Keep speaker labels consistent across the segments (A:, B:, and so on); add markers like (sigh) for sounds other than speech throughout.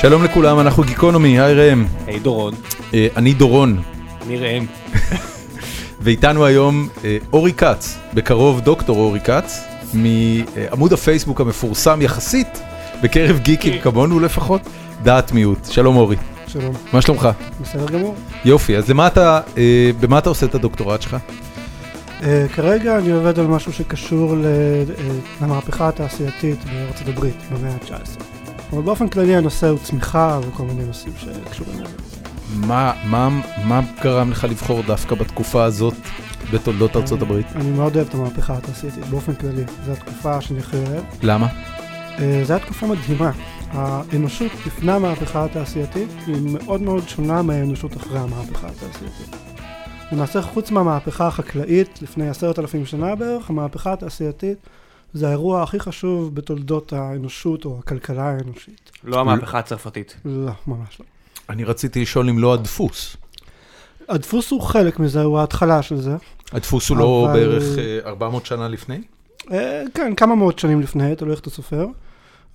A: שלום לכולם, אנחנו גיקונומי, היי ראם.
B: היי דורון.
A: אה, אני דורון,
B: אני ראם. (laughs)
A: ואיתנו היום אה, אורי כץ, בקרוב דוקטור אורי כץ, מעמוד הפייסבוק המפורסם יחסית, בקרב גיקים כמונו לפחות, דעת מיעוט. שלום אורי,
C: שלום,
A: מה שלומך?
C: בסדר גמור.
A: יופי, אז למה אתה, אה, במה אתה עושה את הדוקטורט שלך?
C: Uh, כרגע אני עובד על משהו שקשור למהפכה התעשייתית בארצות הברית במאה ה-19. אבל באופן כללי הנושא הוא צמיחה וכל מיני נושאים שקשורים לזה.
A: מה, מה, מה גרם לך לבחור דווקא בתקופה הזאת בתולדות ארצות הברית?
C: אני מאוד אוהב את המהפכה התעשייתית באופן כללי. זו התקופה שאני הכי אוהב.
A: למה?
C: Uh, זו הייתה תקופה מדהימה. האנושות לפני המהפכה התעשייתית היא מאוד מאוד שונה מהאנושות אחרי המהפכה התעשייתית. למעשה חוץ מהמהפכה החקלאית לפני עשרת אלפים שנה בערך, המהפכה התעשייתית זה האירוע הכי חשוב בתולדות האנושות או הכלכלה האנושית.
B: לא המהפכה הצרפתית.
C: לא, ממש לא.
A: אני רציתי לשאול אם לא הדפוס.
C: הדפוס הוא חלק מזה, הוא ההתחלה של זה.
A: הדפוס הוא לא
C: אבל-
A: בערך אה, 400 שנה לפני?
C: אה, כן, כמה מאות שנים לפני, תלוי איך אתה סופר.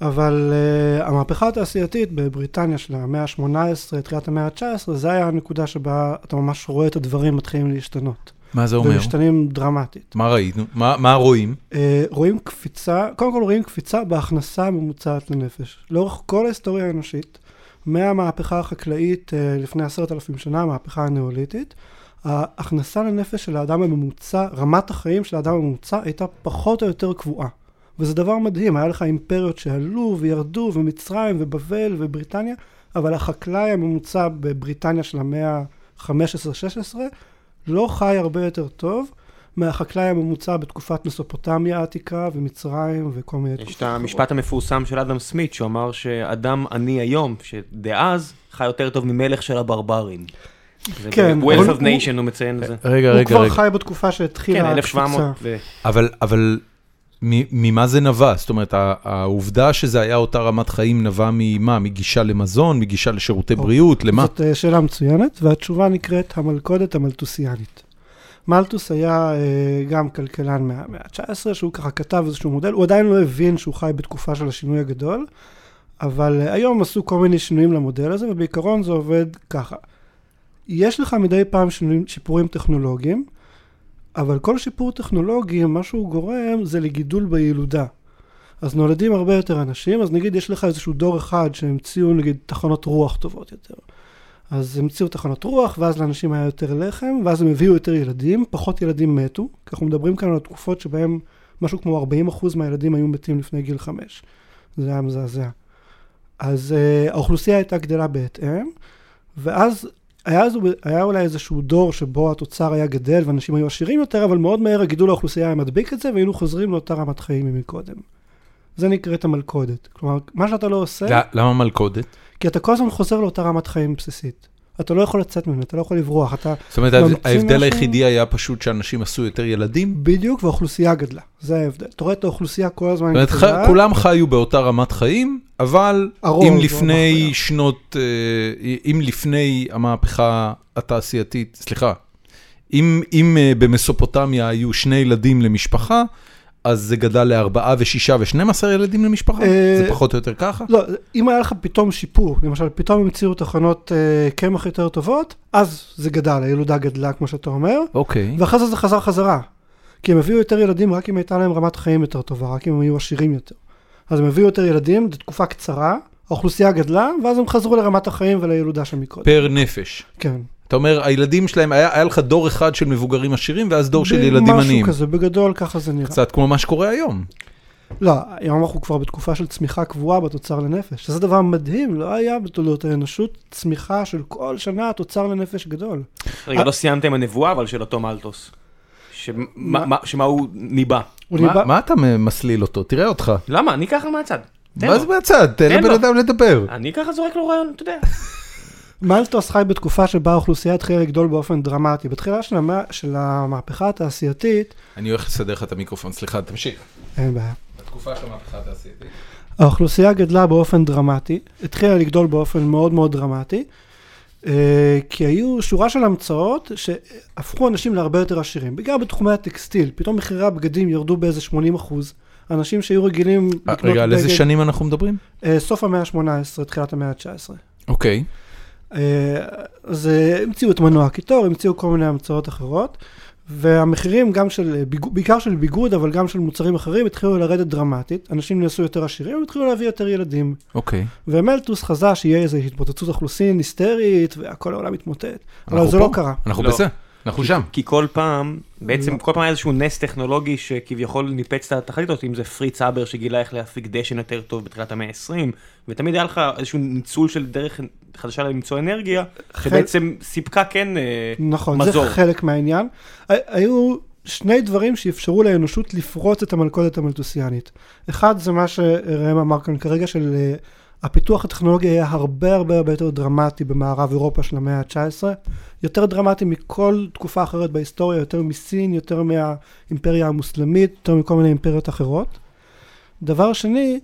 C: אבל uh, המהפכה התעשייתית בבריטניה של המאה ה-18, תחילת המאה ה-19, זה היה הנקודה שבה אתה ממש רואה את הדברים מתחילים להשתנות.
A: מה זה אומר?
C: ומשתנים דרמטית.
A: מה ראינו? מה, מה רואים?
C: Uh, רואים קפיצה, קודם כל רואים קפיצה בהכנסה הממוצעת לנפש. לאורך כל ההיסטוריה האנושית, מהמהפכה החקלאית uh, לפני עשרת אלפים שנה, המהפכה הנאוליתית, ההכנסה לנפש של האדם הממוצע, רמת החיים של האדם הממוצע הייתה פחות או יותר קבועה. וזה דבר מדהים, היה לך אימפריות שעלו וירדו, ומצרים ובבל ובריטניה, אבל החקלאי הממוצע בבריטניה של המאה ה-15-16 לא חי הרבה יותר טוב מהחקלאי הממוצע בתקופת מסופוטמיה העתיקה ומצרים וכל מיני
B: יש את
C: תקופות
B: המשפט המפורסם של אדם סמית, שהוא אמר שאדם עני היום, שדאז חי יותר טוב ממלך של הברברים.
C: כן,
B: ב-Wealth
C: אבל
B: of
C: הוא-
B: Nation הוא מציין את זה.
A: רגע,
C: הוא
A: רגע,
C: כבר
A: רגע.
C: חי בתקופה שהתחילה
B: כן,
C: הקפיצה.
B: 1700. ו-
A: אבל, ממה זה נבע? זאת אומרת, העובדה שזה היה אותה רמת חיים נבע ממה? מגישה למזון? מגישה לשירותי
C: או,
A: בריאות? למה?
C: זאת אה, שאלה מצוינת, והתשובה נקראת המלכודת המלטוסיאנית. מלטוס היה אה, גם כלכלן מהמאה ה-19, שהוא ככה כתב איזשהו מודל, הוא עדיין לא הבין שהוא חי בתקופה של השינוי הגדול, אבל אה, היום עשו כל מיני שינויים למודל הזה, ובעיקרון זה עובד ככה. יש לך מדי פעם שינויים, שיפורים טכנולוגיים, אבל כל שיפור טכנולוגי, מה שהוא גורם זה לגידול בילודה. אז נולדים הרבה יותר אנשים, אז נגיד יש לך איזשהו דור אחד שהמציאו נגיד תחנות רוח טובות יותר. אז המציאו תחנות רוח, ואז לאנשים היה יותר לחם, ואז הם הביאו יותר ילדים, פחות ילדים מתו, כי אנחנו מדברים כאן על תקופות שבהם משהו כמו 40% מהילדים היו מתים לפני גיל 5. זה היה מזעזע. אז uh, האוכלוסייה הייתה גדלה בהתאם, ואז היה, איזו, היה אולי איזשהו דור שבו התוצר היה גדל ואנשים היו עשירים יותר, אבל מאוד מהר הגידול האוכלוסייה היה מדביק את זה, והיינו חוזרים לאותה רמת חיים ממקודם. זה נקראת המלכודת. כלומר, מה שאתה לא עושה...
A: למה מלכודת?
C: כי אתה כל הזמן חוזר לאותה רמת חיים בסיסית. אתה לא יכול לצאת ממנה, אתה לא יכול לברוח, אתה
A: זאת אומרת, ההבדל
C: משהו?
A: היחידי היה פשוט שאנשים עשו יותר ילדים?
C: בדיוק, והאוכלוסייה גדלה. זה ההבדל. אתה רואה את האוכלוסייה כל הזמן
A: זאת אומרת. ח- כולם חיו באותה רמת חיים, אבל
C: הרוב,
A: אם
C: הרוב
A: לפני. שנות, אה, אם לפני המהפכה התעשייתית, סליחה, אם אם, אה, במסופוטמיה היו שני ילדים למשפחה, אז זה גדל לארבעה ושישה ושנים עשר ילדים למשפחה?
C: אה,
A: זה פחות או יותר ככה?
C: לא, אם היה לך פתאום שיפור, למשל, פתאום המציאו תחנות אה, קמח יותר טובות, אז זה גדל, הילודה גדלה, כמו שאתה אומר,
A: אוקיי.
C: ואחרי זה זה חזר חזרה. כי הם הביאו יותר ילדים רק אם הייתה להם רמת חיים יותר טובה, רק אם הם היו עשירים יותר. אז הם הביאו יותר ילדים, זו תקופה קצרה, האוכלוסייה גדלה, ואז הם חזרו לרמת החיים ולילודה שם מקודם.
A: פר נפש.
C: כן.
A: אתה אומר, הילדים שלהם, היה היה לך דור אחד של מבוגרים עשירים, ואז דור של ילדים עניים.
C: משהו כזה, בגדול ככה זה נראה.
A: קצת כמו מה שקורה היום.
C: לא, היום אנחנו כבר בתקופה של צמיחה קבועה בתוצר לנפש. שזה דבר מדהים, לא היה בתולדות האנושות צמיחה של כל שנה תוצר לנפש גדול.
B: רגע, לא סיימתם הנבואה, אבל של אותו מלטוס. שמה- מה- שמה הוא ניבא.
A: מה- אתה מסליל אותו? תראה אותך.
B: למה? אני ככה מהצד.
A: מה. זה מהצד? תן לבן. אדם לדבר.
B: אני ככה זורק לו רעיון, אתה יודע.
C: מלטוס חי בתקופה שבה האוכלוסייה התחילה לגדול באופן דרמטי. בתחילה של, המאה, של המהפכה התעשייתית,
A: אני הולך לסדר לך את המיקרופון, סליחה, תמשיך.
C: אין בעיה.
A: בתקופה של המהפכה התעשייתית.
C: האוכלוסייה גדלה באופן דרמטי, התחילה לגדול באופן מאוד מאוד דרמטי, אה, כי היו שורה של המצאות שהפכו אנשים להרבה יותר עשירים. בעיקר בתחומי הטקסטיל, פתאום מחירי הבגדים ירדו באיזה 80 אחוז, אנשים שהיו רגילים לקנות
A: רגע, על איזה
C: בגד-
A: שנים אנחנו מדברים?
C: אה, סוף המאה ה-18, תחילת המאה ה-19.
A: אוקיי.
C: אה, אז אה, המציאו את מנוע הקיטור, המציאו כל מיני המצאות אחרות, והמחירים גם של, אה, בעיקר של ביגוד, אבל גם של מוצרים אחרים, התחילו לרדת דרמטית. אנשים נעשו יותר עשירים, והתחילו להביא יותר ילדים.
A: אוקיי.
C: ומלטוס חזה שיהיה איזו התפוצצות אוכלוסין היסטרית, והכל העולם יתמוטט. אבל זה
A: פה.
C: לא קרה.
A: אנחנו
B: לא.
A: בזה, אנחנו שם.
B: כי כל פעם, בעצם
C: לא.
B: כל פעם היה איזשהו נס טכנולוגי שכביכול ניפץ את התחתית הזאת, אם זה פריץ אבר שגילה איך להפיק דשן יותר טוב בתחילת המאה ה-20, ותמיד היה לך איזשהו ניצול של דרך חדשה למצוא אנרגיה, שבעצם סיפקה כן אה,
C: נכון,
B: מזור.
C: זה חלק מהעניין. היו שני דברים שאפשרו לאנושות לפרוץ את המלכודת המלטוסיאנית. אחד זה מה שראם אמר כאן כרגע, של אה, הפיתוח הטכנולוגי היה הרבה הרבה הרבה יותר דרמטי במערב אירופה של המאה ה-19, יותר דרמטי מכל תקופה אחרת בהיסטוריה, יותר מסין, יותר מהאימפריה המוסלמית, יותר מכל מיני אימפריות אחרות. דבר שני,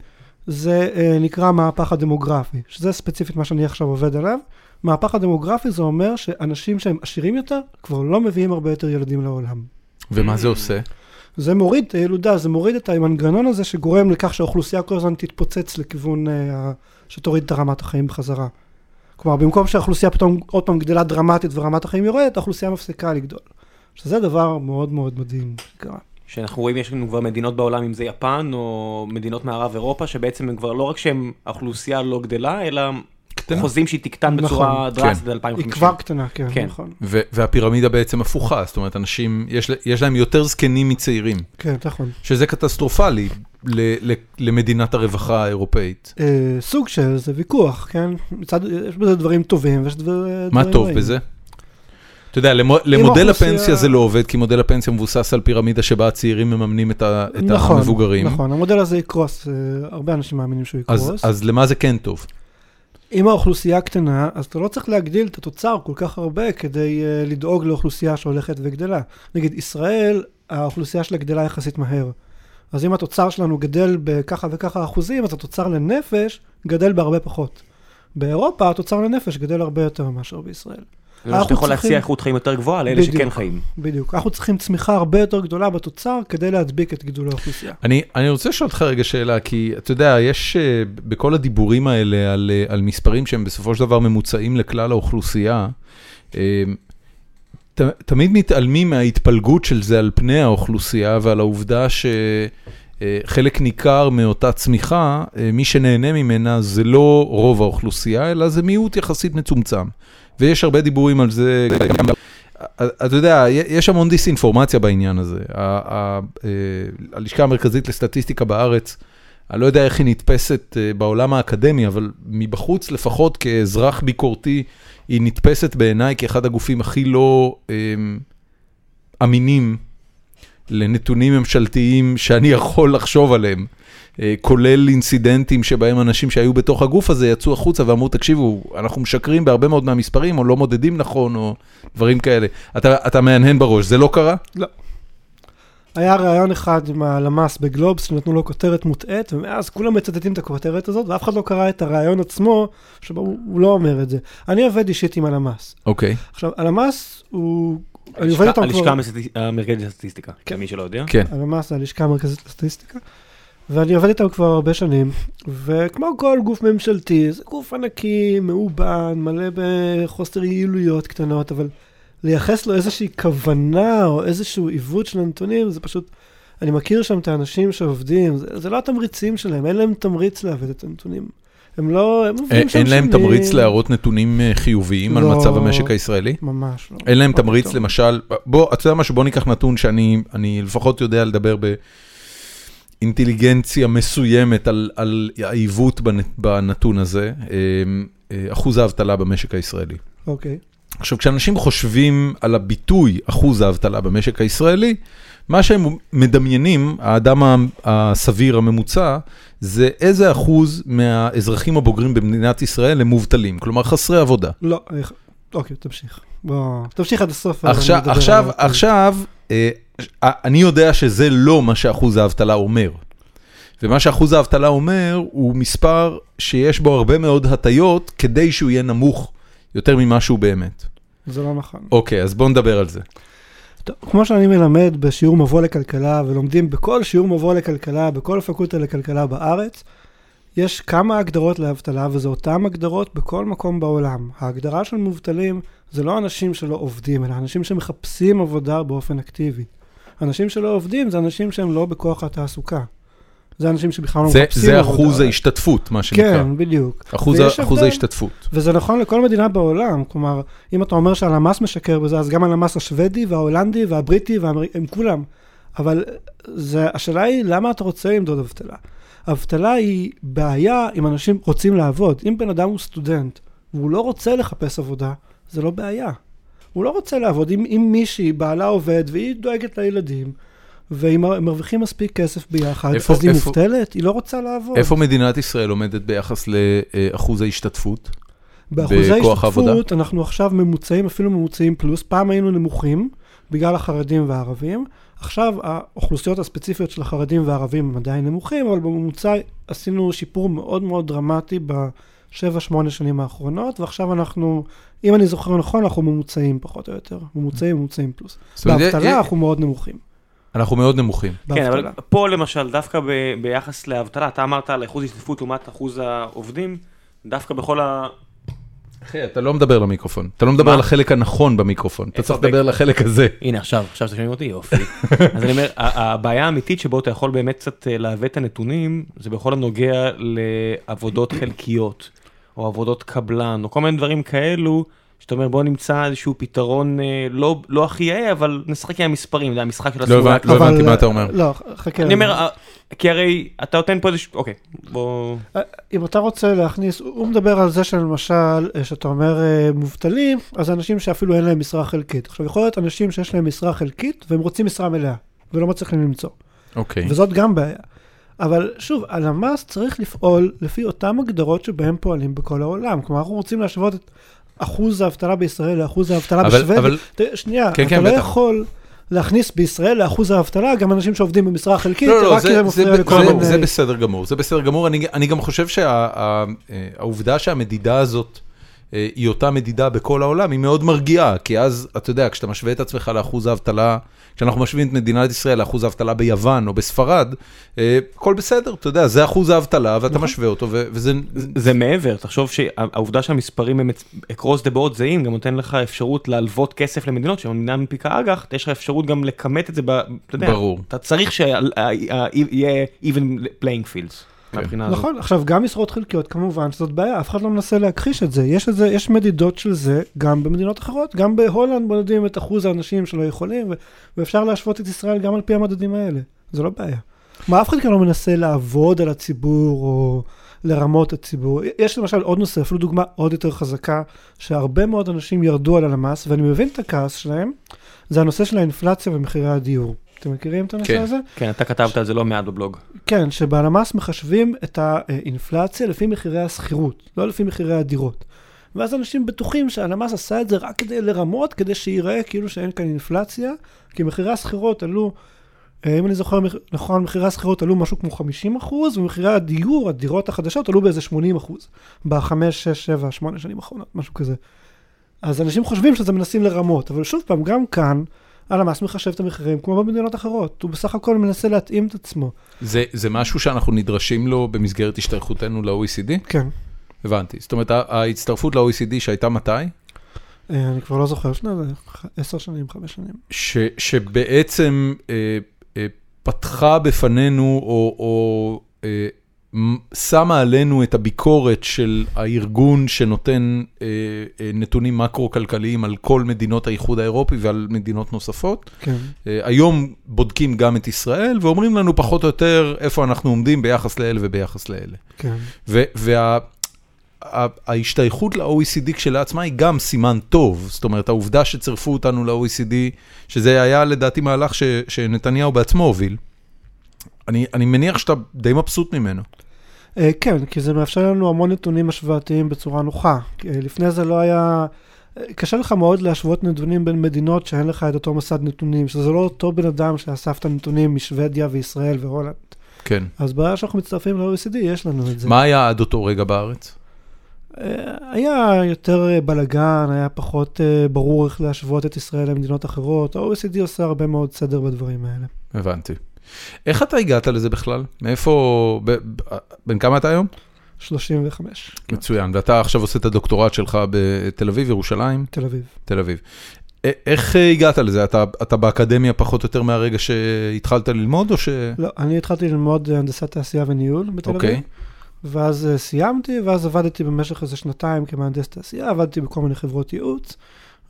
C: זה אה, נקרא המהפך הדמוגרפי, שזה ספציפית מה שאני עכשיו עובד עליו. מהפך הדמוגרפי זה אומר שאנשים שהם עשירים יותר, כבר לא מביאים הרבה יותר ילדים לעולם.
A: ומה זה עושה?
C: זה מוריד את הילודה, זה מוריד את המנגנון הזה שגורם לכך שהאוכלוסייה כל הזמן תתפוצץ לכיוון אה, שתוריד את רמת החיים בחזרה. כלומר, במקום שהאוכלוסייה פתאום עוד פעם גדלה דרמטית ורמת החיים יורדת, האוכלוסייה מפסיקה לגדול. שזה דבר מאוד מאוד מדהים שקרה.
B: שאנחנו רואים יש לנו כבר מדינות בעולם אם זה יפן או מדינות מערב אירופה שבעצם הם כבר לא רק שהם האוכלוסייה לא גדלה אלא. חוזים שהיא תקטן בצורה
C: נכון,
B: דרסטית
A: כן.
B: עד 2050.
C: היא כבר קטנה, כן,
B: כן.
C: נכון.
A: ו- והפירמידה בעצם הפוכה, זאת אומרת, אנשים, יש, ל- יש להם יותר זקנים מצעירים,
C: כן, נכון.
A: שזה קטסטרופלי ל- ל- למדינת הרווחה האירופאית.
C: אה, סוג של, זה ויכוח, כן? מצד, יש בזה דברים טובים ויש דבר,
A: מה
C: דברים
A: טוב
C: רעים.
A: בזה? אתה יודע, למו- למודל הפנסיה זה לא עובד, כי מודל הפנסיה מבוסס על פירמידה שבה הצעירים מממנים את
C: נכון,
A: המבוגרים.
C: נכון, המודל הזה יקרוס, אה, הרבה אנשים מאמינים שהוא יקרוס.
A: אז למה זה כן טוב?
C: אם האוכלוסייה קטנה, אז אתה לא צריך להגדיל את התוצר כל כך הרבה כדי uh, לדאוג לאוכלוסייה שהולכת וגדלה. נגיד, ישראל, האוכלוסייה שלה גדלה יחסית מהר. אז אם התוצר שלנו גדל בככה וככה אחוזים, אז התוצר לנפש גדל בהרבה פחות. באירופה התוצר לנפש גדל הרבה יותר מאשר בישראל.
B: זה אומר שאתה יכול להציע איכות חיים יותר גבוהה לאלה שכן. חיים.
C: בדיוק. אנחנו צריכים צמיחה הרבה יותר גדולה בתוצר כדי להדביק את גידול האוכלוסייה.
A: אני, אני רוצה לשאול אותך רגע שאלה, כי אתה יודע, יש אה, בכל הדיבורים האלה על, אה, על מספרים שהם בסופו של דבר ממוצעים לכלל האוכלוסייה, אה, תמיד מתעלמים מההתפלגות של זה על פני האוכלוסייה ועל העובדה שחלק ניכר מאותה צמיחה, מי שנהנה ממנה זה לא רוב האוכלוסייה, אלא זה מיעוט יחסית מצומצם. ויש הרבה דיבורים על זה, אתה יודע, יש המון דיסאינפורמציה בעניין הזה. אה, הלשכה המרכזית לסטטיסטיקה בארץ, אני לא יודע איך היא נתפסת אה, בעולם האקדמי, אבל מבחוץ לפחות כאזרח ביקורתי, היא נתפסת בעיניי כאחד הגופים הכי לא אה, אמינים לנתונים ממשלתיים שאני יכול לחשוב עליהם. אה, כולל אינסידנטים שבהם אנשים שהיו בתוך הגוף הזה יצאו החוצה ואמרו, תקשיבו, אנחנו משקרים בהרבה מאוד מהמספרים, או לא מודדים נכון, או דברים כאלה. אתה, אתה מהנהן בראש, זה לא קרה?
C: היה ראיון אחד עם הלמ"ס בגלובס, שנתנו לו כותרת מוטעית, ומאז כולם מצטטים את הכותרת הזאת, ואף אחד לא קרא את הראיון עצמו, שבו הוא, לא אומר את זה. אני עובד אישית עם הלמ"ס.
A: אוקיי,
C: עכשיו, הלמ"ס הוא... אני עובד
B: הלשכה-
C: איתם כבר...
B: המרכזית לסטטיסטיקה,
C: כן.
B: למי שלא יודע.
A: כן.
C: הלמ"ס זה הלשכה המרכזית לסטטיסטיקה, ואני עובד איתם כבר הרבה שנים, וכמו כל גוף ממשלתי, זה גוף ענקי, מאובן, מלא בחוסר יעילויות קטנות, אבל לייחס לו איזושהי כוונה או איזשהו עיוות של הנתונים, זה פשוט... אני מכיר שם את האנשים שעובדים, זה, זה לא התמריצים שלהם, אין להם תמריץ לעבד את הנתונים. הם לא, הם עובדים שם
A: אין להם
C: שנים.
A: תמריץ להראות נתונים אה, חיוביים על
C: לא.
A: מצב המשק הישראלי?
C: ממש לא.
A: אין להם תמריץ
C: פתאום.
A: למשל, בוא, אתה יודע משהו, בוא ניקח נתון שאני אני לפחות יודע לדבר באינטליגנציה מסוימת על, על העיוות בנ- בנתון הזה, אה, אה, אחוז האבטלה במשק הישראלי.
C: אוקיי.
A: עכשיו, כשאנשים חושבים על הביטוי אחוז האבטלה במשק הישראלי, מה שהם מדמיינים, האדם הסביר הממוצע, זה איזה אחוז מהאזרחים הבוגרים במדינת ישראל הם מובטלים, כלומר חסרי עבודה.
C: לא, אה, אוקיי, תמשיך. בוא, תמשיך עד הסוף.
A: עכשיו, עכשיו. עכשיו, אה, אני יודע שזה לא מה שאחוז האבטלה אומר. ומה שאחוז האבטלה אומר הוא מספר שיש בו הרבה מאוד הטיות כדי שהוא יהיה נמוך יותר ממה שהוא באמת.
C: זה לא נכון.
A: אוקיי, אז בוא נדבר על זה.
C: טוב, כמו שאני מלמד בשיעור מבוא לכלכלה, ולומדים בכל שיעור מבוא לכלכלה, בכל הפקולטה לכלכלה בארץ, יש כמה הגדרות לאבטלה, וזה אותן הגדרות בכל מקום בעולם. ההגדרה של מובטלים זה לא אנשים שלא עובדים, אלא אנשים שמחפשים עבודה באופן אקטיבי. אנשים שלא עובדים זה אנשים שהם לא בכוח התעסוקה. זה אנשים שבכלל לא
A: זה,
C: מחפשים
A: זה
C: עבודה.
A: אחוז ההשתתפות, מה שנקרא.
C: כן, בדיוק.
A: אחוז, ה- אחוז. ההשתתפות.
C: וזה נכון לכל מדינה בעולם, כלומר, אם אתה אומר שהלמ"ס משקר בזה, אז גם הלמ"ס השוודי וההולנדי והבריטי, והאמר... הם כולם. אבל זה, השאלה היא, למה אתה רוצה למדוד אבטלה? אבטלה היא בעיה אם אנשים רוצים לעבוד. אם בן אדם הוא סטודנט והוא לא רוצה לחפש עבודה, זה לא בעיה. הוא לא רוצה לעבוד עם, עם מישהי, בעלה עובד, והיא דואגת לילדים. והם מרוויחים מספיק כסף ביחד,
A: איפה,
C: אז היא
A: איפה,
C: מובטלת, היא לא רוצה לעבוד.
A: איפה מדינת ישראל עומדת ביחס לאחוז ההשתתפות?
C: באחוזי השתתפות, אנחנו עכשיו ממוצעים, אפילו ממוצעים פלוס, פעם היינו נמוכים בגלל החרדים והערבים, עכשיו האוכלוסיות הספציפיות של החרדים והערבים הם עדיין נמוכים, אבל בממוצע עשינו שיפור מאוד מאוד דרמטי ב... 7-8 שנים האחרונות, ועכשיו אנחנו, אם אני זוכר נכון, אנחנו ממוצעים פחות או יותר. ממוצעים, ממוצעים פלוס. באבטלה אנחנו מאוד נמוכים.
A: אנחנו מאוד נמוכים.
B: כן, אבל פה למשל, דווקא ביחס לאבטלה, אתה אמרת על אחוז השתתפות לעומת אחוז העובדים, דווקא בכל ה...
A: אחי, אתה לא מדבר למיקרופון, אתה לא מדבר לחלק הנכון במיקרופון, אתה
B: אה,
A: צריך
B: אוקיי.
A: לדבר לחלק הזה.
B: הנה עכשיו, עכשיו אתם שומעים אותי, יופי. (laughs) אז אני אומר, הבעיה האמיתית שבו אתה יכול באמת קצת אה, לעוות את הנתונים, זה בכל הנוגע לעבודות חלקיות. או עבודות קבלן, או כל מיני דברים כאלו, שאתה אומר בוא נמצא איזשהו פתרון אה, לא לא הכי יאה, אבל נשחק עם המספרים, זה המשחק של
A: לא
B: הסימולציה.
A: הבנ- לא
C: אבל-
A: הבנתי מה אתה אומר.
C: לא, חכה.
B: אני אומר, אה, כי הרי אתה נותן פה איזשהו, אוקיי, בוא...
C: אם אתה רוצה להכניס, הוא מדבר על זה שלמשל, אה, שאתה אומר אה, מובטלים, אז אנשים שאפילו אין להם משרה חלקית. עכשיו, יכול להיות אנשים שיש להם משרה חלקית והם רוצים משרה מלאה, ולא מצליחים למצוא.
A: אוקיי.
C: וזאת גם בעיה. אבל שוב, הלמ"ס צריך לפעול לפי אותן הגדרות שבהן פועלים בכל העולם. כלומר, אנחנו רוצים להשוות את אחוז האבטלה בישראל לאחוז האבטלה בשוודיה.
A: אבל-
C: שנייה,
A: כן,
C: אתה
A: כן,
C: לא
A: בטח.
C: יכול להכניס בישראל לאחוז האבטלה גם אנשים שעובדים במשרה חלקית,
A: לא, לא,
C: רק כי
A: זה-
C: מפריע לכל מיני...
A: זה בסדר גמור, זה בסדר גמור. אני אני גם חושב שהעובדה שהמדידה הזאת אה, היא אותה מדידה בכל העולם, היא מאוד מרגיעה, כי אז, אתה יודע, כשאתה משווה את עצמך לאחוז האבטלה, כשאנחנו משווים את מדינת ישראל לאחוז האבטלה ביוון או בספרד, אה, הכל בסדר, אתה יודע, זה אחוז האבטלה, ואתה
C: נכון.
A: משווה אותו, וזה...
B: זה מעבר, תחשוב שהעובדה שהמספרים הם across the board זהים, גם נותן לך אפשרות להלוות כסף למדינות, שהמדינה מנפיקה אג"ח, יש לך אפשרות גם לכמת את זה, ב- אתה יודע,
A: ברור.
B: אתה צריך שיהיה even playing fields, מהבחינה הזאת.
C: נכון, עכשיו גם משרות חלקיות כמובן שזאת בעיה, אף אחד לא מנסה להכחיש את זה. יש, את זה, יש מדידות של זה גם במדינות אחרות, גם בהולנד מודדים את אחוז האנשים שלא יכולים, ו- ואפשר להשוות את ישראל גם על פי המדדים האלה, זה לא בעיה. מה, אף אחד כאן לא מנסה לעבוד על הציבור או לרמות את הציבור. יש למשל עוד נושא, אפילו דוגמה עוד יותר חזקה, שהרבה מאוד אנשים ירדו על הלמ"ס, ואני מבין את הכעס שלהם, זה הנושא של האינפלציה ומחירי הדיור. אתם מכירים את הנושא
A: כן.
C: הזה?
B: כן, אתה כתבת על זה לא מעט בבלוג.
C: כן, שבלמ"ס מחשבים את האינפלציה לפי מחירי השכירות, לא לפי מחירי הדירות. ואז אנשים בטוחים שהלמ"ס עשה את זה רק כדי לרמות, כדי שייראה כאילו שאין כאן אינפלציה, כי מחירי השכירות עלו, אה, אם אני זוכר נכון, מחירי השכירות עלו משהו כמו 50 אחוז, ומחירי הדיור, הדירות החדשות, עלו באיזה 80 אחוז, בחמש, שש, שבע, שמונה שנים האחרונות, משהו כזה. אז אנשים חושבים שזה מנסים לרמות, אבל שוב פעם, גם כאן, הלמ"ס מחשב את המחירים כמו במדינות אחרות, הוא בסך הכל מנסה להתאים את עצמו.
A: זה זה משהו שאנחנו נדרשים לו במסגרת השתייכותנו ל-OECD?
C: כן.
A: הבנתי. זאת אומרת, ההצטרפות ל-OECD שהייתה מתי?
C: אה, אני כבר לא זוכר, שנה, זה עשר שנים, חמש שנים.
A: ש, שבעצם אה, אה, פתחה בפנינו, או, או אה, שמה עלינו את הביקורת של הארגון שנותן אה, אה, נתונים מקרו-כלכליים על כל מדינות האיחוד האירופי ועל מדינות נוספות.
C: כן.
A: אה, היום בודקים גם את ישראל ואומרים לנו פחות או יותר איפה אנחנו עומדים ביחס לאלה וביחס לאלה.
C: כן.
A: וההשתייכות ל-OECD כשלעצמה היא גם סימן טוב, זאת אומרת העובדה שצירפו אותנו ל-OECD, שזה היה לדעתי מהלך ש, שנתניהו בעצמו הוביל, אני, אני מניח שאתה די מבסוט ממנו.
C: אה, כן, כי זה מאפשר לנו המון נתונים השוואתיים בצורה נוחה. אה, לפני זה לא היה... אה, קשה לך מאוד להשוות נתונים בין מדינות שאין לך את אותו מסד נתונים, שזה לא אותו בן אדם שאסף את הנתונים משוודיה וישראל והולנד.
A: כן.
C: אז ברגע שאנחנו מצטרפים ל-OECD, יש לנו את זה.
A: מה היה עד אותו רגע בארץ?
C: היה יותר בלאגן, היה פחות ברור איך להשוות את ישראל למדינות אחרות. ה-OECD עושה הרבה מאוד סדר בדברים האלה.
A: הבנתי. איך אתה הגעת לזה בכלל? מאיפה, בן כמה אתה היום?
C: 35, כן,
A: מצוין. ואתה עכשיו עושה את הדוקטורט שלך בתל אביב, ירושלים?
C: תל אביב.
A: תל אביב. איך אה, הגעת לזה? אתה, אתה באקדמיה פחות או יותר מהרגע שהתחלת ללמוד, או ש...
C: לא, אני התחלתי ללמוד הנדסת תעשייה וניהול בתל
A: אוקיי.
C: אביב. ואז אה, סיימתי, ואז עבדתי במשך איזה שנתיים כמהנדס תעשייה, עבדתי בכל מיני חברות ייעוץ,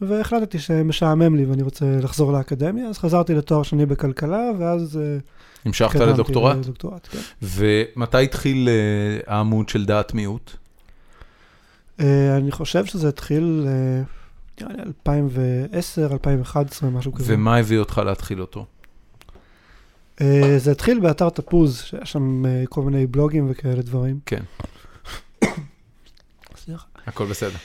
C: והחלטתי שמשעמם לי ואני רוצה לחזור לאקדמיה, אז חזרתי לתואר שני בכלכלה, ואז אה,
A: המשכת לדוקטורט?
C: לדוקטורט, כן.
A: ומתי התחיל אה, העמוד של דעת מיעוט?
C: אה, אני חושב שזה התחיל, אה, נראה לי 2010, 2011, משהו כזה.
A: ומה הביא אותך להתחיל אותו?
C: זה התחיל באתר תפוז, שהיה שם כל מיני בלוגים וכאלה דברים.
A: כן. (coughs) הכל בסדר.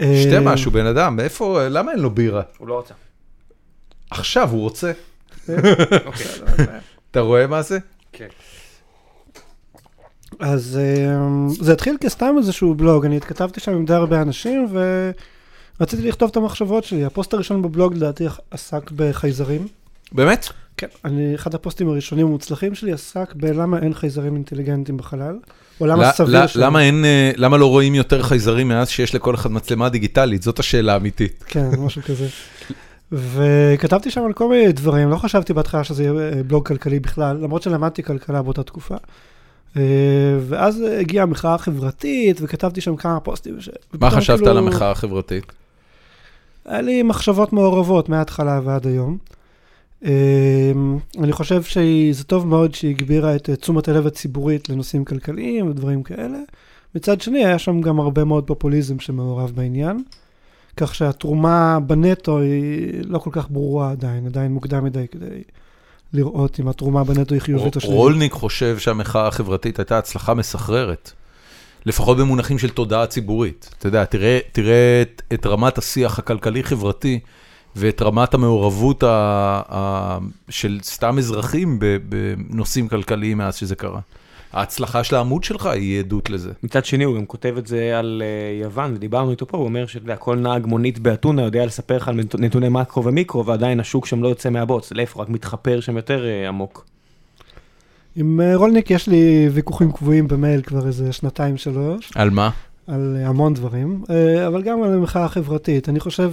C: אה,
A: שתה משהו, בן אדם, איפה, למה אין לו בירה?
B: הוא לא רצה.
A: עכשיו הוא רוצה.
B: אוקיי.
C: אה,
A: אתה רואה מה זה?
B: כן.
C: אז אה, זה התחיל כסתם איזשהו בלוג, אני התכתבתי שם עם די הרבה אנשים ורציתי לכתוב את המחשבות שלי. הפוסט הראשון בבלוג לדעתי עסק בחייזרים.
A: באמת?
C: כן. אני, אחד הפוסטים הראשונים המוצלחים שלי עסק בלמה אין חייזרים אינטליגנטים בחלל, או למה
A: ל-
C: סביר
A: ל-
C: ש...
A: למה אין, אה, למה לא רואים יותר חייזרים מאז שיש לכל אחד מצלמה דיגיטלית? זאת השאלה האמיתית.
C: כן, משהו כזה. וכתבתי שם על כל מיני דברים, לא חשבתי בהתחלה שזה יהיה אה, בלוג כלכלי בכלל, למרות שלמדתי כלכלה באותה תקופה. אה, ואז הגיעה המחאה החברתית, וכתבתי שם כמה פוסטים. ש...
A: מה חשבת
C: כאילו,
A: על המחאה החברתית?
C: היה לי מחשבות מעורבות מההתחלה ועד היום. אה, אני חושב שזה טוב מאוד שהיא הגבירה את אה, תשומת הלב הציבורית לנושאים כלכליים ודברים כאלה. מצד שני, היה שם גם הרבה מאוד פופוליזם שמעורב בעניין. כך שהתרומה בנטו היא לא כל כך ברורה עדיין, עדיין מוקדם מדי כדי לראות אם התרומה בנטו היא חיובית או שלילית.
A: רולניק חושב שהמחאה החברתית הייתה הצלחה מסחררת. לפחות במונחים של תודעה ציבורית. אתה יודע, תראה, תראה את, את רמת השיח הכלכלי-חברתי ואת רמת המעורבות ה, ה, של סתם אזרחים בנושאים כלכליים מאז שזה קרה. ההצלחה של העמוד שלך היא עדות לזה.
B: מצד שני הוא גם כותב את זה על אה, יוון ודיברנו איתו פה הוא אומר שכל נהג מונית באתונה יודע לספר לך על נת- נתוני מקרו ומיקרו ועדיין השוק שם לא יוצא מהבוץ לאיפה רק מתחפר שם יותר אה, עמוק.
C: עם אה, רולניק יש לי ויכוחים קבועים במייל כבר איזה שנתיים שלוש,
A: על מה?
C: על המון דברים, אבל גם על המחאה החברתית. אני חושב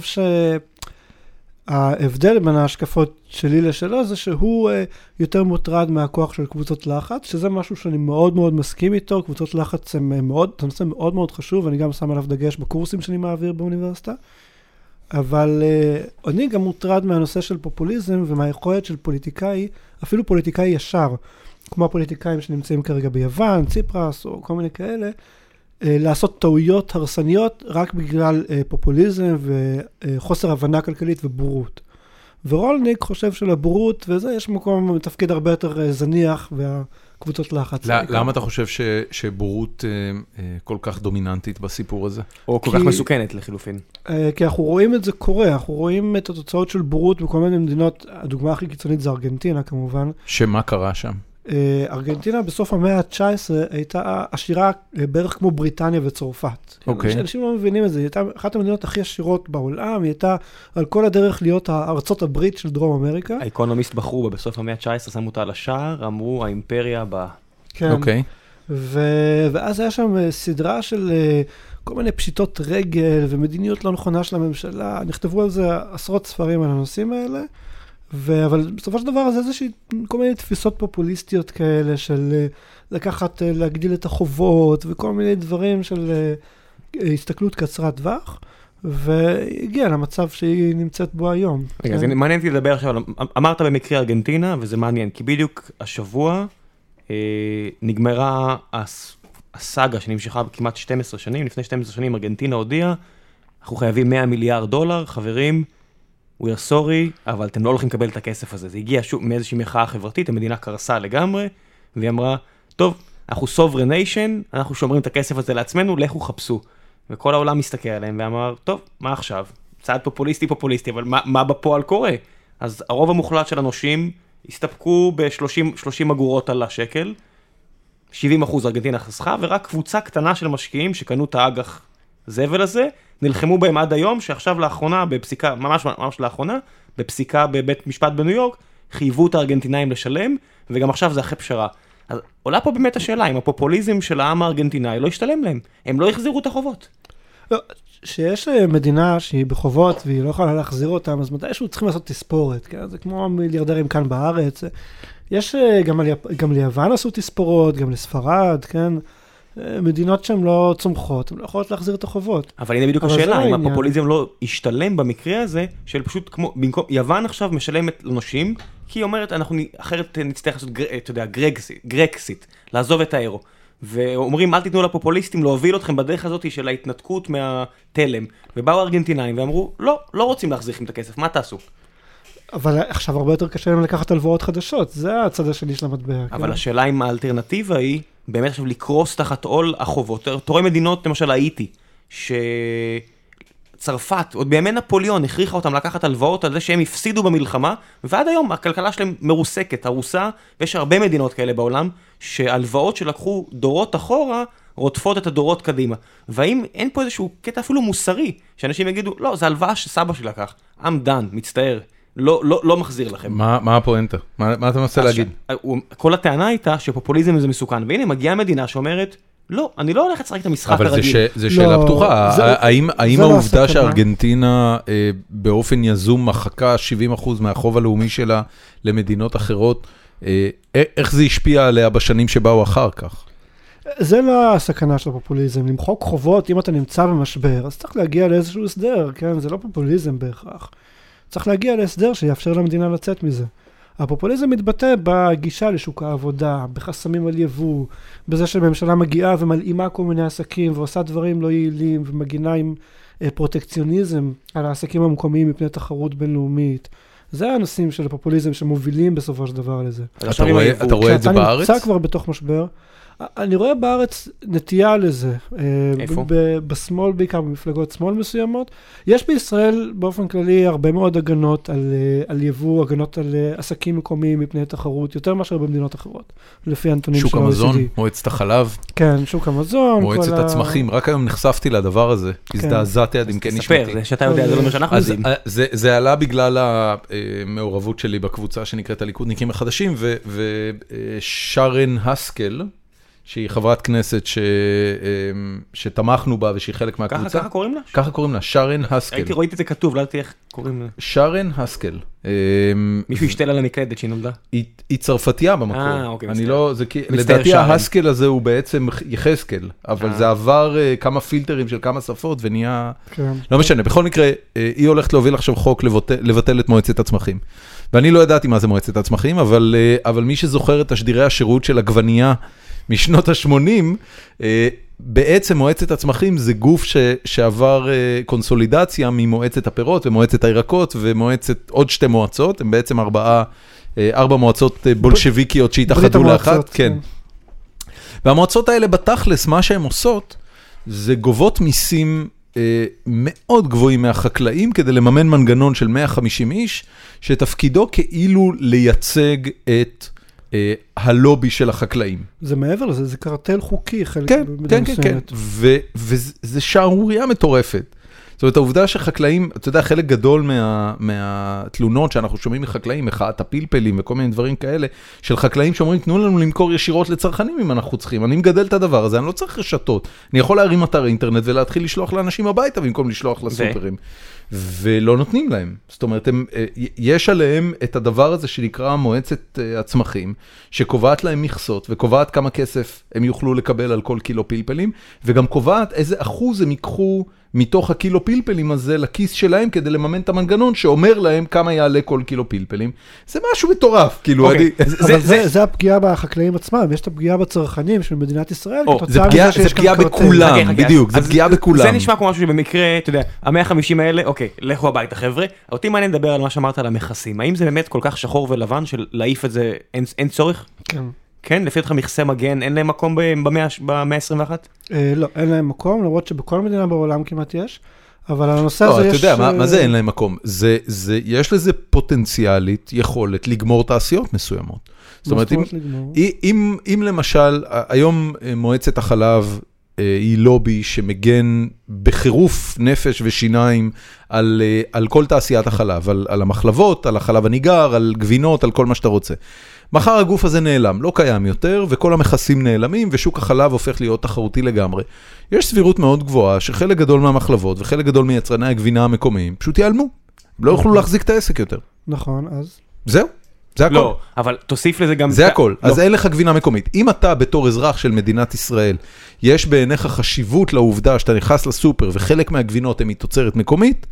C: שההבדל בין ההשקפות שלי לשלו זה שהוא אה, יותר מוטרד מהכוח של קבוצות לחץ, שזה משהו שאני מאוד מאוד מסכים איתו, קבוצות לחץ הם אה, מאוד, זה נושא מאוד מאוד חשוב, אני גם שם עליו דגש בקורסים שאני מעביר באוניברסיטה. אבל uh, אני גם מוטרד מהנושא של פופוליזם ומהיכולת של פוליטיקאי, אפילו פוליטיקאי ישר, כמו הפוליטיקאים שנמצאים כרגע ביוון, ציפרס או כל מיני כאלה, לעשות טעויות הרסניות רק בגלל uh, פופוליזם וחוסר הבנה כלכלית ובורות. ורולניק חושב שלבורות וזה יש מקום מתפקד הרבה יותר זניח והקבוצות לחץ.
A: ל- למה אתה חושב ש, שבורות אה, אה, כל כך דומיננטית בסיפור הזה?
B: או כל
C: כי-
B: כך מסוכנת לחילופין.
C: אה, כי אנחנו רואים את זה קורה, אנחנו רואים את התוצאות של בורות בכל מיני מדינות, הדוגמה הכי קיצונית זה ארגנטינה כמובן.
A: שמה קרה שם?
C: אה, ארגנטינה בסוף המאה ה-19 הייתה עשירה בערך כמו בריטניה וצרפת.
A: אוקיי.
C: אנשים לא מבינים את זה, היא הייתה אחת המדינות הכי עשירות בעולם, היא הייתה על כל הדרך להיות ארצות הברית של דרום אמריקה.
B: האקונומיסט בחרו בה בסוף המאה ה-19 שמו אותה על השער אמרו האימפריה הבאה.
C: כן.
A: אוקיי.
C: ו- ואז היה שם אה, סדרה של אה, כל מיני פשיטות רגל ומדיניות לא נכונה של הממשלה, נכתבו על זה עשרות ספרים על הנושאים האלה, ו- אבל בסופו של דבר זה איזושהי, כל מיני תפיסות פופוליסטיות כאלה של אה, לקחת, אה, להגדיל את החובות וכל מיני דברים של אה, הסתכלות קצרת טווח. והגיע למצב שהיא נמצאת בו היום.
B: רגע, אז
C: כן?
B: מעניין אותי לדבר עכשיו, על- אמרת במקרה ארגנטינה וזה מעניין כי בדיוק השבוע אה, נגמרה הס- הסאגה שנמשכה כמעט 12 שנים, לפני 12 שנים ארגנטינה הודיעה, אנחנו חייבים 100 מיליארד דולר, חברים, we are sorry, אבל אתם לא הולכים לקבל את הכסף הזה. זה הגיע שוב מאיזושהי מחאה חברתית, המדינה קרסה לגמרי, והיא אמרה, טוב, אנחנו sovereign nation, אנחנו שומרים את הכסף הזה לעצמנו, לכו חפשו. וכל העולם מסתכל עליהם ואמר, טוב, מה עכשיו? צעד פופוליסטי פופוליסטי, אבל מה, מה בפועל קורה? אז הרוב המוחלט של הנושים הסתפקו ב-30 אגורות על השקל, 70 אחוז ארגנטינה חסכה, ורק קבוצה קטנה של משקיעים שקנו את האג"ח הזבל הזה, נלחמו בהם עד היום, שעכשיו לאחרונה, בפסיקה, ממש ממש לאחרונה, בפסיקה בבית משפט בניו יורק, חייבו את הארגנטינאים לשלם, וגם עכשיו זה אחרי פשרה. אז עולה פה באמת השאלה, אם הפופוליזם של העם הארגנטינאי לא ישתלם להם, הם לא יחזירו את החובות.
C: לא, שיש מדינה שהיא בחובות והיא לא יכולה להחזיר אותם, אז מתישהו צריכים לעשות תספורת, כן? זה כמו מיליארדרים כאן בארץ. יש אה, גם, על, גם ליוון עשו תספורות, גם לספרד, כן? מדינות שהן לא צומחות, הן לא יכולות להחזיר את החובות.
B: אבל הנה בדיוק
C: אבל
B: השאלה, אם. הפופוליזם לא ישתלם במקרה הזה, של פשוט כמו, במקום, יוון עכשיו משלמת לנושים, כי היא אומרת, אנחנו אחרת נצטרך לעשות, אתה יודע, גרקסיט, גרקסיט, לעזוב את האירו. ואומרים, אל תיתנו לפופוליסטים להוביל אתכם בדרך הזאת של ההתנתקות מהתלם. ובאו הארגנטינאים ואמרו, לא, לא רוצים להחזיר לכם את הכסף, מה תעשו?
C: אבל עכשיו הרבה יותר קשה להם לקחת הלוואות חדשות, זה הצד השני של המטבע.
B: אבל
C: כן?
B: השאלה אם האלטרנטיבה היא באמת עכשיו לקרוס תחת עול החובות. אתה רואה מדינות, למשל האיטי, שצרפת, עוד בימי נפוליאון, הכריחה אותם לקחת הלוואות על זה שהם הפסידו במלחמה, ועד היום הכלכלה שלהם מרוסקת, הרוסה, ויש הרבה מדינות כאלה בעולם, שהלוואות שלקחו דורות אחורה, רודפות את הדורות קדימה. והאם אין פה איזשהו קטע אפילו מוסרי, שאנשים יגידו, לא, זו הלוואה שסבא שלי לקח, I'm done, מצטער, לא, לא, לא מחזיר לכם.
A: מה מה הפואנטה? מה מה אתה מנסה להגיד?
B: ש- הוא- כל הטענה הייתה שפופוליזם זה מסוכן, והנה מגיעה מדינה שאומרת, לא, אני לא הולך לשחק את המשחק
A: אבל זה
B: הרגיל.
A: ש- זה שאלה
C: לא,
A: פתוחה,
C: זה-
A: האם האם
C: זה לא
A: העובדה
C: הסכנה.
A: שארגנטינה אה, באופן יזום מחקה 70% מהחוב הלאומי שלה למדינות אחרות, אה, איך זה השפיע עליה בשנים שבאו אחר כך?
C: זה לא הסכנה של הפופוליזם, למחוק חובות, אם אתה נמצא במשבר, אז צריך להגיע לאיזשהו הסדר, כן? זה לא פופוליזם בהכרח. צריך להגיע להסדר שיאפשר למדינה לצאת מזה. הפופוליזם מתבטא בגישה לשוק העבודה, בחסמים על יבוא, בזה שממשלה מגיעה ומלאימה כל מיני עסקים ועושה דברים לא יעילים ומגינה עם אה, פרוטקציוניזם על העסקים המקומיים מפני תחרות בינלאומית. זה הנושאים של הפופוליזם שמובילים בסופו של דבר לזה.
A: אתה רואה- אתה רואה את זה
C: כשאתה
A: בארץ?
C: נמצא כבר בתוך משבר, אני רואה בארץ נטייה לזה. אה,
B: איפה?
C: ב- ב- בשמאל בעיקר, במפלגות שמאל מסוימות. יש בישראל באופן כללי הרבה מאוד הגנות על, אה, על יבוא, הגנות על אה, עסקים מקומיים מפני תחרות, יותר מאשר במדינות אחרות, לפי הנתונים של
A: שוק
C: ה-OECD.
A: המזון, מועצת החלב,
C: כן, שוק המזון.
A: מועצת
C: כל ה-
A: הצמחים, רק היום נחשפתי לדבר הזה, הזדעזעתי עד עמקי
B: תספר,
A: נשמתי.
B: זה שאתה יודע, זה לא מה שאנחנו יודעים.
A: זה, זה עלה בגלל המעורבות שלי בקבוצה שנקראת הליכודניקים החדשים, ושרן הסקל, שהיא חברת כנסת ש, אה, שתמכנו בה ושהיא חלק
B: ככה
A: מהקבוצה,
B: ככה קוראים לה?
A: ככה קוראים לה, שרן הסקל.
B: הייתי ראיתי את זה כתוב, לא ידעתי איך קוראים לה.
A: שרן הסקל. אה,
B: מישהו השתל על המקלדת שהיא נולדה.
A: היא, היא צרפתייה במקור.
B: אה, אוקיי,
A: אני
B: מצטער.
A: לא, זה כי, לדעתי
B: שרן.
A: ההסקל הזה הוא בעצם יחזקאל, אבל
B: אה.
A: זה עבר אה, כמה פילטרים של כמה שפות ונהיה...
C: כן.
A: לא משנה, בכל מקרה, אה, היא הולכת להוביל עכשיו חוק לבטל, לבטל את מועצת הצמחים. ואני לא ידעתי מה זה מועצת הצמחים, אבל, אה, אבל מי שזוכר את תשדירי השירות של עגבנייה משנות ה-80, בעצם מועצת הצמחים זה גוף ש, שעבר אה, קונסולידציה ממועצת הפירות ומועצת הירקות ומועצת עוד שתי מועצות, הם בעצם ארבעה, אה, ארבע מועצות אה, בולשביקיות שהתאחדו לאחת. כן. והמועצות האלה בתכלס, מה שהן עושות, זה גובות מיסים אה, מאוד גבוהים מהחקלאים כדי לממן מנגנון של 150 איש, שתפקידו כאילו לייצג את אה, הלובי של החקלאים.
C: זה מעבר לזה, זה קרטל חוקי, חלק
A: כן, כן, כן, כן. ו- וזה שערורייה מטורפת. זאת אומרת, העובדה שחקלאים, אתה יודע, חלק גדול מה, מהתלונות שאנחנו שומעים מחקלאים, מחאת הפלפלים וכל מיני דברים כאלה, של חקלאים שאומרים, תנו לנו למכור ישירות לצרכנים אם אנחנו צריכים, אני מגדל את הדבר הזה, אני לא צריך רשתות. אני יכול להרים אתר אינטרנט ולהתחיל לשלוח לאנשים הביתה במקום לשלוח לסופרים. ולא נותנים להם. זאת אומרת, הם, אה, יש עליהם את הדבר הזה שנקרא מועצת אה, הצמחים, שקובעת להם מכסות וקובעת כמה כסף הם יוכלו לקבל על כל קילו פלפלים, וגם קובעת איזה אחוז הם ייקחו מתוך הקילו פלפלים הזה לכיס שלהם כדי לממן את המנגנון שאומר להם כמה יעלה כל קילו פלפלים. זה משהו מטורף, כאילו,
B: אוקיי,
A: אני...
B: זה-
C: אבל
B: זה-
C: זה, זה הפגיעה בחקלאים עצמם, יש את הפגיעה בצרכנים של מדינת ישראל,
A: זה
C: כתוצאה
A: פגיעה-
C: מזה
A: זה
C: שיש כאן
A: פגיעה
C: קרטל.
A: בכולם.
B: חכה, חכה,
A: בדיוק, זה פגיעה בכולם.
B: זה נשמע כמו משהו שבמקרה, אתה יודע, המאה החמישים האלה, אוקיי, לכו הביתה חבר'ה. אותי מעניין לדבר על מה שאמרת על המכסים. האם זה באמת כל כך שחור ולבן של להעיף את זה, אין- אין צורך?
C: כן.
B: כן, לפי אותך מכסי מגן, אין להם מקום במאה במאה ה-21?
C: אה, לא, אין להם מקום, למרות שבכל מדינה בעולם כמעט יש, אבל על הנושא
A: לא,
C: הזה
A: אתה
C: יש...
A: יודע, מה, מה זה
C: אה,
A: אין להם מקום? זה, זה, יש לזה פוטנציאלית יכולת לגמור תעשיות מסוימות. זאת אומרת, אם, למשל, היום אה, מועצת החלב אה, היא לובי שמגן בחירוף נפש ושיניים על, אה, על כל תעשיית החלב, על, על המחלבות, על החלב הניגר, על גבינות, על כל מה שאתה רוצה. מחר הגוף הזה נעלם, לא קיים יותר, וכל המכסים נעלמים, ושוק החלב הופך להיות תחרותי לגמרי. יש סבירות מאוד גבוהה שחלק גדול מהמחלבות וחלק גדול מיצרני הגבינה המקומיים פשוט ייעלמו. הם לא יוכלו להחזיק את העסק יותר.
C: נכון, אז...
A: זהו, זה הכל.
B: לא, אבל תוסיף לזה גם...
A: זה הכל,
B: לא.
A: אז אין לך גבינה מקומית. אם אתה בתור אזרח של מדינת ישראל, יש בעיניך חשיבות לעובדה שאתה נכנס לסופר וחלק מהגבינות הן מתוצרת מקומית,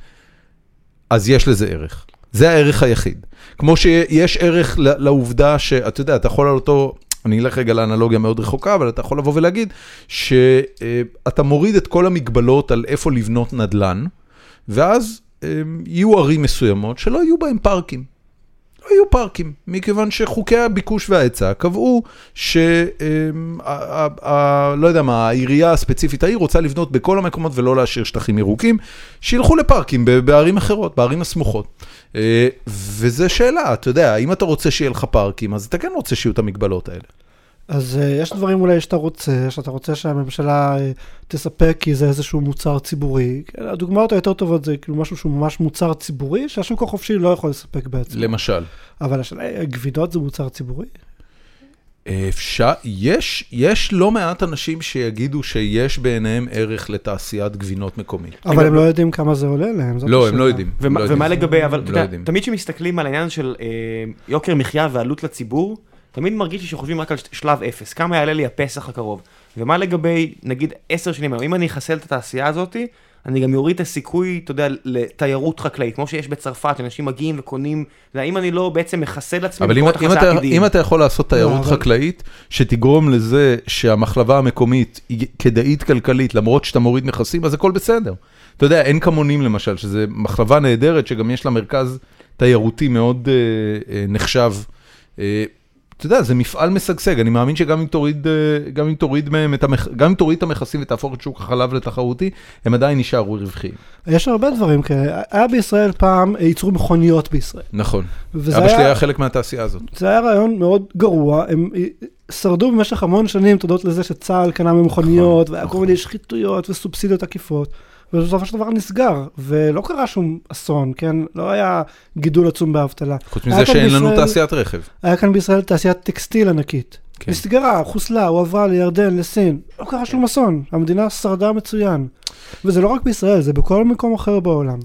A: אז יש לזה ערך. זה הערך היחיד. כמו שיש ערך לעובדה שאתה יודע, אתה יכול על אותו, אני אלך רגע לאנלוגיה מאוד רחוקה, אבל אתה יכול לבוא ולהגיד שאתה מוריד את כל המגבלות על איפה לבנות נדל"ן, ואז אה, יהיו ערים מסוימות שלא יהיו בהם פארקים. לא יהיו פארקים, מכיוון שחוקי הביקוש וההיצע קבעו ש... אמ, לא יודע מה, העירייה הספציפית ההיא רוצה לבנות בכל המקומות ולא להשאיר שטחים ירוקים, שילכו לפארקים בערים אחרות, בערים הסמוכות. אה, וזה שאלה, אתה יודע, אם אתה רוצה שיהיה לך פארקים, אז אתה כן רוצה שיהיו את המגבלות האלה.
C: אז uh, יש דברים אולי שאתה רוצה, שאתה רוצה שהממשלה uh, תספק כי זה איזשהו מוצר ציבורי. כן, הדוגמאות היותר טובות זה כאילו משהו שהוא ממש מוצר ציבורי, שהשוק החופשי לא יכול לספק בעצמו.
A: למשל.
C: אבל השאלה היא, גבינות זה מוצר ציבורי?
A: אפשר, יש, יש לא מעט אנשים שיגידו שיש בעיניהם ערך לתעשיית גבינות מקומית.
C: אבל הם לא יודעים כמה זה עולה להם. זאת
A: לא, הם
C: השאלה.
A: לא יודעים.
B: ומה,
A: לא
B: ומה
A: יודעים.
B: לגבי, אבל
A: לא
B: אתה יודע,
A: יודעים.
B: תמיד כשמסתכלים על העניין של אה, יוקר מחיה ועלות לציבור, תמיד מרגיש לי שחושבים רק על שלב אפס, כמה יעלה לי הפסח הקרוב. ומה לגבי, נגיד, עשר שנים היום, אם אני אחסל את התעשייה הזאת, אני גם יוריד את הסיכוי, אתה יודע, לתיירות חקלאית, כמו שיש בצרפת, שאנשים מגיעים וקונים, אתה יודע, אם אני לא בעצם מחסל עצמי
A: אבל אם, אם, אתה. אם אתה יכול לעשות תיירות
C: לא, אבל-
A: חקלאית שתגרום לזה שהמחלבה המקומית היא כדאית כלכלית למרות שאתה מוריד מכסים, אז הכל בסדר. אתה יודע, אין כמונים למשל, שזה מחלבה נהדרת שגם יש לה מרכז תיירותי מאוד אה, אה, נחשב. אה, אתה יודע, זה מפעל משגשג, אני מאמין שגם אם תוריד, אה, גם אם תוריד מהם את המכ... גם אם תוריד את המכסים ותהפוך את שוק החלב לתחרותי, הם עדיין יישארו רווחיים.
C: יש הרבה דברים כאלה. היה בישראל פעם, ייצרו מכוניות בישראל.
A: נכון. אבא שלי
C: היה,
A: חלק מהתעשייה הזאת.
C: זה היה רעיון מאוד גרוע. הם אה, שרדו במשך המון שנים תודות לזה שצה"ל קנה ממכוניות, והיה כל
A: נכון.
C: מיני שחיתויות וסובסידיות עקיפות. ובסופו של דבר נסגר, ולא קרה שום אסון, כן? לא היה גידול עצום באבטלה.
A: חוץ מזה שאין לנו
C: בישראל-
A: תעשיית רכב.
C: היה כאן בישראל תעשיית טקסטיל ענקית.
A: כן.
C: נסגרה, חוסלה, הועברה לירדן, לסין. לא קרה שום אסון, המדינה שרדה מצוין. וזה לא רק בישראל, זה בכל מקום אחר בעולם.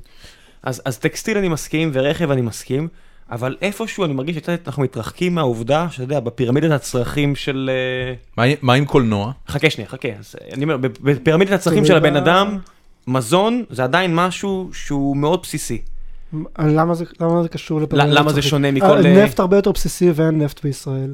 B: אז, אז טקסטיל אני מסכים, ורכב אני מסכים, אבל איפשהו אני מרגיש שאנחנו מתרחקים מהעובדה, שאתה יודע, בפירמידת הצרכים של... אה,
A: מה, מה עם קולנוע?
B: חכה שנייה, חכה. אז אני אומר, בפירמידת הצרכים של הבן אדם, מזון זה עדיין משהו שהוא מאוד בסיסי.
C: למה זה, למה זה קשור לפרמידת
B: למה זה? שונה מכל...
C: אה,
B: אה,
C: נפט הרבה יותר בסיסי ואין נפט בישראל.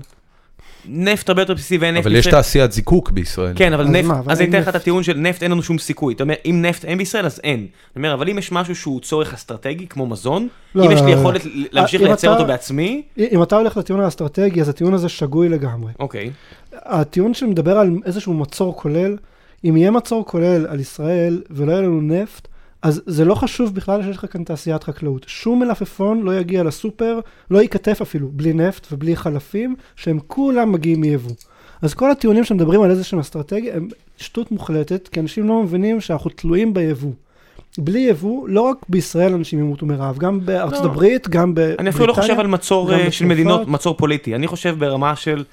B: נפט הרבה יותר בסיסי ואין נפט.
A: אבל יש
B: בישראל.
A: תעשיית זיקוק בישראל.
B: כן, אבל נפט, אז אני אתן לך את. הטיעון של נפט אין לנו שום סיכוי. אתה אומר, אם נפט אין בישראל אז אין. אני אומר, אבל אם יש משהו שהוא צורך אסטרטגי, כמו מזון,
C: לא,
B: אם יש
C: לא,
B: לי
C: לא.
B: יכולת להמשיך לייצר
C: אתה-
B: אותו בעצמי,
C: אם אתה הולך לטיעון האסטרטגי, אז הטיעון הזה שגוי לגמרי.
B: אוקיי.
C: הטיעון שמדבר על איזשהו מצור כולל, אם יהיה מצור כולל על ישראל ולא יהיה לנו נפט, אז זה לא חשוב בכלל שיש לך כאן תעשיית חקלאות. שום מלפפון לא יגיע לסופר, לא ייכתף אפילו, בלי נפט ובלי חלפים, שהם כולם מגיעים מיבוא. אז כל הטיעונים שמדברים על איזה שהם אסטרטגיה הם שטות מוחלטת, כי אנשים לא מבינים שאנחנו תלויים ביבוא. בלי יבוא, לא רק בישראל אנשים ימותו מרעב, גם בארצות
B: לא.
C: הברית, גם בבריטניה.
B: אני אפילו לא חושב על מצור אה, של. מדינות, מצור פוליטי. אני חושב ברמה של,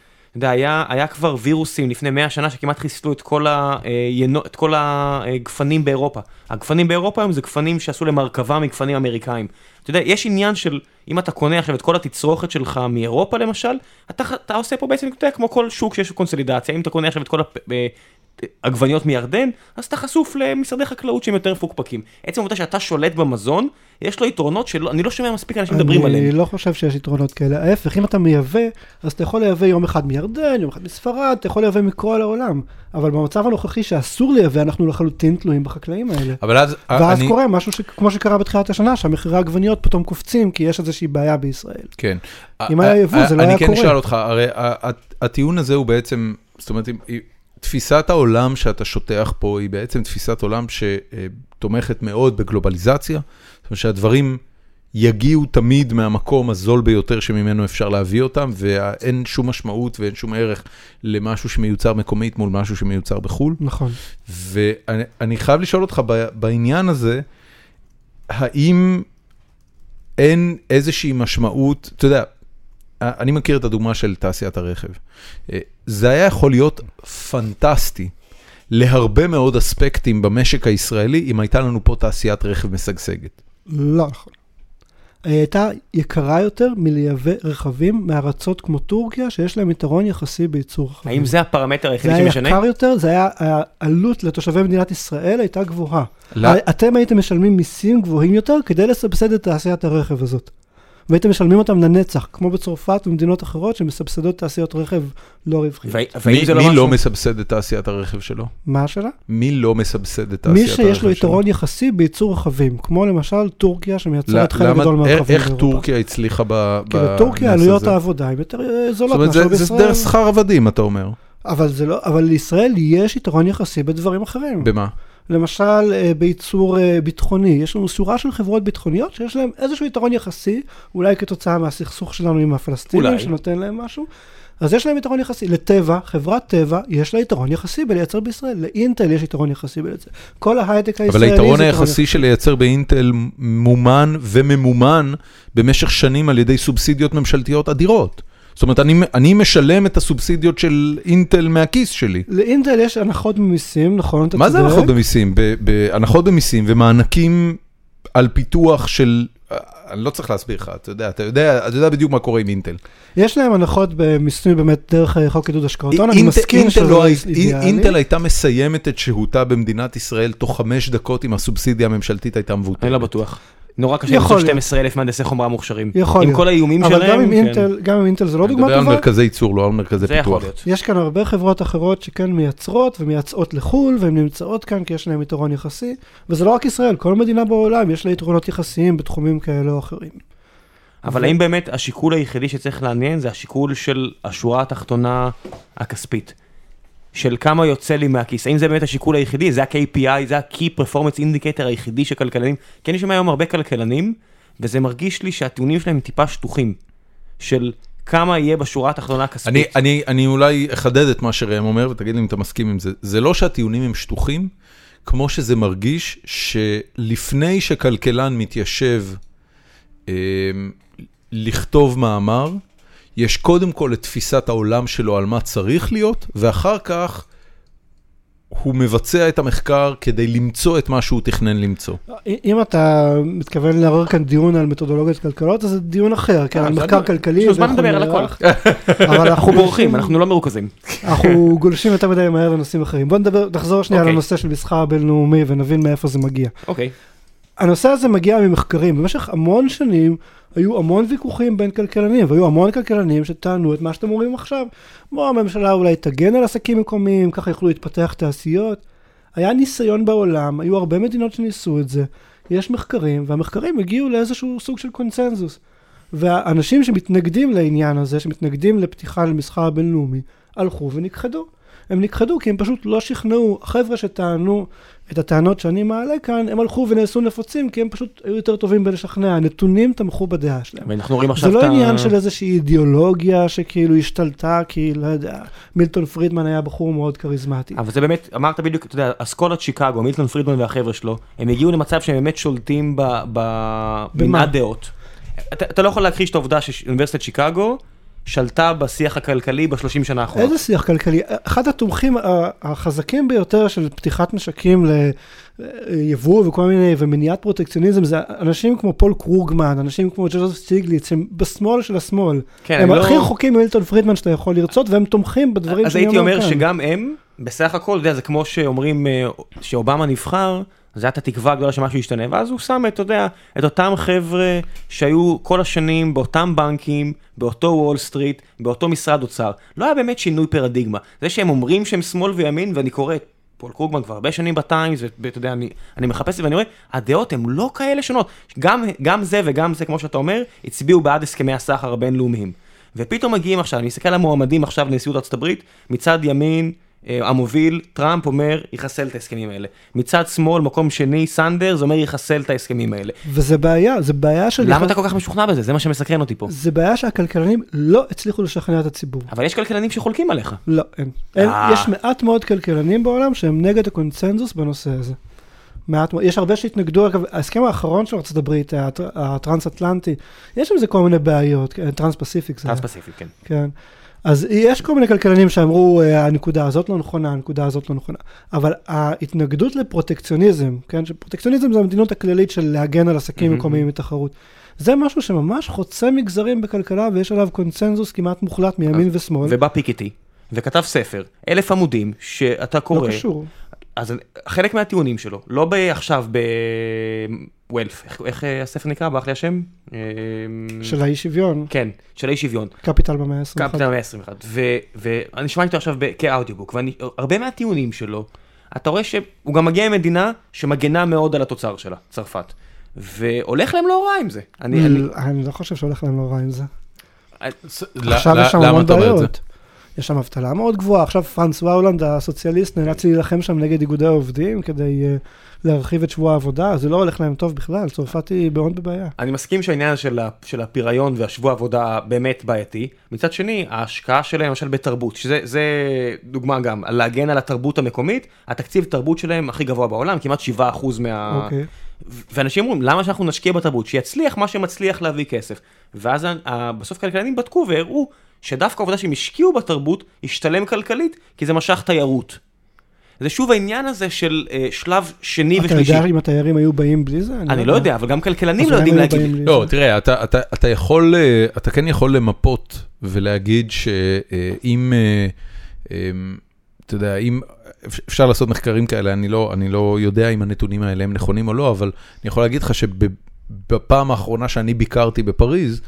B: היה, היה כבר וירוסים לפני 100 שנה שכמעט חיסלו את כל, ה, אה, את כל הגפנים באירופה. הגפנים באירופה היום זה גפנים שעשו להם הרכבה מגפנים אמריקאים. אתה יודע, יש עניין של, אם אתה קונה עכשיו את כל התצרוכת שלך מאירופה למשל, אתה, עושה פה בעצם, יודע, כמו כל שוק שיש קונסולידציה, אם אתה קונה עכשיו את כל. אה, עגבניות מירדן, אז אתה חשוף למשרדי חקלאות שהם יותר מפוקפקים. עצם העובדה שאתה שולט במזון, יש לו יתרונות שאני לא שומע מספיק אנשים מדברים עליהם.
C: אני לא חושב שיש יתרונות כאלה. ההפך, אם אתה מייבא, אז אתה יכול לייבא יום אחד מירדן, יום אחד מספרד, אתה יכול לייבא מכל העולם. אבל במצב הנוכחי שאסור לייבא, אנחנו לחלוטין תלויים בחקלאים האלה.
A: אבל אז,
C: ואז
A: אני,
C: קורה משהו ש... כמו שקרה בתחילת השנה, שהמחירי העגבניות פתאום קופצים, כי יש איזושהי בעיה בישראל.
A: כן.
C: אם היה יבוא, זה לא היה
A: אני כן
C: קורה.
A: אשאל אותך, הרי הטיעון הזה הוא בעצם, זאת אומרת, תפיסת העולם שאתה שוטח פה היא בעצם תפיסת עולם שתומכת מאוד בגלובליזציה, זאת אומרת שהדברים יגיעו תמיד מהמקום הזול ביותר שממנו אפשר להביא אותם, ואין שום משמעות ואין שום ערך למשהו שמיוצר מקומית מול משהו שמיוצר בחו"ל.
C: נכון.
A: ואני חייב לשאול אותך בעניין הזה, האם אין איזושהי משמעות, אתה יודע, אני מכיר את הדוגמה של תעשיית הרכב. זה היה יכול להיות פנטסטי להרבה מאוד אספקטים במשק הישראלי, אם הייתה לנו פה תעשיית רכב משגשגת.
C: לא נכון. היא הייתה יקרה יותר מלייבא רכבים מארצות כמו טורקיה, שיש להם יתרון יחסי בייצור רכבים.
B: האם זה הפרמטר היחידי
C: זה היה
B: שמשנה?
C: יקר יותר, זה היה, העלות לתושבי מדינת ישראל הייתה גבוהה.
A: לא.
C: אתם הייתם משלמים מיסים גבוהים יותר כדי לסבסד את תעשיית הרכב הזאת. והייתם משלמים אותם לנצח, כמו בצרפת ומדינות אחרות שמסבסדות תעשיות רכב לא רווחיות.
A: מי
B: זה
A: מי
B: משהו-
A: לא מסבסד את תעשיית הרכב שלו?
C: מה השאלה?
A: מי לא מסבסד את
C: מי
A: תעשיית הרכב שלו?
C: שיש לו יתרון יחסי בייצור רכבים, כמו למשל טורקיה שמייצרת חלק גדול
A: איך-
C: מהרכבים
A: איך
C: באירופה.
A: טורקיה הצליחה ב...
C: כי
A: ב-
C: בטורקיה עלויות? העבודה הן יותר אה,
A: זאת
C: זולות
A: אומרת, זה-
C: מאשר
A: זה
C: בישראל.
A: דרך שכר עבדים, אתה אומר.
C: אבל זה לא, אבל לישראל יש יתרון יחסי בדברים אחרים.
A: במה?
C: למשל, אה, בייצור אה, ביטחוני, יש לנו שורה של חברות ביטחוניות שיש להן איזשהו יתרון יחסי, אולי כתוצאה מהסכסוך שלנו עם הפלסטינים,
B: אולי.
C: שנותן להם משהו. אז יש להם יתרון יחסי. לטבע, חברת טבע, יש לה יתרון יחסי בלייצר בישראל. לאינטל יש יתרון יחסי בלייצר. כל ההייטק הישראלי
A: אבל היתרון היחסי של לייצר באינטל מומן וממומן במשך שנים על ידי סובסידיות ממשלתיות אדירות. זאת אומרת, אני, אני משלם את הסובסידיות של אינטל מהכיס שלי.
C: לאינטל יש הנחות ממיסים, נכון? אתה
A: מה זה
C: צודק.
A: הנחות במיסים? ב- ב- הנחות במיסים ומענקים על פיתוח של... אני לא צריך להסביר לך, אתה יודע, אתה יודע, אתה יודע בדיוק מה קורה עם אינטל.
C: יש להם הנחות במיסוי באמת דרך אה, חוק עידוד השקעות הון, אני
A: אינטל-
C: מסכים
A: אינטל
C: שזה
A: לא
C: לא אידיאלי.
A: אינטל הייתה מסיימת את שהותה במדינת ישראל תוך חמש דקות אם הסובסידיה הממשלתית הייתה מבוטלת.
B: אני לא בטוח. נורא קשה למצוא
C: להיות.
B: 12 אלף מהנדסי חומרה מוכשרים.
C: יכול
B: עם
C: להיות.
B: כל האיומים שלהם.
C: אבל גם עם
B: כן.
C: אינטל, גם עם אינטל זה לא
A: אני
C: דוגמה
A: מדבר על
C: טובה.
A: מרכזי ייצור, לא על מרכזי פיתוח.
C: יש כאן הרבה חברות אחרות שכן מייצרות ומייצאות לחו"ל, והן נמצאות כאן כי יש להן יתרון יחסי, וזה לא רק ישראל, כל מדינה בעולם יש לה יתרונות יחסיים בתחומים כאלה או אחרים.
B: אבל האם באמת השיקול היחידי שצריך לעניין זה השיקול של השורה התחתונה הכספית? של כמה יוצא לי מהכיס, האם זה באמת השיקול היחידי, זה ה-KPI, זה ה-Key Performance Indicator היחידי של כלכלנים? כי אני שומע היום הרבה כלכלנים, וזה מרגיש לי שהטיעונים שלהם טיפה שטוחים, של כמה יהיה בשורה התחתונה
A: אני,
B: הכספית.
A: אני, אני אולי אחדד את מה שראם אומר ותגיד לי אם אתה מסכים עם זה. זה לא שהטיעונים הם שטוחים, כמו שזה מרגיש שלפני שכלכלן מתיישב אה, לכתוב מאמר, יש קודם כל את תפיסת העולם שלו על מה צריך להיות, ואחר כך הוא מבצע את המחקר כדי למצוא את מה שהוא תכנן למצוא.
C: אם אתה מתכוון לערער כאן דיון על מתודולוגיות כלכלות, אז זה דיון אחר, כן,
B: אה,
C: על מחקר כלכלי.
B: יש לנו זמן לדבר על. הכל.
C: אבל
B: אנחנו בורחים, אנחנו לא מרוכזים.
C: אנחנו גולשים יותר מדי מהר לנושאים אחרים. בוא נדבר, נחזור שנייה
B: אוקיי.
C: לנושא של מסחר הבינלאומי ונבין מאיפה זה מגיע.
B: אוקיי.
C: הנושא הזה מגיע ממחקרים. במשך המון שנים היו המון ויכוחים בין כלכלנים, והיו המון כלכלנים שטענו את מה שאתם אומרים עכשיו. בוא, הממשלה אולי תגן על עסקים מקומיים, ככה יוכלו להתפתח תעשיות. היה ניסיון בעולם, היו הרבה מדינות שניסו את זה. יש מחקרים, והמחקרים הגיעו לאיזשהו סוג של קונצנזוס. והאנשים שמתנגדים לעניין הזה, שמתנגדים לפתיחה למסחר בינלאומי, הלכו ונכחדו. הם נכחדו כי הם פשוט לא שכנעו, החבר'ה שטענו את הטענות שאני מעלה כאן, הם הלכו ונעשו נפוצים כי הם פשוט היו יותר טובים בלשכנע, הנתונים תמכו בדעה שלהם.
B: ואנחנו רואים
C: זה
B: עכשיו
C: לא
B: את ה...
C: עניין של איזושהי אידיאולוגיה שכאילו השתלטה, כי לא יודע, מילטון פרידמן היה בחור מאוד כריזמטי.
B: אבל זה באמת, אמרת בדיוק, אתה יודע, אסכולת שיקגו, מילטון פרידמן והחבר'ה שלו, הם הגיעו למצב שהם באמת שולטים במנעד דעות. אתה אתה לא יכול להכחיש את העובדה שאוניברסיטת שיקגו שלטה בשיח הכלכלי בשלושים שנה האחרונות.
C: איזה שיח כלכלי? אחד התומכים החזקים ביותר של פתיחת משקים ליבוא וכל מיני, ומניעת פרוטקציוניזם, זה אנשים כמו פול קרוגמן, אנשים כמו ג'וזף סטיגליץ, הם בשמאל של השמאל.
B: כן,
C: הם
B: לא-
C: הכי רחוקים ממילטון פרידמן שאתה יכול לרצות, והם תומכים בדברים
B: אז
C: שאני
B: הייתי אומר
C: כאן.
B: שגם הם, בסך הכל, אתה יודע, זה כמו שאומרים אה, שאובמה נבחר, זה הייתה תקווה גדולה שמשהו ישתנה, ואז הוא שם את, אתה יודע, את אותם חבר'ה שהיו כל השנים באותם בנקים, באותו וול סטריט, באותו משרד אוצר. לא היה באמת שינוי פרדיגמה. זה שהם אומרים שהם שמאל וימין, ואני קורא את פול קרוגמן כבר הרבה שנים בטיימס, ואתה יודע, אני, אני מחפש את זה ואני רואה, הדעות הן לא כאלה שונות. גם, גם זה וגם זה, כמו שאתה אומר, הצביעו בעד הסכמי הסחר הבינלאומיים. ופתאום מגיעים עכשיו, אני מסתכל על המועמדים עכשיו לנשיאות ארצות הברית, מצד ימין, המוביל, טראמפ אומר, יחסל את ההסכמים האלה. מצד שמאל, מקום שני, סנדרס אומר, יחסל את ההסכמים האלה.
C: וזה בעיה, זה בעיה של...
B: למה אתה כל כך משוכנע בזה? זה מה שמסקרן אותי פה.
C: זה בעיה שהכלכלנים לא הצליחו לשכנע את הציבור.
B: אבל יש כלכלנים שחולקים עליך.
C: לא, אין. אין
B: אה.
C: יש מעט מאוד כלכלנים בעולם שהם נגד הקונצנזוס בנושא הזה. מעט מאוד, יש הרבה שהתנגדו, אגב, ההסכם האחרון של ארה"ב, הטר- הטרנס-אטלנטי, יש עם זה כל מיני בעיות, כן, טרנס-פסיפיק זה היה.
B: טרנס פסיפיק, כן.
C: כן. אז יש כל מיני כלכלנים שאמרו, אה, הנקודה הזאת לא נכונה, הנקודה הזאת לא נכונה. אבל ההתנגדות לפרוטקציוניזם, כן, שפרוטקציוניזם זה המדיניות הכללית של להגן על עסקים
B: מהמם.
C: מקומיים מתחרות. זה משהו שממש חוצה מגזרים בכלכלה, ויש עליו קונצנזוס כמעט מוחלט מימין ושמאל.
B: ובא פיקטי, וכתב ספר, אלף עמודים, שאתה קורא.
C: לא קשור.
B: אז חלק מהטיעונים שלו, לא עכשיו בוולף, איך, איך אה, הספר נקרא? ברח לי השם? אה,
C: של האי שוויון,
B: כן, של האי שוויון.
C: קפיטל במאה ה-21.
B: קפטן 121, ו- ואני שמעתי אותו עכשיו כאודיובוק, והרבה מהטיעונים שלו, אתה רואה שהוא גם מגיע ממדינה שמגנה מאוד על התוצר שלה, צרפת. והולך להם לא רע עם זה. אני, אני,
C: אני לא חושב שהולך להם לא רע עם זה.
A: ס-
C: עכשיו יש שם המון? בעיות. יש שם אבטלה מאוד גבוהה, עכשיו פרנס ואולנד הסוציאליסט נאלץ להילחם שם נגד איגודי העובדים כדי אה, להרחיב את שבוע העבודה, זה לא הולך להם טוב בכלל, צרפת היא מאוד בבעיה.
B: אני מסכים שהעניין של, ה- של הפיריון והשבוע עבודה באמת בעייתי. מצד שני, ההשקעה שלהם למשל בתרבות, שזה זה דוגמה גם, להגן על התרבות המקומית, התקציב תרבות שלהם הכי גבוה בעולם, כמעט 7% מה...
C: אוקיי.
B: ו- ואנשים אומרים, למה שאנחנו נשקיע בתרבות? שיצליח מה שמצליח להביא כסף. ואז בסוף כלכלנים בדקו והראו שדווקא העובדה שהם השקיעו בתרבות, השתלם כלכלית, כי זה משך תיירות. זה שוב העניין הזה של אה, שלב שני
C: אתה
B: ושלישי.
C: יודע אם התיירים היו באים בלי זה?
B: אני לא יודע, אבל גם כלכלנים לא יודעים להגיד.
A: לא,
C: זה.
A: תראה, אתה, אתה, אתה יכול, אה, אתה כן יכול למפות ולהגיד שאם, אתה יודע, אם, אפ- אפשר לעשות מחקרים כאלה, אני לא, אני לא יודע אם הנתונים האלה הם נכונים או לא, אבל אני יכול להגיד לך שבפעם האחרונה שאני ביקרתי בפריז, אה,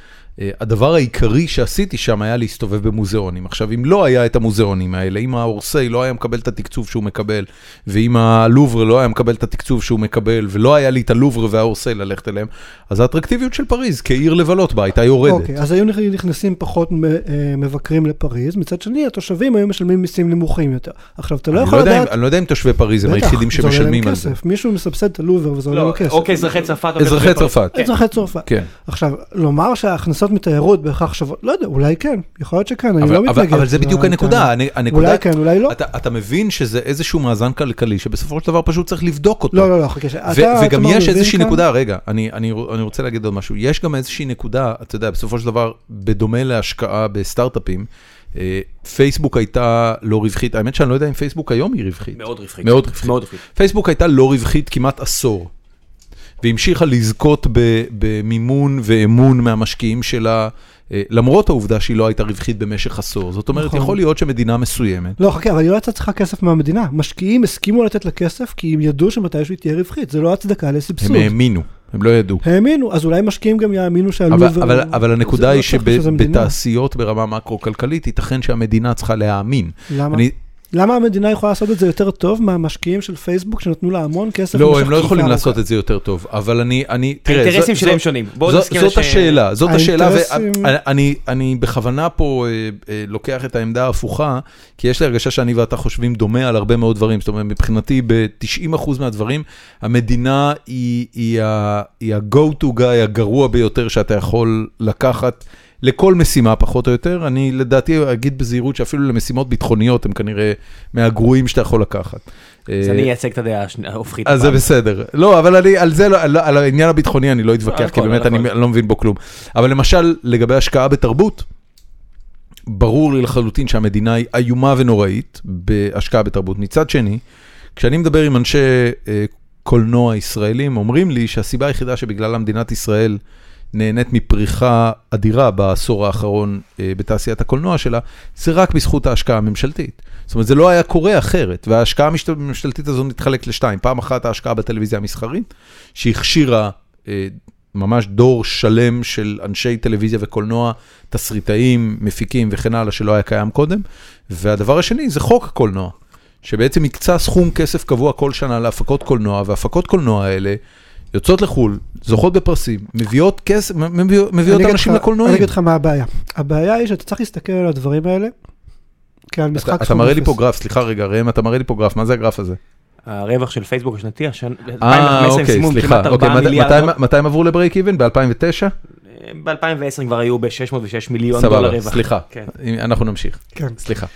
A: הדבר העיקרי שעשיתי שם היה להסתובב במוזיאונים. עכשיו, אם לא היה את המוזיאונים האלה, אם האורסיי לא היה מקבל את התקצוב שהוא מקבל, ואם הלובר לא היה מקבל את התקצוב שהוא מקבל, ולא היה לי את הלובר והאורסיי ללכת אליהם, אז האטרקטיביות של פריז כעיר לבלות בה הייתה יורדת.
C: אוקיי, אז היו נכנסים פחות אה, מבקרים לפריז, מצד שני התושבים היו משלמים מיסים נמוכים יותר. עכשיו, אתה לא יכול
A: לא
C: לדעת...
A: אני לא יודע אם תושבי פריז הם היחידים שמשלמים על זה.
C: מישהו מסבסד את הלובר וזה עולה לו
B: לא,
C: כסף.
B: אוקיי, אזרחי צרפת.
A: אזרחי צרפת.
B: כן.
C: אזרחי צרפת.
A: כן.
C: עכשיו, לומר שההכנסות מתיירות בהכרח שוות, לא יודע, אולי כן, יכול להיות שכן, אני
A: אבל-
C: לא
A: אבל-
C: מתנגד.
A: אבל זה בדיוק
C: לטענה.
A: הנקודה, הנ- הנקודה,
C: אולי כן, אולי לא.
A: אתה, אתה מבין שזה איזשהו מאזן כלכלי שבסופו של דבר פשוט צריך לבדוק אותו.
C: לא, לא, לא, חכה, שאתה,
A: ו- וגם יש איזושהי
C: כאן?
A: נקודה, רגע, אני, אני, אני רוצה להגיד עוד משהו, יש גם איזושהי נקודה, אתה יודע, בסופו של דבר, בדומה להשקעה בסטארט-אפים, אה, פייסבוק הייתה לא רווחית, האמת שאני לא יודע אם פייסבוק היום היא רווחית.
B: מאוד רווחית.
A: מאוד רווחית.
B: מאוד רווחית.
A: פייסבוק הייתה לא רווחית כמעט עשור, והמשיכה לזכות במימון ואמון מהמשקיעים שלה, אה, למרות העובדה שהיא לא הייתה רווחית במשך עשור. זאת אומרת,
C: נכון.
A: יכול להיות שמדינה מסוימת,
C: לא, חכה, אבל היא לא הייתה צריכה כסף מהמדינה. משקיעים הסכימו לתת לה כסף כי הם ידעו שמתישהו היא תהיה רווחית, זה לא הצדקה לסבסוד.
A: הם האמינו, הם לא ידעו.
C: האמינו, אז אולי משקיעים גם יאמינו שעלו...
A: אבל, אבל, אבל הנקודה היא
C: לא מדינה.
A: שבתעשיות ברמה מקרו-כלכלית, ייתכן שהמדינה צריכה להאמין.
C: למה?
A: אני,
C: למה המדינה יכולה לעשות את זה יותר טוב מהמשקיעים של פייסבוק שנתנו לה המון כסף?
A: לא, הם לא יכולים? לעשות את זה יותר טוב, אבל אני, אני, תראה,
B: האינטרסים שלהם
A: זו-
B: שונים. בואו
A: זו-
B: נסכים
A: זאת השאלה, זאת השאלה, ואני אני בכוונה פה אה, אה, לוקח את העמדה ההפוכה, כי יש לי הרגשה שאני ואתה חושבים דומה על הרבה מאוד דברים, זאת אומרת, מבחינתי ב-90% מהדברים, המדינה היא, היא, היא ה-go to guy הגרוע ביותר שאתה יכול לקחת. לכל משימה פחות או יותר, אני לדעתי אגיד בזהירות שאפילו למשימות ביטחוניות הם כנראה מהגרועים שאתה יכול לקחת.
B: אז
A: אה,
B: אני אייצג את הדעה ההופכית.
A: אז זה. בסדר. לא, אבל אני, על זה, לא, על, העניין הביטחוני אני לא אתווכח, כי
B: נכון,
A: באמת אני
B: נכון.
A: לא מבין בו כלום. אבל למשל, לגבי השקעה בתרבות, ברור לי לחלוטין שהמדינה היא איומה ונוראית בהשקעה בתרבות. מצד שני, כשאני מדבר עם אנשי אה, קולנוע ישראלים, אומרים לי שהסיבה היחידה שבגללה מדינת ישראל נהנית מפריחה אדירה בעשור האחרון אה, בתעשיית הקולנוע שלה, זה רק בזכות ההשקעה הממשלתית. זאת אומרת, זה לא היה קורה אחרת, וההשקעה הממשלתית הזו מתחלק לשתיים. פעם אחת ההשקעה בטלוויזיה המסחרית, שהכשירה אה, ממש דור שלם של אנשי טלוויזיה וקולנוע, תסריטאים, מפיקים וכן הלאה, שלא היה קיים קודם. והדבר השני זה חוק הקולנוע, שבעצם הקצה סכום כסף קבוע כל שנה להפקות קולנוע, והפקות קולנוע האלה יוצאות לחו"ל, זוכות בפרסים, מביאות כסף, מביאות, מביאות אנשים
C: לך- אני
A: לקולנועים.
C: אגיד לך מה הבעיה. הבעיה היא שאתה צריך להסתכל על הדברים האלה כעל משחק
A: אתה- אתה
C: סכום
A: מראה לי
C: אפס.
A: פה גרף, סליחה רגע, ראם, אתה מראה לי פה גרף, מה זה הגרף הזה?
B: הרווח של פייסבוק השנתי, השנה,
A: אה, אוקיי, סליחה, אוקיי, מתי-
B: מיליארד,
A: מתי- מתי הם עברו לברייק איבן? ב-2009?
B: ב-2010 כבר היו ב-606 מיליון דולר
A: סבבה,
B: רווח.
A: סליחה,
B: כן.
A: אנחנו נמשיך,
C: כן.
A: סליחה.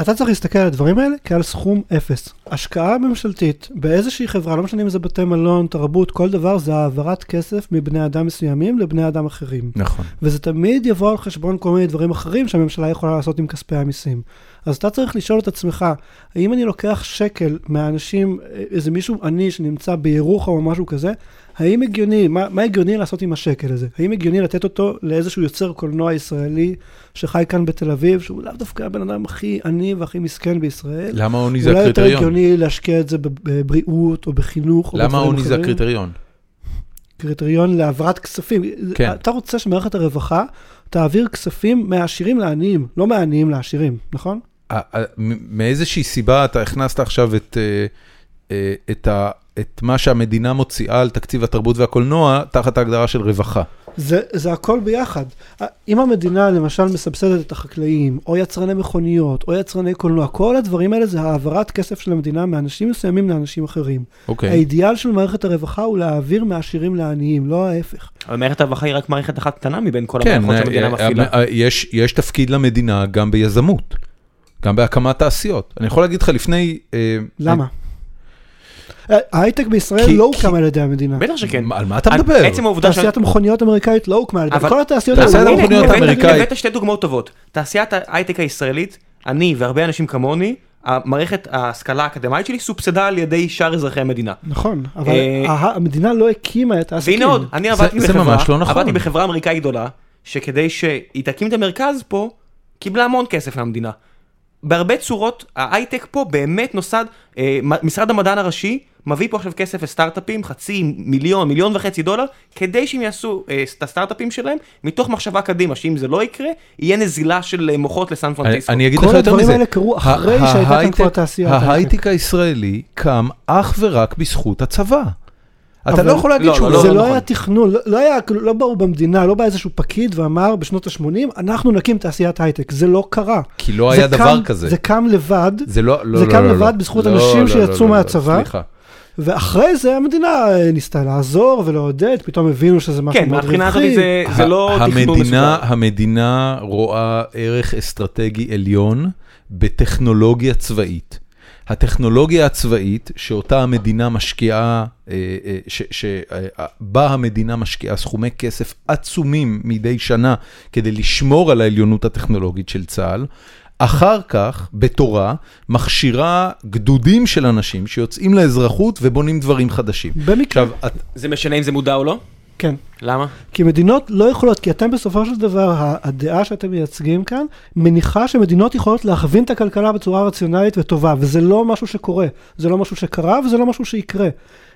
C: אתה צריך להסתכל על הדברים האלה כעל סכום אפס. השקעה ממשלתית באיזושהי חברה, לא משנה אם זה בתי מלון, תרבות, כל דבר, זה העברת כסף מבני אדם מסוימים לבני אדם אחרים.
A: נכון.
C: וזה תמיד יבוא על חשבון כל מיני דברים אחרים שהממשלה יכולה לעשות עם כספי המיסים. אז אתה צריך לשאול את עצמך, האם אני לוקח שקל מהאנשים, איזה מישהו עני שנמצא בירוחם או משהו כזה, האם הגיוני, מה, מה הגיוני לעשות עם השקל הזה? האם הגיוני לתת אותו לאיזשהו יוצר קולנוע ישראלי שחי כאן בתל אביב, שהוא לאו דווקא הבן אדם הכי עני והכי מסכן בישראל?
A: למה עוני זה
C: אולי יותר
A: הקריטריון?
C: הגיוני להשקיע את זה בב- בבריאות או בחינוך או
A: למה עוני זה? הקריטריון?
C: קריטריון להעברת כספים.
A: כן.
C: אתה רוצה שמערכת הרווחה תעביר כספים מהעשירים לעניים, לא מהעניים לעשירים, נכון?
A: מאיזושהי סיבה אתה הכנסת עכשיו את, אה, אה, את, ה, את מה שהמדינה מוציאה על תקציב התרבות והקולנוע תחת ההגדרה של רווחה.
C: זה, זה הכל ביחד. אם המדינה למשל מסבסדת את החקלאים, או יצרני מכוניות, או יצרני קולנוע, כל הדברים האלה זה העברת כסף של המדינה מאנשים מסוימים לאנשים אחרים.
A: אוקיי.
C: האידיאל של מערכת הרווחה הוא להעביר מעשירים לעניים, לא ההפך.
B: אבל מערכת הרווחה היא רק מערכת אחת קטנה מבין כל
A: כן,
B: המערכות שהמדינה
A: אה,
B: מפעילה.
A: אה, יש, יש תפקיד למדינה גם ביזמות, גם בהקמת תעשיות. אני יכול להגיד לך לפני... אה,
C: למה? אה, ההייטק בישראל לא הוקם על ידי המדינה.
B: בטח שכן.
A: על מה אתה מדבר?
B: עצם העובדה ש...
C: תעשיית המכוניות האמריקאית לא הוקמה על ידי, כל התעשיות
A: המכוניות האמריקאית.
B: הבאת שתי דוגמאות טובות. תעשיית ההייטק הישראלית, אני והרבה אנשים כמוני, המערכת ההשכלה האקדמית שלי סובסדה על ידי שאר אזרחי המדינה.
C: נכון, אבל
B: אה,
C: המדינה לא הקימה את העסקים.
B: והנה עוד, אני
A: לא נכון.
B: עבדתי בחברה אמריקאית גדולה, שכדי שהיא תקים את המרכז פה, קיבלה המון כסף מהמדינה. בהרבה צורות, ההייטק פה באמת נוסד, אה, משרד המדען הראשי מביא פה עכשיו כסף לסטארט-אפים, חצי מיליון, מיליון וחצי דולר, כדי שהם יעשו אה, את הסטארט-אפים שלהם, מתוך מחשבה קדימה, שאם זה לא יקרה, יהיה נזילה של אה, מוחות לסן
A: אני,
B: פרנסיסקו.
A: אני אגיד
C: כל
A: לך יותר
C: הדברים
A: מזה.
C: האלה קרו אחרי שהייתה כאן כבר תעשיית הייטק.
A: ההייטק הישראלי קם אך ורק בזכות הצבא. אתה לא יכול להגיד
B: לא,
A: שהוא
B: לא,
C: זה
B: לא
C: לא
B: נכון.
C: היה תכנון, לא- לא היה, לא באו במדינה, לא בא איזשהו פקיד ואמר בשנות ה-80, אנחנו נקים תעשיית הייטק. זה לא קרה.
A: כי לא
C: זה
A: היה
C: קם-
A: דבר כזה.
C: זה קם לבד,
A: זה לא, לא,
C: זה
A: לא,
C: קם
A: לא,
C: לבד
A: לא.
C: בזכות
A: לא,
C: אנשים
A: לא,
C: שיצאו
A: לא, לא, לא,
C: מהצבא.
A: סליחה.
C: ואחרי זה המדינה אה, ניסתה לעזור ולעודד, פתאום הבינו שזה משהו
B: כן,
C: מאוד
B: מהבחינה הזאת
C: רווחי.
B: זה, זה לא תכנון
A: המדינה,
B: מסודר.
A: המדינה רואה ערך אסטרטגי עליון בטכנולוגיה צבאית. הטכנולוגיה הצבאית שאותה המדינה משקיעה, אה, אה, ש- שבה המדינה משקיעה סכומי כסף עצומים מדי שנה כדי לשמור על העליונות הטכנולוגית של צה"ל, אחר כך, בתורה, מכשירה גדודים של אנשים שיוצאים לאזרחות ובונים דברים חדשים.
C: במקרה,
A: עכשיו, את-
B: זה משנה אם זה מודע או לא?
C: כן.
B: למה?
C: כי מדינות לא יכולות, כי אתם בסופו של דבר, הדעה שאתם מייצגים כאן, מניחה שמדינות יכולות להכווין את הכלכלה בצורה רציונלית וטובה, וזה לא משהו שקורה, זה לא משהו שקרה וזה לא משהו שיקרה.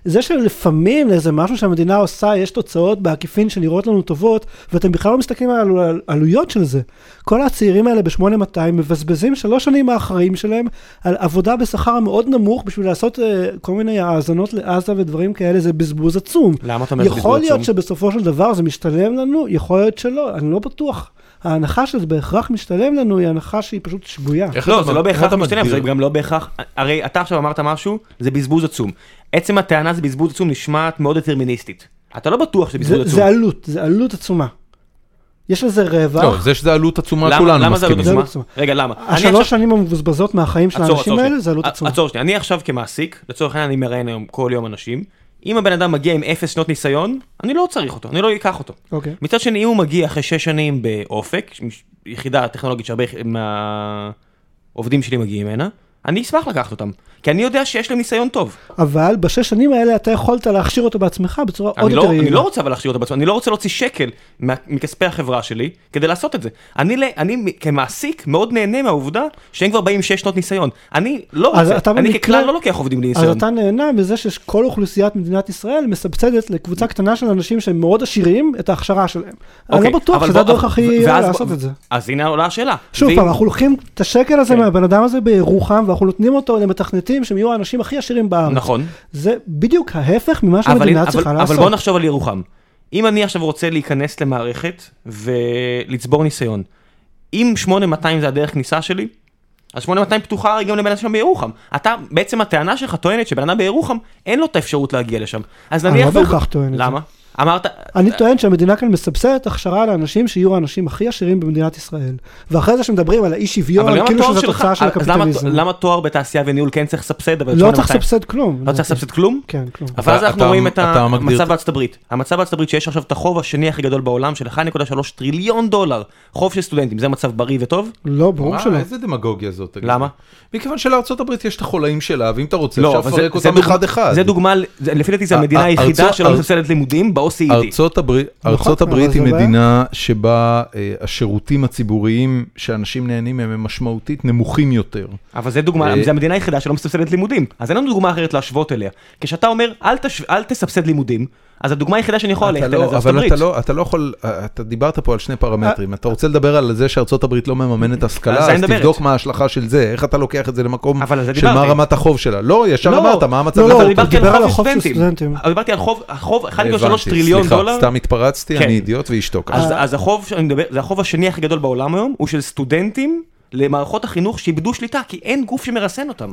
C: זה שלפעמים לאיזה משהו שהמדינה עושה, יש תוצאות בעקיפין שנראות לנו טובות, ואתם בכלל לא מסתכלים על העלו- על עלויות של זה. כל הצעירים האלה ב-8200 מבזבזים שלוש שנים מהחיים שלהם על עבודה בשכר מאוד נמוך בשביל לעשות אה, כל מיני האזנות לעזה ודברים כאלה, זה בזבוז עצום.
B: למה אתה אומר שזה
C: יכול
B: בזבוז
C: להיות
B: עצום?
C: שבסופו של דבר זה משתלם לנו, יכול להיות שלא, אני לא בטוח. ההנחה שזה בהכרח משתלם לנו היא הנחה שהיא פשוט שגויה.
A: איך
B: לא, זה לא בהכרח
A: מגדיר?
B: זה גם לא בהכרח, הרי אתה עכשיו אמרת משהו, זה בזבוז עצום. עצם הטענה זה בזבוז עצום נשמעת מאוד דטרמיניסטית. אתה לא בטוח שזה
C: זה,
B: בזבוז
C: זה
B: עצום.
C: עלות, זה עלות עצומה. יש לזה רווח.
A: לא, זה שזה עלות עצומה,
B: למה-
A: כולנו
B: למה זה עלות
A: מסכימים.
B: עצומה? רגע, למה? אני
C: השלוש
B: עכשיו-
C: שנים המבוזבזות מהחיים של
B: עצור,
C: האנשים
B: עצור
C: האלה. זה עלות עצומה.
B: עצור שנייה, אני עכשיו כמעסיק, לצורך העניין אני מראיין היום כל יום אנשים, אם הבן אדם מגיע עם אפס שנות ניסיון, אני לא צריך אותו, אני לא אקח אותו.
C: אוקיי.
B: מצד שני, אם הוא מגיע אחרי שש שנים באופק, יחידה טכנולוגית שהרבה מהעובדים שלי מגיעים ממנה, אני אשמח לקחת אותם, כי אני יודע שיש להם ניסיון טוב.
C: אבל בשש שנים האלה אתה יכולת להכשיר אותו בעצמך בצורה עוד
B: אני
C: יותר
B: לא,
C: יעילה.
B: אני לא רוצה אבל להכשיר אותו בעצמי, אני לא רוצה להוציא שקל מה- מכספי החברה שלי כדי לעשות את זה. אני, אני כמעסיק מאוד נהנה מהעובדה שהם כבר באים שש שנות ניסיון. אני לא רוצה, אני
C: במקרה-
B: ככלל לא לוקח עובדים בלי
C: אז. אתה נהנה מזה שכל אוכלוסיית מדינת ישראל מסבסדת לקבוצה קטנה של אנשים שהם מאוד עשירים את ההכשרה שלהם. אני
B: אוקיי,
C: לא בטוח
B: אבל
C: שזה הדרך הכי לעשות את זה.
B: אז הנה עולה השאלה.
C: שוב פעם, אנחנו לוקחים את השקל הזה
B: כן.
C: מהבן אדם הזה בירוחם, ואנחנו נותנים אותו למתכנתים שהם יהיו האנשים הכי עשירים בארץ.
B: נכון.
C: זה בדיוק ההפך ממה
B: אבל,
C: שהמדינה
B: אבל,
C: צריכה
B: אבל
C: לעשות.
B: בוא נחשוב על ירוחם. אם אני עכשיו רוצה להיכנס למערכת ולצבור ניסיון, אם 8200 זה הדרך כניסה שלי, אז 8200 פתוחה גם לבן אדם בירוחם. אתה, בעצם הטענה שלך טוענת שבן אדם בירוחם, אין לו את האפשרות להגיע לשם. אז
C: אני
B: נניח...
C: לא
B: והוא-
C: בהכרח טוען את זה.
B: למה? אמרת...
C: אני טוען שהמדינה כאן מסבסדת הכשרה לאנשים שיהיו האנשים הכי עשירים במדינת ישראל. ואחרי זה שמדברים על האי שוויון, כאילו שזו תוצאה של
B: אז למה-
C: הקפיטליזם.
B: למה תואר בתעשייה וניהול כן צריך לסבסד,
C: לא
B: 8200?
C: צריך לסבסד כלום.
B: לא צריך לסבסד כלום?
C: כן, כלום.
B: אבל אז אנחנו רואים את המצב בארצות הברית. המצב בארצות הברית שיש עכשיו את החוב השני הכי גדול בעולם של 1.3 טריליון דולר. חוב של סטודנטים, זה מצב בריא וטוב?
C: לא, ברור שלא.
A: איזה דמגוגיה זאת?
B: למה?
A: מכיוון שלארצות הברית יש את החולאים שלה, ואם אתה רוצה
B: לא,
A: אפשר לפרק אותם
B: דוגמה-
A: אחד-אחד.
B: זה דוגמה, לפי דעתי זו המדינה היחידה שלא מסבסדת לימודים ב-OECD.
A: ארצות הברית,
C: נכון,
A: ארצות הברית היא. מדינה שבה אה, השירותים הציבוריים שאנשים נהנים מהם הם משמעותית נמוכים יותר.
B: אבל זה דוגמה,
A: אה,
B: זו המדינה היחידה שלא מסבסדת לימודים. אז אין לנו דוגמה אחרת להשוות אליה. כשאתה אומר, "אל תשו- אל תסבסד לימודים, אז הדוגמה היחידה שאני יכול ללכת
A: לא-
B: אליה זה ארצות
A: אבל
B: הברית.
A: אתה לא, אתה לא יכול, אתה דיברת פה על שני פרמטרים, אתה רוצה לדבר על זה שארצות הברית לא מממנת
B: על
A: השכלה, אז. תבדוק מה ההשלכה של זה, איך אתה לוקח את זה למקום
B: אבל
A: של מה. רמת החוב שלה. לא, ישר
B: לא,
A: אמרת, מה המצב
C: לא, לא,
B: אבל דיברתי
C: דיבר
B: על חוב
C: החוב
B: של
C: סטודנטים.
B: אבל דיברתי על חוב, החוב 1.3
A: הבנתי,
B: טריליון
A: סליחה,
B: דולר.
A: סתם התפרצתי,
B: כן.
A: אני אידיוט ואשתוק.
B: אז, אז החוב שאני מדבר, זה החוב השני הכי גדול בעולם היום, הוא של סטודנטים למערכות החינוך שאיבדו שליטה, כי אין גוף שמרסן אותם.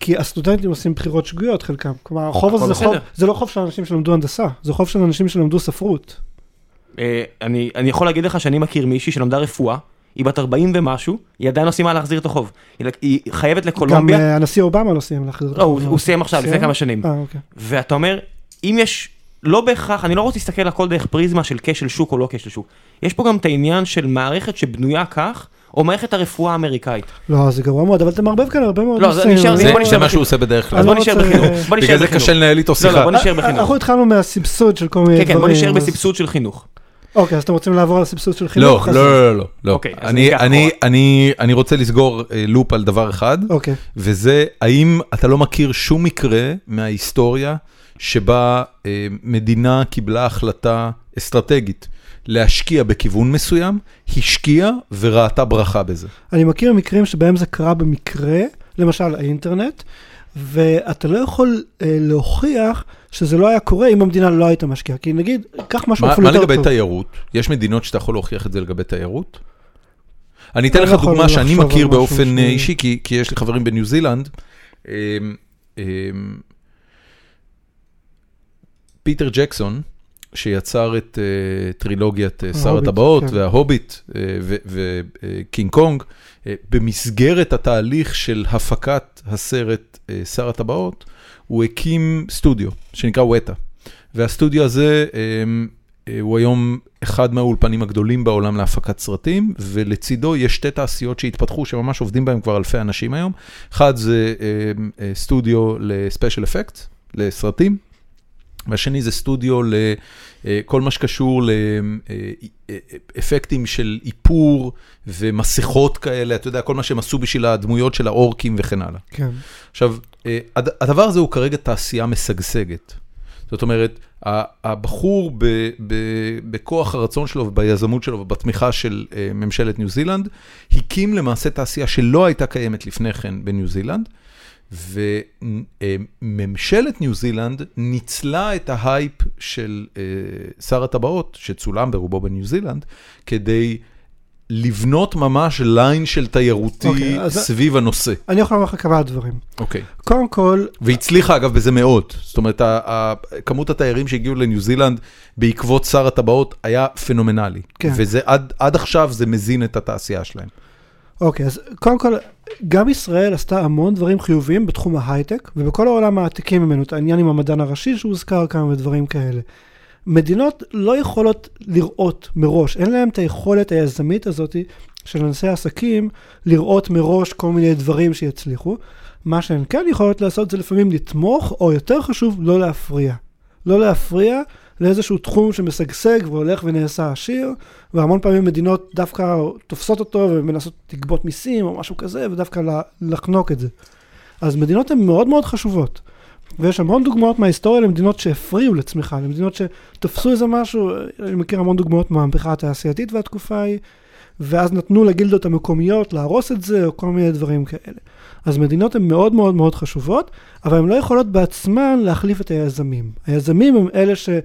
C: כי הסטודנטים עושים בחירות שגויות חלקם. כלומר, החוב הזה זה חוב. זה לא חוב של אנשים שלמדו הנדסה, זה חוב של אנשים שלמדו ספרות.
B: אה, אני, אני יכול להגיד לך שאני מכיר מישהי שלמדה רפואה, היא בת 40 ומשהו, היא עדיין לא סיימה להחזיר את החוב. היא, היא חייבת
C: גם
B: לקולומביה,
C: אה, הנשיא אובמה לא סיים להחזיר את
B: לא, הוא,
C: החוב.
B: הוא סיים עכשיו, לפני? כמה שנים.
C: אה, אוקיי.
B: ואתה אומר, אם יש, לא בהכרח, אני לא רוצה להסתכל על הכל דרך פריזמה של כשל שוק או לא כשל שוק. יש פה גם את העניין של מערכת שבנויה כך, או מערכת הרפואה האמריקאית.
C: לא, זה גרוע מאוד, אבל אתה מערבב כאן הרבה מאוד
B: לא,
C: נושאים.
A: זה מה
B: בחינוך.
A: שהוא עושה בדרך כלל.
C: אני
B: בוא
C: לא
B: נשאר בחינוך. בוא נשאר
A: בגלל זה
B: בחינוך.
A: קשה לנהל איתו
B: לא, לא,
A: שיחה.
B: בוא נשאר
C: אה,
B: בחינוך.
C: אנחנו התחלנו מהסבסוד של כל מיני
B: כן,
C: דברים.
B: כן, בוא נשאר
C: אז-
B: בסבסוד של חינוך.
C: אוקיי, אז אתם רוצים לעבור לסבסוד של
A: לא,
C: חינוך?
A: לא,
C: אז-
A: לא, לא, לא.
B: אוקיי, אז
A: אני-
B: ניקח
A: אני-
B: אחורה.
A: אני אני רוצה לסגור אה, לופ על דבר אחד,
C: אוקיי.
A: וזה האם אתה לא מכיר שום מקרה מההיסטוריה שבה אה, מדינה קיבלה החלטה אסטרטגית להשקיע בכיוון מסוים, השקיעה וראתה ברכה בזה.
C: אני מכיר מקרים שבהם זה קרה במקרה, למשל האינטרנט, ואתה לא יכול אה, להוכיח שזה לא היה קורה אם המדינה לא הייתה משקיעה. כי נגיד, קח משהו
A: מה
C: אפילו
A: מה
C: יותר
A: לגבי
C: טוב.
A: תיירות? יש מדינות שאתה יכול להוכיח את זה לגבי תיירות? אני אתן לך
C: לא
A: דוגמה שאני מכיר באופן אה, אישי, כי כי יש לי חברים בניו זילנד. אמ, אמ, פיטר ג'קסון, שיצר את אה, טרילוגיית אה, שר
C: ההוביט,
A: הטבעות
C: כן.
A: וההוביט וקינג קונג, אה, במסגרת התהליך של הפקת הסרט אה, שר הטבעות, הוא הקים סטודיו שנקרא וטה. והסטודיו הזה אה, הוא היום אחד מהאולפנים הגדולים בעולם להפקת סרטים, ולצידו יש שתי תעשיות שהתפתחו, שממש עובדים בהם כבר אלפי אנשים היום. אחד זה אה, סטודיו לספיישל אפקט, לסרטים, והשני זה סטודיו לכל מה שקשור לאפקטים של איפור ומסכות כאלה, אתה יודע, כל מה שהם עשו בשביל הדמויות של האורקים וכן הלאה.
C: כן.
A: עכשיו, אה, הד- הדבר הזה הוא כרגע תעשייה משגשגת. זאת אומרת, הבחור ב, ב, בכוח הרצון שלו וביזמות שלו ובתמיכה של אה, ממשלת ניו זילנד, הקים למעשה תעשייה שלא הייתה קיימת לפני כן בניו זילנד, וממשלת ניו זילנד ניצלה את ההייפ של אה, שר הטבעות, שצולם ברובו בניו זילנד, כדי לבנות ממש ליין של תיירותי
C: אוקיי, אז-
A: סביב הנושא.
C: אני יכול לומר לך כמה דברים.
A: אוקיי.
C: קודם כל,
A: והצליחה אגב בזה מאוד, זאת אומרת, כמות התיירים שהגיעו לניו זילנד בעקבות שר הטבעות היה פנומנלי.
C: כן.
A: וזה עד, עד עכשיו זה מזין את התעשייה שלהם.
C: אוקיי, אז קודם כל, גם ישראל עשתה המון דברים חיוביים בתחום ההייטק, ובכל העולם מעתיקים ממנו את העניין עם המדען הראשי שהוזכר כאן ודברים כאלה. מדינות לא יכולות לראות מראש, אין להן את היכולת היזמית הזאת של אנשי עסקים לראות מראש כל מיני דברים שיצליחו. מה שהן כן יכולות לעשות זה לפעמים לתמוך, או יותר חשוב, לא להפריע. לא להפריע לאיזשהו תחום שמשגשג והולך ונעשה עשיר, והמון פעמים מדינות דווקא תופסות אותו ומנסות לגבות מיסים או משהו כזה, ודווקא לחנוק את זה. אז מדינות הן מאוד מאוד חשובות. ויש המון דוגמאות מההיסטוריה למדינות שהפריעו לצמיחה, למדינות שתפסו איזה משהו, אני מכיר המון דוגמאות מהמהפכה התעשייתית והתקופה ההיא, ואז נתנו לגילדות המקומיות להרוס את זה, או כל מיני דברים כאלה. אז מדינות הן מאוד מאוד מאוד חשובות, אבל הן לא יכולות בעצמן להחליף את היזמים. היזמים הם אלה אה,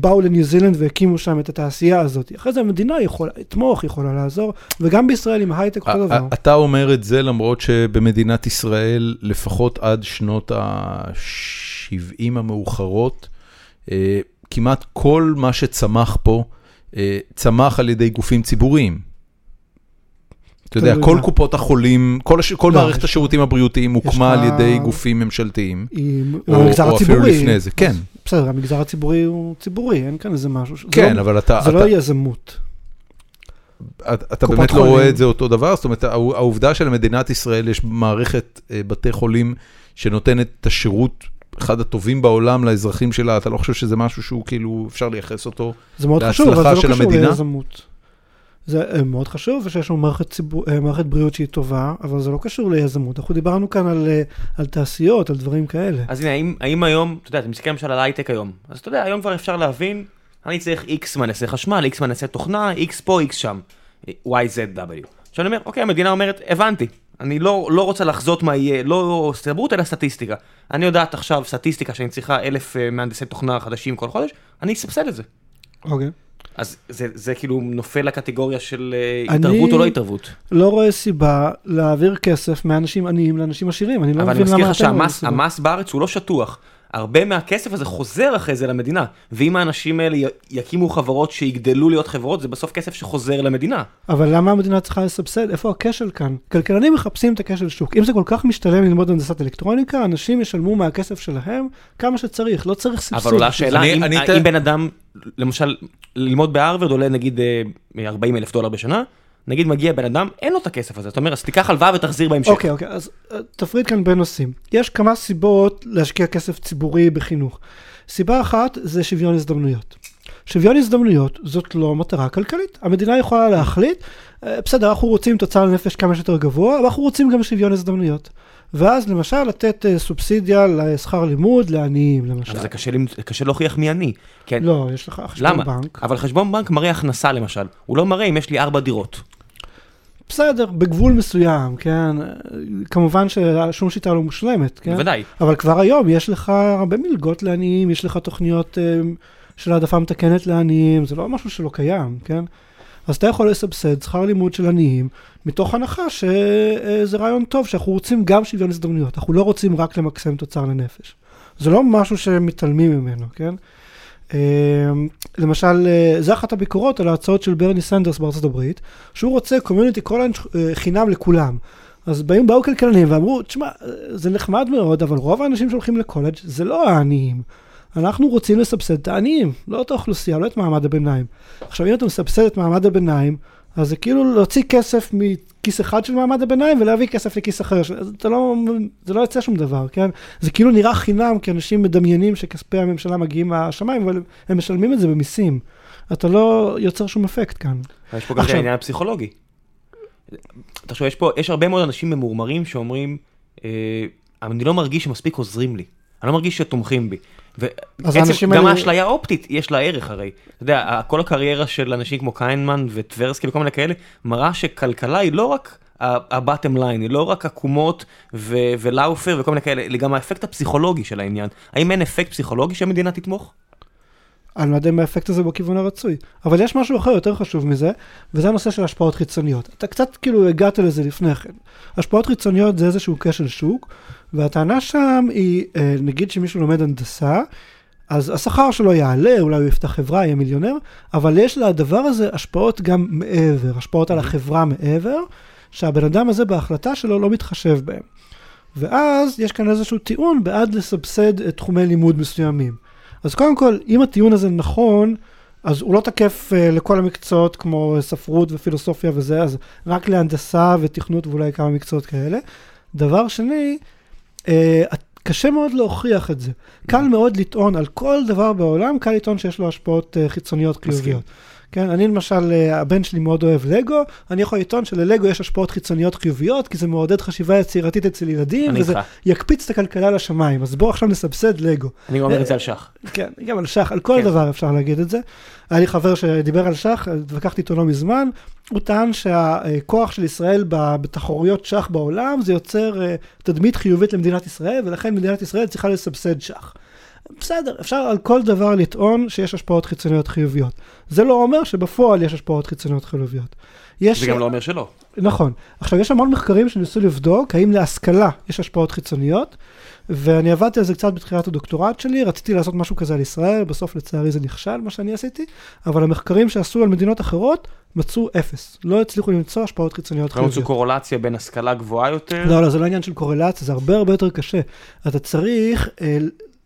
C: באו לניו זילנד והקימו שם את התעשייה הזאת. אחרי זה המדינה יכולה לתמוך, יכולה לעזור, וגם בישראל עם ההייטק אותו דבר.
A: אתה אומר את זה למרות שבמדינת ישראל, לפחות עד שנות ה-70 המאוחרות, אה, כמעט כל מה שצמח פה, אה, צמח על ידי גופים ציבוריים. אתה יודע, כל. קופות החולים, כל הש- כל
C: לא,
A: מערכת
C: יש-
A: השירותים הבריאותיים הוקמה על ידי גופים ממשלתיים.
C: עם
A: או- אפילו. לפני זה, כן.
C: בסדר, המגזר הציבורי הוא ציבורי, אין כאן איזה משהו.
A: כן,
C: לא-
A: אבל אתה
C: זה לא יזמות.
A: אתה באמת לא. רואה את זה אותו דבר? זאת אומרת, העו- העובדה שלמדינת ישראל יש מערכת אה, בתי חולים שנותנת את השירות, אחד הטובים בעולם לאזרחים שלה, אתה לא חושב שזה משהו שהוא כאילו, אפשר לייחס אותו?
C: זה מאוד חשוב, אבל
A: להצלחה
C: זה
A: של
C: לא קשור
A: המדינה?
C: ליזמות. זה אה, מאוד חשוב, ושיש לנו מערכת, ציבור, אה, מערכת בריאות שהיא טובה, אבל זה לא קשור ליזמות. אנחנו דיברנו כאן על, אה, על תעשיות, על דברים כאלה.
B: אז הנה, האם, האם היום, אתה יודע, אתה מסתכל למשל על הייטק היום, אז אתה יודע, היום כבר אפשר להבין, אני צריך X מהנדסי חשמל, X מהנדסי תוכנה, X פה, X שם, Y, Z, W. עכשיו אני אומר, אוקיי, המדינה אומרת, הבנתי, אני לא, לא רוצה לחזות מה יהיה, לא הסתברות אלא סטטיסטיקה. אני יודעת עכשיו סטטיסטיקה שאני צריכה אלף מהנדסי תוכנה חדשים כל חודש, אני אסבסד את זה.
C: אוקיי.
B: אז זה, זה כאילו נופל לקטגוריה של אה,
C: אני-
B: התערבות או לא התערבות.
C: לא רואה סיבה להעביר כסף מאנשים עניים לאנשים עשירים, אני לא
B: אבל אני
C: מבין
B: מזכיר
C: למה
B: לך
C: אתם רואים
B: שהמס
C: סיבה.
B: המס בארץ הוא לא שטוח. הרבה מהכסף הזה חוזר אחרי זה למדינה. ואם האנשים האלה יקימו חברות שיגדלו להיות חברות, זה בסוף כסף שחוזר למדינה.
C: אבל למה המדינה צריכה לסבסד? איפה הכשל כאן? כלכלנים מחפשים את הכשל שוק. אם זה כל כך משתלם ללמוד הנדסת אלקטרוניקה, אנשים ישלמו מהכסף שלהם כמה שצריך, לא צריך סבסוד.
B: אבל עולה השאלה,
A: אני-
B: אם
A: אני
B: אם בן אדם, למשל, ללמוד בהרווארד עולה נגיד אה, 40 אלף דולר בשנה, נגיד מגיע בן אדם, אין לו את הכסף הזה. אתה אומר, אז תיקח הלוואה ותחזיר בהמשך.
C: אוקיי, אוקיי, אז אה, תפריד כאן בין נושאים. יש כמה סיבות להשקיע כסף ציבורי בחינוך. סיבה אחת זה שוויון הזדמנויות. שוויון הזדמנויות זאת לא מטרה כלכלית. המדינה יכולה להחליט, אה, בסדר, אנחנו רוצים תוצר לנפש כמה שיותר גבוה, אבל אנחנו רוצים גם שוויון הזדמנויות. ואז למשל לתת אה, סובסידיה לשכר לימוד לעניים, למשל.
B: אבל זה קשה קשה להוכיח מי אני. כן.
C: לא, יש לך חשבון
B: למה?
C: בנק.
B: אבל חשבון בנק מראה הכנסה למשל. הוא לא מראה אם יש לי ארבע דירות.
C: בסדר, בגבול מסוים, כן? כמובן ששום שיטה לא מושלמת, כן?
B: בוודאי.
C: אבל כבר היום יש לך הרבה מלגות לעניים, יש לך תוכניות אה, של העדפה מתקנת לעניים, זה לא משהו שלא קיים, כן? אז אתה יכול לסבסד שכר לימוד של עניים, מתוך הנחה שזה רעיון טוב, שאנחנו רוצים גם שוויון הזדמנויות, אנחנו לא רוצים רק למקסם תוצר לנפש. זה לא משהו שמתעלמים ממנו, כן? אה, למשל, אה, זה אחת הביקורות על ההצעות של ברני סנדרס בארצות הברית, שהוא רוצה community college חינם לכולם. אז באים, באו כלכלנים ואמרו, תשמע, זה נחמד מאוד, אבל רוב האנשים שהולכים לקולג' זה לא העניים. אנחנו רוצים לסבסד את העניים, לא את האוכלוסייה, לא את מעמד הביניים. עכשיו, אם אתה מסבסד את מעמד הביניים, אז זה כאילו להוציא כסף מכיס אחד של מעמד הביניים ולהביא כסף לכיס אחר. אתה לא, זה לא יוצא שום דבר, כן? זה כאילו נראה חינם, כי אנשים מדמיינים שכספי הממשלה מגיעים מהשמיים, אבל הם משלמים את זה במיסים. אתה לא יוצר שום אפקט כאן.
B: יש פה גם את העניין הפסיכולוגי. תחשוב, יש פה, יש הרבה מאוד אנשים ממורמרים שאומרים, אה, אני לא מרגיש שמספיק עוזרים לי. אני לא מרגיש שתומכים בי. גם האשליה האופטית, יש לה ערך הרי. אתה יודע, כל הקריירה של אנשים כמו קיינמן וטברסקי וכל מיני כאלה, מראה שכלכלה היא לא רק ה-bottom line, היא לא רק עקומות ו- ולאופר וכל מיני כאלה, אלא גם האפקט הפסיכולוגי של העניין. האם אין אפקט פסיכולוגי שהמדינה תתמוך?
C: אני לא יודע אם האפקט הזה בכיוון הרצוי. אבל יש משהו אחר יותר חשוב מזה, וזה הנושא של השפעות חיצוניות. אתה קצת כאילו הגעת לזה לפני כן. השפעות חיצוניות זה איזשהו כשל שוק, והטענה שם היא, אה, נגיד שמישהו לומד הנדסה, אז השכר שלו יעלה, אולי הוא יפתח חברה, יהיה מיליונר, אבל יש לדבר הזה השפעות גם מעבר, השפעות על החברה מעבר, שהבן אדם הזה בהחלטה שלו לא מתחשב בהם. ואז יש כאן איזשהו טיעון בעד לסבסד את תחומי לימוד מסוימים. אז קודם כל, אם הטיעון הזה נכון, אז הוא לא תקף uh, לכל המקצועות כמו ספרות ופילוסופיה וזה, אז רק להנדסה ותכנות ואולי כמה מקצועות כאלה. דבר שני, קשה מאוד להוכיח את זה. קל מאוד לטעון על כל דבר בעולם, קל לטעון שיש לו השפעות uh, חיצוניות חיוביות. כן, אני למשל, אה, הבן שלי מאוד אוהב לגו, אני יכול לטעון שללגו יש השפעות חיצוניות חיוביות, כי זה מעודד חשיבה יצירתית אצל ילדים, וזה
B: איתך.
C: יקפיץ את הכלכלה לשמיים, אז בואו עכשיו נסבסד לגו.
B: אני אומר את זה על שח.
C: כן, גם על שח, על כל
B: כן.
C: דבר אפשר להגיד את זה. היה לי חבר שדיבר על שח, התווכחתי איתו לא מזמן, הוא טען שהכוח של ישראל בתחרויות שח בעולם, זה יוצר אה, תדמית חיובית למדינת ישראל, ולכן מדינת ישראל צריכה לסבסד שח. בסדר, אפשר על כל דבר לטעון שיש השפעות חיצוניות חיוביות. זה לא אומר שבפועל יש השפעות חיצוניות חיוביות. יש...
B: זה גם לא אומר שלא.
C: נכון. עכשיו, יש המון מחקרים שניסו לבדוק האם להשכלה יש השפעות חיצוניות, ואני עבדתי על זה קצת בתחילת הדוקטורט שלי, רציתי לעשות משהו כזה על ישראל, בסוף לצערי זה נכשל, מה שאני עשיתי, אבל המחקרים שעשו על מדינות אחרות, מצאו אפס. לא הצליחו למצוא השפעות חיצוניות
B: לא
C: חיוביות.
B: מצאו קורלציה בין השכלה גבוהה יותר.
C: לא, לא, זה לא עניין של קורלציה, זה הרבה הרבה יותר קשה. אתה צריך אה,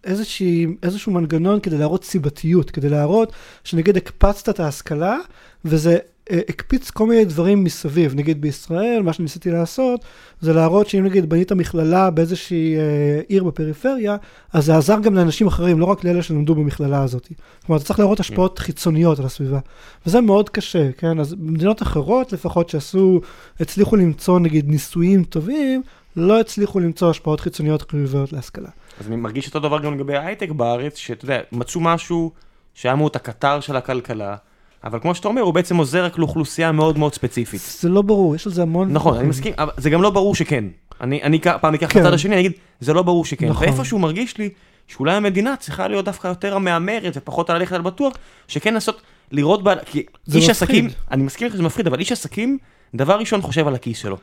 C: איזושהי, איזשהו מנגנון כדי להראות סיבתיות, כדי להראות שנגיד הקפצת את ההשכלה, וזה אה, הקפיץ כל מיני דברים מסביב. נגיד בישראל, מה שניסיתי לעשות, זה להראות שאם נגיד בנית מכללה באיזושהי אה, עיר בפריפריה, אז זה עזר גם לאנשים אחרים, לא רק לאלה שלמדו במכללה הזאת. כלומר, אתה צריך להראות השפעות חיצוניות על הסביבה. וזה מאוד קשה, כן? אז במדינות אחרות לפחות שעשו, הצליחו למצוא נגיד ניסויים טובים, לא הצליחו למצוא השפעות חיצוניות חיוביות להשכלה.
B: אז אני מרגיש אותו דבר גם לגבי ההייטק בארץ, שאתה יודע, מצאו משהו שהיה מאוד הקטר של הכלכלה, אבל כמו שאתה אומר, הוא בעצם עוזר רק לאוכלוסייה מאוד מאוד ספציפית.
C: זה לא ברור, יש על זה המון...
B: נכון, אני מסכים, אבל זה גם לא ברור שכן. אני, אני פעם אקח את
C: כן.
B: הצד השני, אני אגיד, זה לא ברור שכן.
C: נכון.
B: ואיפשהו מרגיש לי שאולי המדינה צריכה להיות דווקא יותר המהמרת ופחות ללכת על בטוח, שכן לעשות, לראות, בה, כי איש
C: מפחיד.
B: עסקים, אני מסכים איתך שזה מפחיד, אבל איש עסקים, דבר ראשון חושב על הכיס שלו.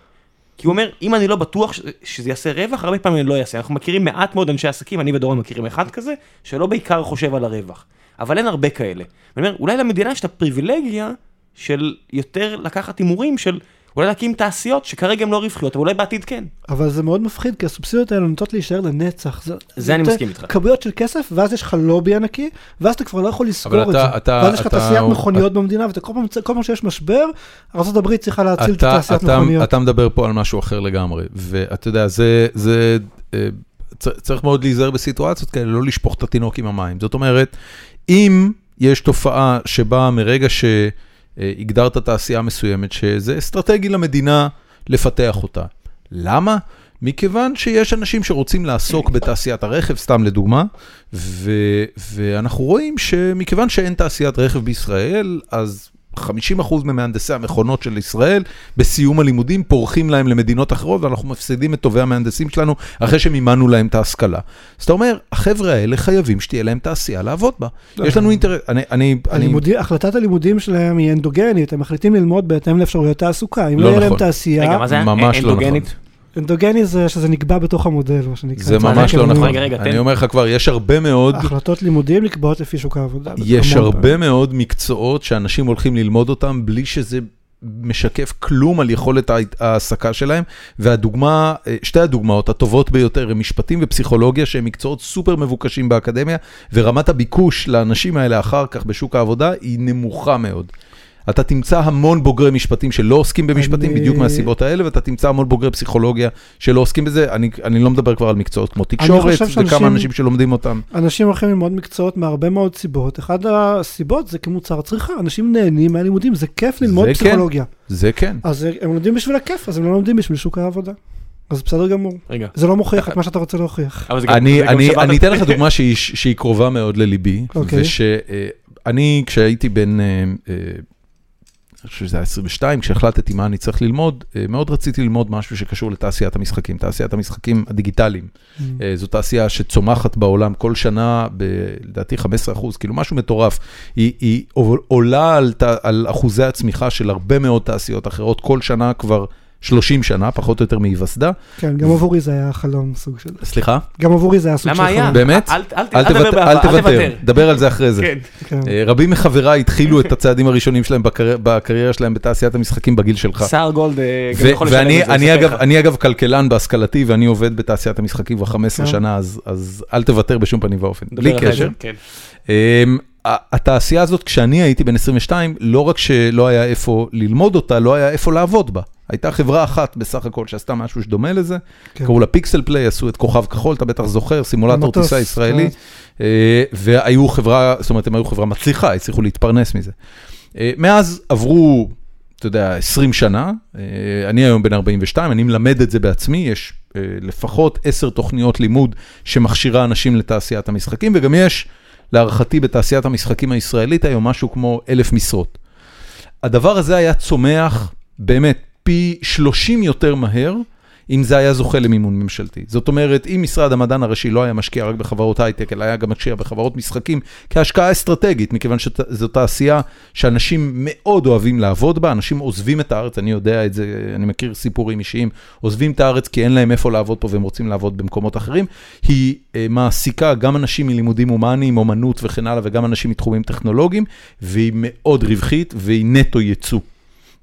B: כי הוא אומר, אם אני לא בטוח שזה יעשה רווח, הרבה פעמים אני לא אעשה. אנחנו מכירים מעט מאוד אנשי עסקים, אני ודורון מכירים אחד כזה, שלא בעיקר חושב על הרווח. אבל אין הרבה כאלה. אני אומר, אולי למדינה יש את הפריבילגיה של יותר לקחת הימורים של אולי להקים תעשיות שכרגע הן לא רווחיות, אבל אולי בעתיד כן.
C: אבל זה מאוד מפחיד, כי הסובסידיות האלה נוטות להישאר לנצח.
B: זה אני
C: נותן
B: מסכים איתך.
C: כמויות של כסף, ואז יש לך לובי ענקי, ואז אתה כבר לא יכול לסגור את
A: אתה-
C: זה.
A: אתה-
C: ואז יש לך
A: אתה-
C: תעשיית מכוניות במדינה, ואתה כל פעם, כל פעם שיש משבר, ארה"ב צריכה להציל את
A: אתה,
C: התעשיית
A: אתה,
C: מכוניות.
A: אתה מדבר פה על משהו אחר לגמרי, ואתה יודע, זה, זה, אה, צריך מאוד להיזהר בסיטואציות כאלה, לא לשפוך את התינוק עם המים. זאת אומרת, אם יש תופעה שבה מרגע שהגדרת תעשייה מסוימת, שזה אסטרטגי למדינה לפתח אותה, למה? מכיוון שיש אנשים שרוצים לעסוק בתעשיית הרכב, סתם לדוגמה, ו, ואנחנו רואים שמכיוון שאין תעשיית רכב בישראל, אז 50% ממהנדסי המכונות של ישראל, בסיום הלימודים פורחים להם למדינות אחרות, ואנחנו מפסידים את טובי המהנדסים שלנו אחרי שמימנו להם את ההשכלה. אז אתה אומר, החבר'ה האלה חייבים שתהיה להם תעשייה לעבוד בה. יש לנו אינטרס, אני, אני, אני,
C: הלימודים, החלטת הלימודים שלהם היא אנדוגנית, הם מחליטים ללמוד בהתאם לאפשרויות תעסוקה. אם
A: לא
C: לא יהיה להם
A: נכון.
C: תעשייה,
B: רגע, מה זה
A: ממש לא
B: אנדוגנית?
C: אנדוגני זה שזה נקבע בתוך המודל, מה שנקרא.
A: זה ממש לא. נכון.
B: רגע, רגע,
A: אני
B: תן-
A: אומר לך כבר, יש הרבה מאוד,
C: החלטות לימודים נקבעות לפי שוק העבודה.
A: יש הרבה. מאוד מקצועות שאנשים הולכים ללמוד אותם בלי שזה משקף כלום על יכולת ההעסקה שלהם, והדוגמה, אה, שתי הדוגמאות הטובות ביותר הם משפטים ופסיכולוגיה, שהם מקצועות סופר מבוקשים באקדמיה, ורמת הביקוש לאנשים האלה אחר כך בשוק העבודה היא נמוכה מאוד. אתה תמצא המון בוגרי משפטים שלא עוסקים במשפטים
C: אני-
A: בדיוק מהסיבות האלה, ואתה תמצא המון בוגרי פסיכולוגיה שלא עוסקים בזה. אני, אני לא מדבר כבר על מקצועות כמו תקשורת, וכמה אנשים שלומדים אותם.
C: אנשים הולכים ללמוד מקצועות מהרבה מאוד סיבות. אחת הסיבות זה כמוצר צריכה, אנשים נהנים מהלימודים, זה כיף ללמוד
A: זה כן.
C: פסיכולוגיה.
A: זה כן.
C: אז הם לומדים בשביל הכיף, אז הם לא לומדים בשביל שוק העבודה. אז בסדר גמור.
B: רגע.
C: זה לא מוכיח את מה שאתה רוצה להוכיח.
A: אני, אני,
B: שבת-
A: אני אתן לך דוגמה שהיא, שהיא קרובה מאוד לליבי,
C: אוקיי.
A: ושאני כשהייתי בן, אה, אה, אני חושב שזה היה 22, כשהחלטתי מה אני צריך ללמוד, אה, מאוד רציתי ללמוד משהו שקשור לתעשיית המשחקים, תעשיית המשחקים הדיגיטליים.
C: Mm.
A: אה, זו תעשייה שצומחת בעולם כל שנה, ב- לדעתי 15 אחוז, כאילו משהו מטורף. היא, היא עולה על, על אחוזי הצמיחה של הרבה מאוד תעשיות אחרות, כל שנה כבר 30 שנה, פחות או יותר מהיווסדה.
C: כן, גם עבורי זה היה חלום סוג של...
A: סליחה?
C: גם עבורי זה היה סוג של
B: למה היה?
C: חלום.
A: באמת?
B: אל-
A: תוותר. דבר על זה אחרי זה.
B: כן.
C: כן.
A: אה, רבים מחבריי התחילו את הצעדים הראשונים שלהם בקרי- בקריירה שלהם בתעשיית המשחקים בגיל שלך.
B: סער גולד אה, גם יכול לשלם
A: ואני
B: את זה,
A: אני
B: לספר
A: אגב,
B: לך.
A: אני אגב כלכלן בהשכלתי ואני עובד בתעשיית המשחקים כבר 15
C: כן.
A: שנה, אז- אז אל תוותר בשום פנים ואופן, בלי קשר.
B: כן.
A: אמ, התעשייה הזאת, כשאני הייתי בן 22, לא רק שלא היה איפה ללמוד אותה, לא היה איפה לעבוד בה. הייתה חברה אחת בסך הכל שעשתה משהו שדומה לזה,
C: כן.
A: קראו לה פיקסל פליי, עשו את כוכב כחול, אתה בטח זוכר, סימולטור טיסה ישראלי,
C: כן.
A: אה, והיו חברה, זאת אומרת, הם היו חברה מצליחה, הצליחו להתפרנס מזה. אה, מאז עברו, אתה יודע, 20 שנה, אה, אני היום בן 42, אני מלמד את זה בעצמי, יש לפחות 10 תוכניות לימוד שמכשירה אנשים לתעשיית המשחקים, וגם יש, להערכתי, בתעשיית המשחקים הישראלית היום משהו כמו אלף משרות. הדבר הזה היה צומח באמת פי 30 יותר מהר, אם זה היה זוכה למימון ממשלתי. זאת אומרת, אם משרד המדען הראשי לא היה משקיע רק בחברות הייטק, אלא היה גם משקיע בחברות משחקים כהשקעה אסטרטגית, מכיוון שזו תעשייה שאנשים מאוד אוהבים לעבוד בה, אנשים עוזבים את הארץ, אני יודע את זה, אני מכיר סיפורים אישיים, עוזבים את הארץ כי אין להם איפה לעבוד פה והם רוצים לעבוד במקומות אחרים. היא אה, מעסיקה גם אנשים מלימודים הומניים, אומנות וכן הלאה, וגם אנשים מתחומים טכנולוגיים, והיא מאוד רווחית והיא נטו ייצוא.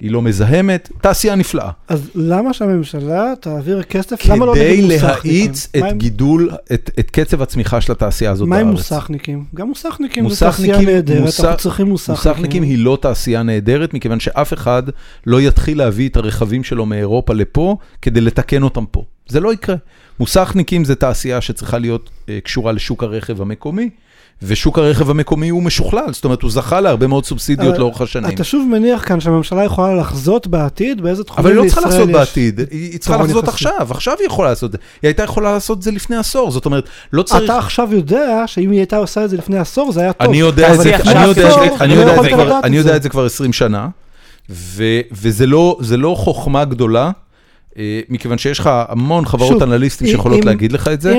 A: היא לא מזהמת, תעשייה נפלאה.
C: אז למה שהממשלה תעביר כסף? למה לא
A: כדי
C: נגיד מוסכניקים?
A: להאיץ
C: מה
A: את
C: עם-
A: גידול, את את קצב הצמיחה של התעשייה הזאת
C: מה עם
A: בארץ.
C: מוסכניקים? גם מוסכניקים זה תעשייה נהדרת,
A: מוסך-
C: אנחנו צריכים
A: מוסכניקים
C: מוסכניקים.
A: היא לא תעשייה נהדרת, מכיוון שאף אחד לא יתחיל להביא את הרכבים שלו מאירופה לפה כדי לתקן אותם פה. זה לא יקרה. מוסכניקים זה תעשייה שצריכה להיות אה, קשורה לשוק הרכב המקומי, ושוק הרכב המקומי הוא משוכלל, זאת אומרת, הוא זכה להרבה מאוד סובסידיות לאורך השנים.
C: אתה שוב מניח כאן שהממשלה יכולה לחזות בעתיד באיזה תחומים
A: אבל היא לא
C: לישראל
A: צריכה
C: יש.
A: בעתיד, היא צריכה לחזות. עכשיו, עכשיו היא יכולה לעשות את זה. היא הייתה יכולה לעשות את זה לפני עשור, זאת אומרת, לא צריך...
C: אתה עכשיו יודע שאם היא הייתה עושה את זה לפני עשור זה היה טוב.
A: אני יודע את זה, כבר-
C: לדעת
A: אני
C: את
A: יודע
C: זה.
A: את זה כבר 20 שנה, וזה לא לא חוכמה גדולה, אה, מכיוון שיש לך המון חברות אנליסטים שיכולות להגיד לך את זה.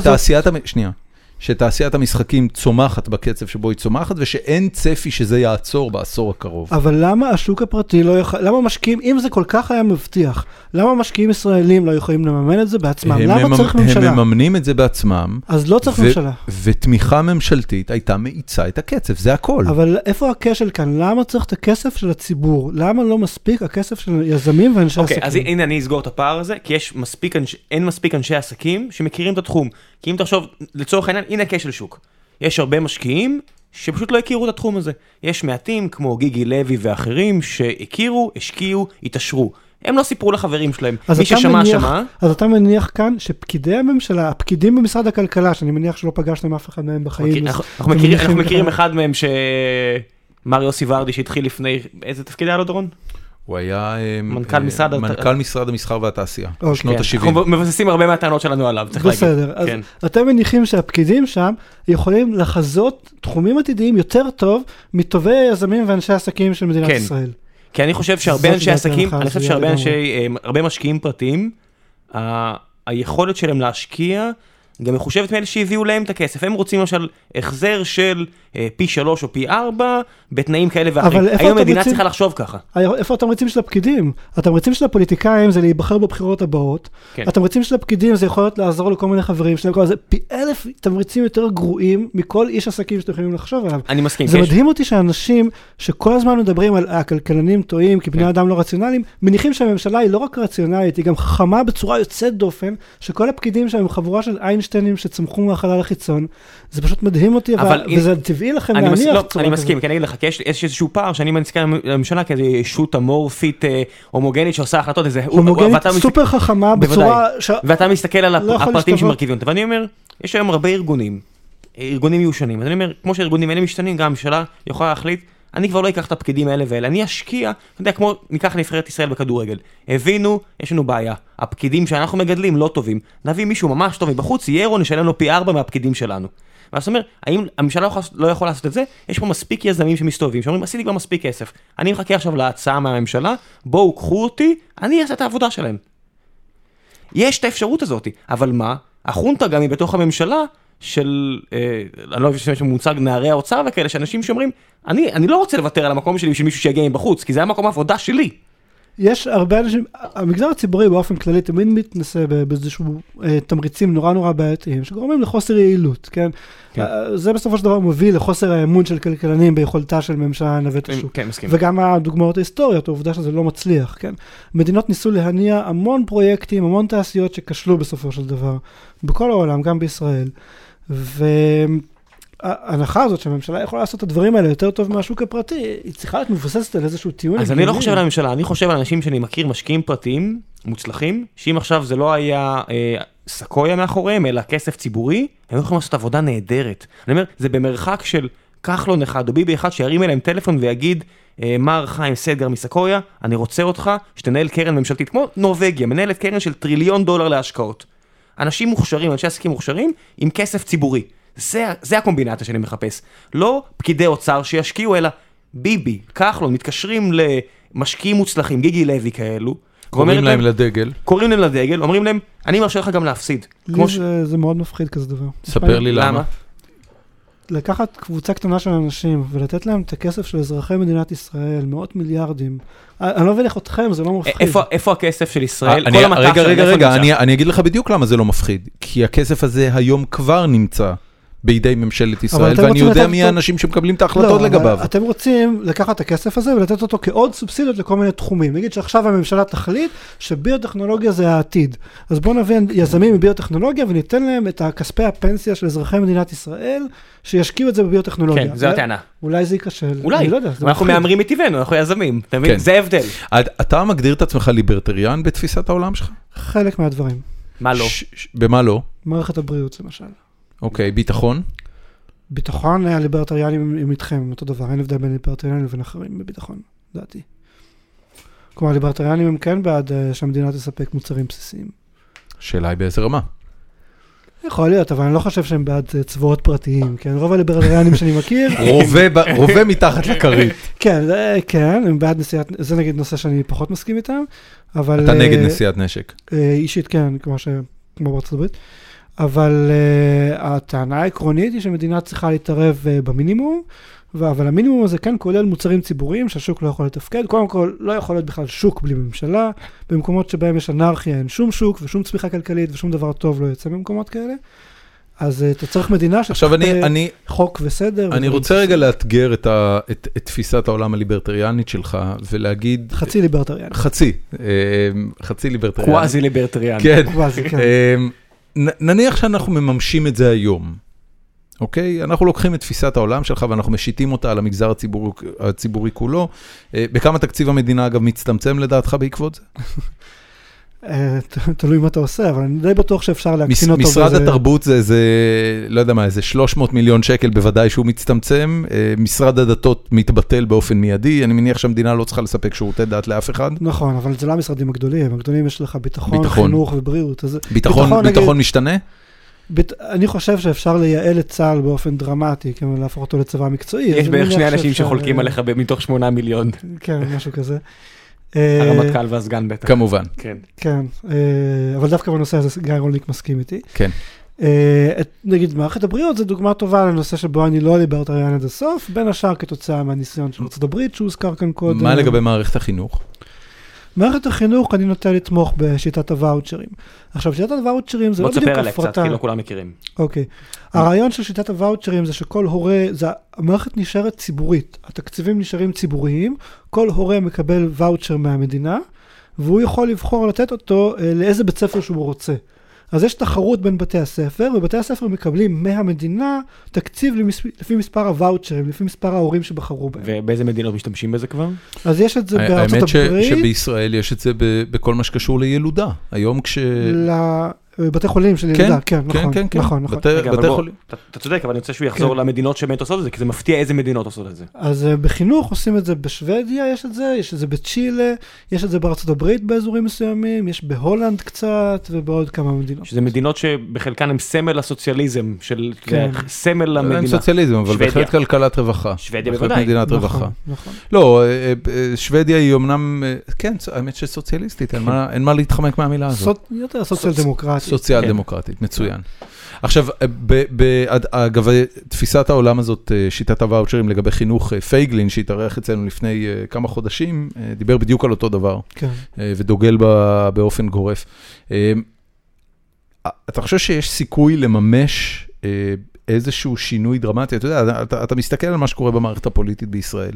A: שתעשיית, שנייה, שתעשיית המשחקים צומחת בקצב שבו היא צומחת, ושאין צפי שזה יעצור בעשור הקרוב.
C: אבל למה השוק הפרטי לא יכול... למה משקיעים, אם זה כל כך היה מבטיח, למה משקיעים ישראלים לא יכולים לממן את זה בעצמם? למה
A: מממ-
C: צריך ממשלה?
A: הם מממנים את זה בעצמם,
C: אז לא צריך
A: ו-
C: ממשלה.
A: ותמיכה ממשלתית הייתה מאיצה את הקצב, זה הכל.
C: אבל איפה הכשל כאן? למה צריך את הכסף של הציבור? למה לא מספיק הכסף של יזמים ואנשי
B: אוקיי,
C: עסקים?
B: אז הנה אני אסגור את הפער הזה, כי יש מספיק, אנש- אין מספיק אנשי עסקים שמכירים את התחום. כי אם תחשוב, לצורך העניין, הנה כשל שוק. יש הרבה משקיעים שפשוט לא הכירו את התחום הזה. יש מעטים, כמו גיגי לוי ואחרים, שהכירו, השקיעו, התעשרו. הם לא סיפרו לחברים שלהם. מי ששמע,
C: מניח-
B: שמע.
C: אז אתה מניח כאן שפקידי הממשלה, הפקידים במשרד הכלכלה, שאני מניח שלא פגשתם אף אחד מהם בחיים, אז
B: אנחנו אנחנו אנחנו מכירים אחד מהם ש... מר יוסי ורדי שהתחיל לפני, איזה תפקיד היה לו דורון?
A: הוא היה אה,
B: מנכ"ל
A: אה,
B: משרד הת-
A: מנכ"ל משרד המסחר והתעשייה,
C: אוקיי.
A: בשנות
B: כן,
A: ה-70.
B: אנחנו מבססים הרבה מהטענות שלנו עליו, צריך להגיד.
C: בסדר, אז
B: כן.
C: אתם מניחים שהפקידים שם יכולים לחזות תחומים עתידיים יותר טוב מטובי יזמים ואנשי עסקים של מדינת
B: כן.
C: ישראל.
B: כי אני חושב שהרבה אנשי עסקים, אני חושב שהרבה. אנשי, אה, הרבה משקיעים פרטיים, ה- היכולת שלהם להשקיע גם מחושבת מאלה שהביאו להם את הכסף. הם רוצים למשל החזר של אה, פי שלוש או פי ארבע בתנאים כאלה ואחרים.
C: אבל איפה אתם
B: המדינה צריכה לחשוב ככה?
C: איפה התמריצים של הפקידים? התמריצים של הפוליטיקאים זה להיבחר בבחירות הבאות.
B: כן.
C: התמריצים של הפקידים זה יכול להיות לעזור לכל מיני חברים שלהם. זה פי אלף תמריצים יותר גרועים מכל איש עסקים שאתם יכולים לחשוב עליו.
B: אני מסכים.
C: זה
B: כי יש-
C: מדהים אותי שאנשים שכל הזמן מדברים על הכלכלנים טועים כי בני
B: כן.
C: אדם לא רציונליים, מניחים שהממשלה היא לא רק רציונלית, היא גם חכמה בצורה יוצאת דופן, שכל הפקידים שם הם חבורה של איינשטיינים שצמחו מהחלל החיצון. זה פשוט מדהים אותי,
B: אבל
C: אבל,
B: אם-
C: וזה טבעי לכם
B: אני, מס...
C: להניח
B: לא,
C: צורה
B: אני. מסכים, כי אני אגיד לך, כי יש, יש איזשהו פער שאני מסתכל על הממשלה כאיזו ישות אמורפית, אה, הומוגנית שעושה החלטות, איזה...
C: הומוגנית
B: ואתה מסתכל-
C: סופר חכמה
B: בוודאי.
C: בצורה ש...
B: ואתה מסתכל על הפ...
C: לא יכול
B: הפרטים
C: להשתוות.
B: שמרכיבים אותה, ואני אומר, יש היום הרבה ארגונים, ארגונים מיושנים, אז אני אומר, כמו שהארגונים האלה משתנים, גם הממשלה יכולה להחליט, אני כבר לא אקח את הפקידים האלה ואלה, אני אשקיע, אתה יודע, כמו, ניקח נבחרת ישראל בכדורגל, הבינו, יש לנו בעיה, הפקידים שאנחנו מגדלים לא טובים, נביא מישהו ממש טוב מבחוץ, ירו, נשלם לו פי ארבע מהפקידים שלנו. ואז אתה אומר, האם הממשלה לא לא יכולה לעשות את זה? יש פה מספיק יזמים שמסתובבים, שאומרים, עשיתי כבר מספיק כסף, אני מחכה עכשיו להצעה מהממשלה, בואו קחו אותי, אני אעשה את העבודה שלהם. יש את האפשרות הזאת, אבל מה? החונטה גם היא בתוך הממשלה של, אה, אני לא חושב שיש מושג נערי האוצר וכאלה, שאנשים שאומרים, אני, אני לא רוצה לוותר על המקום שלי בשביל מישהו שיגיע מבחוץ, כי זה היה מקום העבודה שלי.
C: יש הרבה אנשים, המגזר הציבורי באופן כללי תמיד מתנסה באיזשהו אה, תמריצים נורא נורא בעייתיים, שגורמים לחוסר יעילות, כן?
B: כן.
C: אה, זה בסופו של דבר מוביל לחוסר האמון של כלכלנים ביכולתה של ממשלה לנווט את השוק.
B: כן, מסכים.
C: וגם הדוגמאות ההיסטוריות, העובדה שזה לא מצליח, כן? מדינות ניסו להניע המון פרויקטים, המון תעשיות שכשלו בסופו של דבר, בכל העולם, גם בישראל. וההנחה הזאת שהממשלה יכולה לעשות את הדברים האלה יותר טוב מהשוק הפרטי, היא צריכה להיות מבוססת על איזשהו טיעון
B: אז אני לא. חושב על הממשלה, אני חושב על אנשים שאני מכיר, משקיעים פרטיים, מוצלחים, שאם עכשיו זה לא היה אה, סקויה מאחוריהם, אלא כסף ציבורי, הם יכולים לעשות עבודה נהדרת. אני אומר, זה במרחק של כחלון אחד או ביבי אחד שירים אליהם טלפון ויגיד, אה, מר חיים סגר מסקויה, אני רוצה אותך שתנהל קרן ממשלתית, כמו נורבגיה, מנהלת קרן של טריליון דולר להשקעות. אנשים מוכשרים, אנשי עסקים מוכשרים, עם כסף ציבורי. זה, זה הקומבינציה שאני מחפש. לא פקידי אוצר שישקיעו, אלא ביבי, כחלון, מתקשרים למשקיעים מוצלחים, גיגי לוי כאלו.
A: קוראים להם לדגל.
B: קוראים להם לדגל, אומרים להם, אני מרשה לך גם להפסיד.
C: לי
B: ש-
C: זה- זה מאוד מפחיד כזה דבר.
A: ספר לי למה.
C: לקחת קבוצה קטנה של אנשים ולתת להם את הכסף של אזרחי מדינת ישראל, מאות מיליארדים. אני לא מבין איך אתכם, זה לא מפחיד.
B: איפה, איפה הכסף של ישראל?
A: אני-
B: כל המטח
A: רגע, רגע, רגע? אני- אני אגיד לך בדיוק למה זה לא מפחיד. כי הכסף הזה היום כבר נמצא בידי ממשלת ישראל, ואני יודע
C: לתת
A: מי האנשים שמקבלים את
C: לא,
A: ההחלטות
C: אבל
A: לגביו.
C: אתם רוצים לקחת את הכסף הזה ולתת אותו כעוד סובסידיות לכל מיני תחומים. נגיד שעכשיו הממשלה תחליט שביוטכנולוגיה זה העתיד. אז בואו נביא יזמים מביוטכנולוגיה וניתן להם את כספי הפנסיה של אזרחי מדינת ישראל, שישקיעו את זה בביוטכנולוגיה.
B: כן, זו הטענה.
C: אולי זה ייכשל.
B: אולי,
C: אני לא יודע,
B: אנחנו. מהמרים מטבענו, אנחנו יזמים, אתה מבין?
A: כן.
B: זה ההבדל.
A: את- אתה מגדיר את עצמך ליברטריאן בתפיסת העולם שלך?
C: חלק מהדברים.
B: מה לא?
A: ש- ש- במה לא?
C: מערכת הבריאות למשל.
A: אוקיי, ביטחון?
C: ביטחון, הליברטריאנים הם- איתכם, הם אותו דבר, אין הבדל בין ליברטריאנים לבין אחרים בביטחון, לדעתי. כלומר, ליברטריאנים הם כן בעד אה, שהמדינה תספק מוצרים בסיסיים.
A: השאלה היא באיזה רמה.
C: יכול להיות, אבל אני לא חושב שהם בעד אה, צבאות פרטיים, כן? רוב הליברטריאנים שאני מכיר, (laughs)
A: רובה מתחת לכרית. (laughs)
C: כן, זה, כן, הם בעד נשיאת, זה נגיד נושא שאני פחות מסכים איתם, אבל...
A: אתה
C: אה,
A: נגד נשיאת נשק.
C: אה, אישית כן. כמו בארצות הברית, אבל uh, הטענה העקרונית היא שמדינה צריכה להתערב uh, במינימום, ו- אבל המינימום הזה כן כולל מוצרים ציבוריים שהשוק לא יכול לתפקד. קודם כל, לא יכול להיות בכלל שוק בלי ממשלה. במקומות שבהם יש אנרכיה אין שום שוק ושום צמיחה כלכלית ושום דבר טוב לא יוצא במקומות כאלה. אז uh, אתה צריך מדינה
A: עכשיו אני,
C: שתחת,
A: אני,
C: חוק וסדר.
A: אני רוצה רגע. לאתגר את, ה, את, את תפיסת העולם הליברטריאנית שלך ולהגיד...
C: חצי ליברטריאן.
A: חצי, אה, חצי ליברטריאן.
B: קוואזי ליברטריאן.
A: כן.
C: קוואזי, כן.
A: נניח שאנחנו מממשים את זה היום, אוקיי? אנחנו לוקחים את תפיסת העולם שלך ואנחנו משיתים אותה על המגזר הציבורי, הציבורי כולו. אה, בכמה תקציב המדינה אגב מצטמצם לדעתך בעקבות זה?
C: אה, תלוי מה אתה עושה, אבל אני די בטוח שאפשר להקטין אותו.
A: משרד התרבות זה איזה, לא יודע מה, איזה 300 מיליון שקל בוודאי שהוא מצטמצם. אה, משרד הדתות מתבטל באופן מיידי, אני מניח שהמדינה לא צריכה לספק שירותי דת לאף אחד.
C: נכון, אבל זה לא המשרדים הגדולים, הגדולים יש לך ביטחון. חינוך ובריאות.
A: ביטחון, משתנה?
C: אני חושב שאפשר לייעל את צה"ל באופן דרמטי, כאילו להפוך אותו לצבא מקצועי.
B: יש בערך שני אנשים
C: שאפשר,
B: שחולקים
C: אה,
B: עליך מתוך שמונה מיליון.
C: כן, משהו כזה. אה,
B: הרמטכ"ל והסגן בטח.
A: כמובן,
B: כן.
C: כן, אה, אבל דווקא בנושא הזה גיא רולניק מסכים איתי.
A: כן.
C: אה, את- נגיד מערכת הבריאות זו דוגמה טובה לנושא שבו אני לא ליברטריאן עד הסוף, בין השאר כתוצאה מהניסיון של הברית שהוזכר כאן קודם.
A: מה לגבי מערכת החינוך?
C: מערכת החינוך אני נוטה לתמוך בשיטת הוואוצ'רים. עכשיו שיטת הוואוצ'רים זה
B: בוא
C: לא בדיוק
B: תספר עליה קצת,
C: הפרטה.
B: כי לא כולם מכירים.
C: אוקיי. הרעיון של שיטת הוואוצ'רים זה שכל הורה, זה, המערכת נשארת ציבורית, התקציבים נשארים ציבוריים, כל הורה מקבל ואוצ'ר מהמדינה, והוא יכול לבחור לתת אותו אה, לאיזה בית ספר שהוא רוצה. אז יש תחרות בין בתי הספר, ובתי הספר מקבלים מהמדינה תקציב למס... לפי מספר הוואוצ'רים, לפי מספר ההורים שבחרו בהם.
B: ובאיזה מדינות משתמשים בזה כבר?
C: אז יש את זה בארצות
A: האמת ש-
C: הברית,
A: שבישראל יש את זה ב- בכל מה שקשור לילודה. היום כש...
C: לבתי חולים של
A: כן,
C: ילדה, כן,
A: כן,
C: נכון,
A: כן, כן.
C: נכון, נכון.
A: בתי- בתי חולים.
B: אתה- צודק, אבל אני רוצה שהוא יחזור
C: כן.
B: למדינות שבאמת עושות את זה, כי זה מפתיע איזה מדינות עושות את זה.
C: אז אה, בחינוך עושים את זה בשוודיה, יש את זה, יש את זה בצ'ילה, יש את זה בארצות הברית באזורים מסוימים, יש בהולנד קצת ובעוד כמה מדינות.
B: שזה מדינות שבחלקן הם סמל הסוציאליזם, של
C: כן.
B: סמל
A: אין
B: למדינה.
A: סוציאליזם, אבל
B: שוודיה.
A: בהחלט כלכלת רווחה.
B: שוודיה
A: בהחלט
B: בוודאי.
A: מדינת
C: נכון,
A: רווחה.
C: נכון.
A: לא, אה, אה, שוודיה היא אמנם, אה, כן, האמת שסוציאליסטית, אין מה- אין מה להתחמק מהמילה הזאת.
C: יותר סוציאל דמוקרטי.
A: סוציאל
B: כן.
A: דמוקרטית, מצוין. עכשיו, אה, ב- ב- עד- אגב, אה, תפיסת העולם הזאת, אה, שיטת הוואוצ'רים לגבי חינוך, פייגלין, שהתארח אצלנו לפני כמה חודשים, דיבר בדיוק על אותו דבר,
C: כן.
A: ודוגל בה באופן גורף. אתה חושב שיש סיכוי לממש איזשהו שינוי דרמטי? אתה יודע, אתה, אתה מסתכל על מה שקורה במערכת הפוליטית בישראל,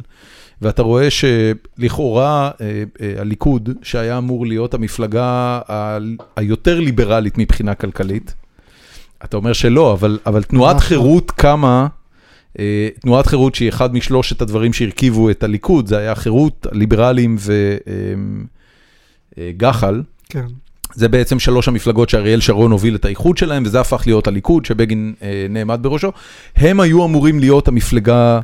A: ואתה רואה שלכאורה אה, אה, הליכוד, שהיה אמור להיות המפלגה ה- היותר ליברלית מבחינה כלכלית, אתה אומר שלא, אבל, אבל תנועת
C: לא.
A: חירות קמה, אה, תנועת חירות שהיא אחד משלושת הדברים שהרכיבו את הליכוד, זה היה חירות, ליברלים וגח"ל.
C: כן.
A: זה בעצם שלוש המפלגות שאריאל שרון הוביל את האיחוד שלהם, וזה הפך להיות הליכוד, שבגין אה, נעמד בראשו. הם היו אמורים להיות המפלגה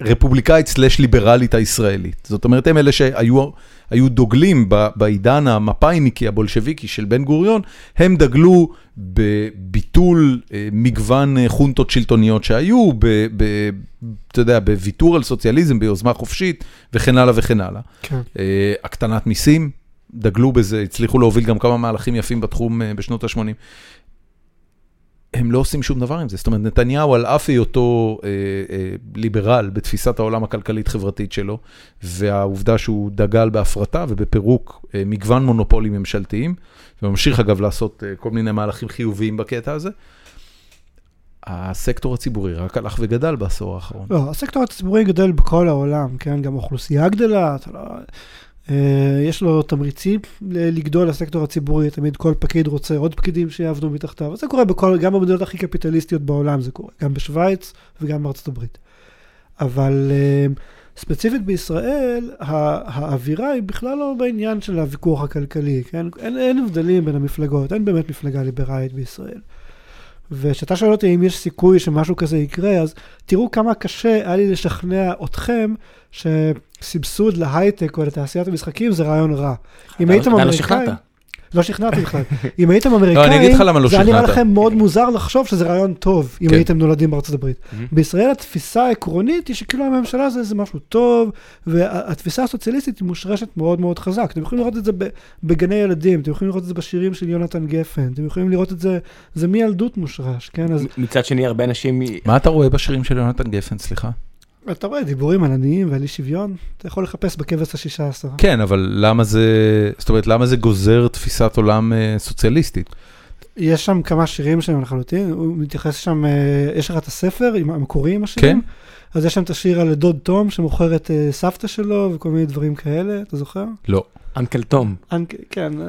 A: הרפובליקאית סלש ליברלית הישראלית. זאת אומרת, הם אלה שהיו היו דוגלים ב- בעידן המפא"יניקי, הבולשביקי של בן גוריון, הם דגלו בביטול אה, מגוון אה, חונטות שלטוניות שהיו, ב, ב, אתה יודע, בוויתור על סוציאליזם, ביוזמה חופשית, וכן הלאה וכן הלאה.
C: כן.
A: אה, הקטנת מיסים, דגלו בזה, הצליחו להוביל גם כמה מהלכים יפים בתחום אה, בשנות ה-80. הם לא עושים שום דבר עם זה, זאת אומרת, נתניהו על אף היותו אה, אה, ליברל בתפיסת העולם הכלכלית-חברתית שלו, והעובדה שהוא דגל בהפרטה ובפירוק אה, מגוון מונופולים ממשלתיים, וממשיך אגב לעשות אה, כל מיני מהלכים חיוביים בקטע הזה, הסקטור הציבורי רק הלך וגדל בעשור האחרון.
C: לא, הסקטור הציבורי גדל בכל העולם, כן? גם האוכלוסייה גדלה, אתה לא... אה, יש לו תמריצים לגדול לסקטור הציבורי, תמיד כל פקיד רוצה עוד פקידים שיעבדו מתחתיו, זה קורה בכל, גם במדינות הכי קפיטליסטיות בעולם זה קורה, גם בשוויץ וגם בארצות הברית. אבל אה, ספציפית בישראל, האווירה היא בכלל לא בעניין של הוויכוח הכלכלי, כן? אין, אין הבדלים בין המפלגות, אין באמת מפלגה ליברלית בישראל. וכשאתה שואל אותי אם יש סיכוי שמשהו כזה יקרה, אז תראו כמה קשה היה לי לשכנע אתכם שסבסוד להייטק או לתעשיית המשחקים זה רעיון רע. אם הייתם
B: אתה לא
C: אמריקאים... לא שכנעתי בכלל. אם הייתם
A: אגיד
C: אמריקאים,
A: לא
C: זה היה נראה. לכם מאוד מוזר לחשוב שזה רעיון טוב, אם
A: כן.
C: הייתם נולדים בארצות הברית. בישראל התפיסה העקרונית היא שכאילו הממשלה זה איזה משהו טוב, והתפיסה הסוציאליסטית היא מושרשת מאוד מאוד חזק. אתם יכולים לראות את זה ב- בגני ילדים, אתם יכולים לראות את זה בשירים של יונתן גפן, אתם יכולים לראות את זה, זה מילדות מושרש, כן? אז
B: מצד שני, הרבה אנשים...
A: מה אתה רואה בשירים של יונתן גפן, סליחה?
C: אתה רואה דיבורים על עניים ועל אי שוויון, אתה יכול לחפש בכבש השישה עשר.
A: כן, אבל למה זה, זאת אומרת, למה זה גוזר תפיסת עולם אה, סוציאליסטית?
C: יש שם כמה שירים שלהם לחלוטין, הוא מתייחס שם, אה, יש לך את הספר עם המקורי עם השירים,
A: כן.
C: אז יש שם את השיר על דוד תום שמוכר את אה, סבתא שלו וכל מיני דברים כאלה, אתה זוכר?
A: לא.
B: אנקל תום.
C: כן, אה,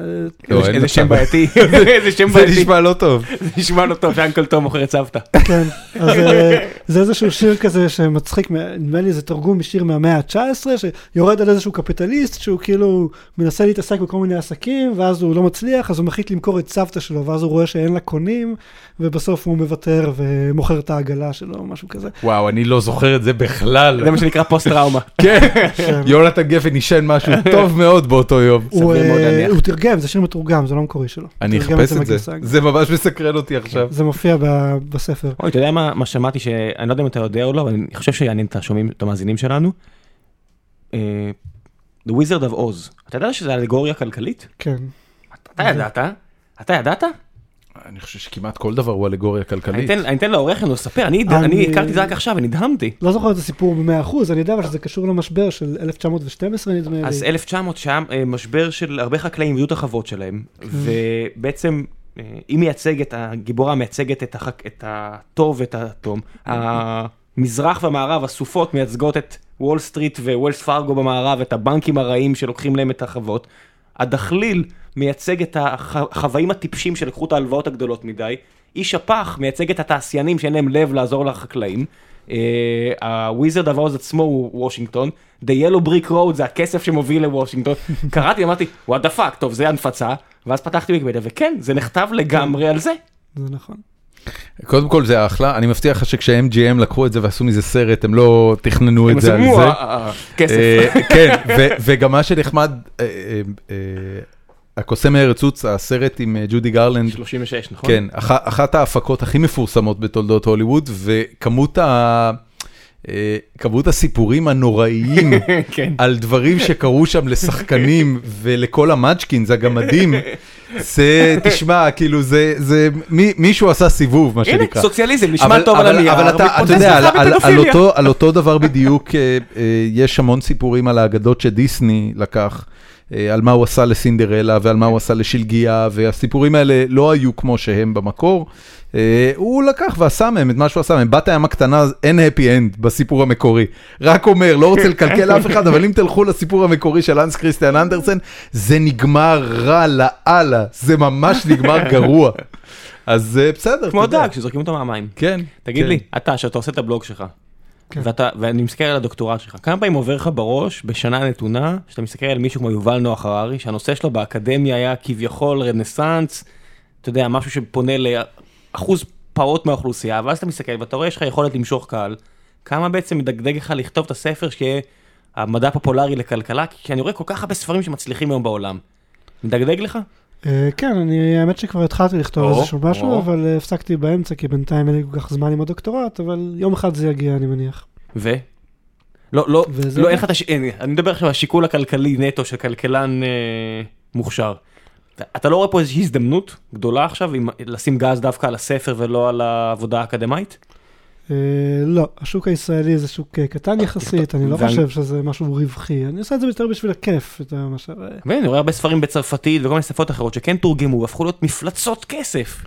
A: לא,
B: איזה-. שם בעייתי. (laughs) איזה שם
A: זה
B: בעייתי.
A: נשמע לא טוב. (laughs)
B: זה נשמע לא טוב שאנקל תום מוכר את סבתא. (laughs)
C: כן, אז אה, זה איזשהו שיר כזה שמצחיק, נדמה לי זה תרגום משיר מהמאה ה-19, שיורד על איזשהו קפיטליסט שהוא כאילו מנסה להתעסק בכל מיני עסקים, ואז הוא לא מצליח, אז הוא מחליט למכור את סבתא שלו, ואז הוא רואה שאין לה קונים, ובסוף הוא מוותר ומוכר את העגלה שלו, משהו כזה.
A: וואו, אני לא זוכר את זה בכלל.
B: זה מה שנקרא פוסט טראומה.
A: כן, יונתן גפן עישן משהו טוב מאוד באותו יום.
C: הוא,
B: סביר מאוד
C: אה. הוא תרגם, זה שיר מתורגם, זה לא מקורי שלו.
A: אני אחפש את זה. זה ממש מסקרן אותי עכשיו.
C: זה מופיע ב- בספר.
B: אוי, אתה יודע מה מה שמעתי שאני לא יודע אם אתה יודע או לא, אבל אני חושב שיעניין את השומעים, את המאזינים שלנו. אה, The Wizard of Oz. אתה יודע שזה אלגוריה כלכלית?
C: כן.
B: אתה ידעת? אתה ידעת?
A: אני חושב שכמעט כל דבר הוא אלגוריה
B: אני
A: כלכלית.
B: אני אתן לעורך לנו לספר, אני הכרתי את זה רק עכשיו ונדהמתי.
C: לא זוכר את הסיפור ב-100%, אני יודע אבל שזה קשור למשבר של 1912 נדמה לי.
B: אז 1900 שהיה אה, משבר של הרבה חקלאים איבדו את החוות שלהם, ובעצם אה, היא מייצגת, הגיבורה מייצגת את, הטוב ואת האטום. המזרח והמערב, הסופות מייצגות את וול סטריט וווילס פארגו במערב, את הבנקים הרעים שלוקחים להם את החוות. הדחליל מייצג את החוואים הטיפשים שלקחו את ההלוואות הגדולות מדי. איש הפח מייצג את התעשיינים שאין להם לב לעזור לחקלאים. ה Wizard of Oz עצמו הוא וושינגטון, The Yellow Brick Road זה הכסף שמוביל לוושינגטון. (laughs) קראתי, אמרתי, what the fuck, טוב, זה המצאה, ואז פתחתי ויקיפדיה, וכן, זה נכתב לגמרי על זה.
C: זה נכון.
A: קודם כל זה אחלה, אני מבטיח לך שכש-MGM לקחו את זה ועשו מזה סרט, הם לא תכננו
B: הם
A: את זה על
B: עשו
A: זה.
B: "מו, אה, אה, כסף.
A: אה, כן, (laughs) וגם מה שנחמד, אה, אה, אה, הקוסם מארץ עוץ, הסרט עם אה, ג'ודי גרלנד,
B: 36, נכון?
A: כן, אח- אחת ההפקות הכי מפורסמות בתולדות הוליווד, וכמות ה... אה, כמות הסיפורים הנוראיים (laughs)
B: כן.
A: על דברים שקרו שם לשחקנים (laughs) ולכל המאצ'קינס, הגמדים, זה, תשמע, כאילו זה, זה, מי- מישהו עשה סיבוב, מה
B: הנה,
A: שנקרא.
B: סוציאליזם, נשמע
A: אבל-
B: טוב על
A: אבל-
B: הנייר,
A: אבל אתה, אתה יודע, על, על, על. אותו, על אותו דבר בדיוק, אה, יש המון סיפורים על האגדות שדיסני לקח, על מה הוא עשה לסינדרלה ועל מה הוא עשה לשלגיה, והסיפורים האלה לא היו כמו שהם במקור. אה, הוא לקח ועשה מהם את מה שהוא עשה מהם. בת הים הקטנה, אין happy end בסיפור המקורי. רק אומר, לא רוצה לקלקל אף אחד, אבל אם תלכו לסיפור המקורי של אנס כריסטיאן אנדרסן, זה נגמר רע לאללה, זה ממש נגמר גרוע. אז אה, בסדר,
B: כמו. דג שזורקים אותו מהמים.
A: כן.
B: תגיד
A: כן.
B: לי, אתה, שאתה עושה את הבלוג שלך,
C: כן.
B: ואתה, ואני מסתכל על הדוקטורט שלך, כמה פעמים עובר לך בראש, בשנה נתונה, שאתה מסתכל על מישהו כמו יובל נוח הררי, שהנושא שלו באקדמיה היה כביכול רנסאנס, אתה יודע, משהו שפונה לאחוז פעוט מהאוכלוסייה, ואז אתה מסתכל ואתה רואה שיש לך יכולת למשוך קהל, כמה בעצם מדגדג לך לכתוב את הספר שיהיה המדע הפופולרי לכלכלה, כי אני רואה כל כך הרבה ספרים שמצליחים היום בעולם. מדגדג לך?
C: אה, כן, אני, האמת שכבר התחלתי לכתוב איזשהו משהו. אבל אה, הפסקתי באמצע, כי בינתיים אין לי כל כך זמן עם הדוקטורט, אבל יום אחד זה יגיע, אני מניח.
B: ו? לא, לא, לא, אין לך את הש... אין, אני מדבר עכשיו על השיקול הכלכלי נטו של כלכלן אה, מוכשר. אתה לא רואה פה איזושהי הזדמנות גדולה עכשיו לשים גז דווקא על הספר ולא על העבודה האקדמית?
C: אה, לא, השוק הישראלי זה שוק אה, קטן יחסית, אני לא חושב שזה משהו רווחי, אני עושה את זה יותר בשביל הכיף, את המשל...
B: ואני רואה הרבה ספרים בצרפתית וכל מיני שפות אחרות שכן תורגמו והפכו להיות מפלצות כסף.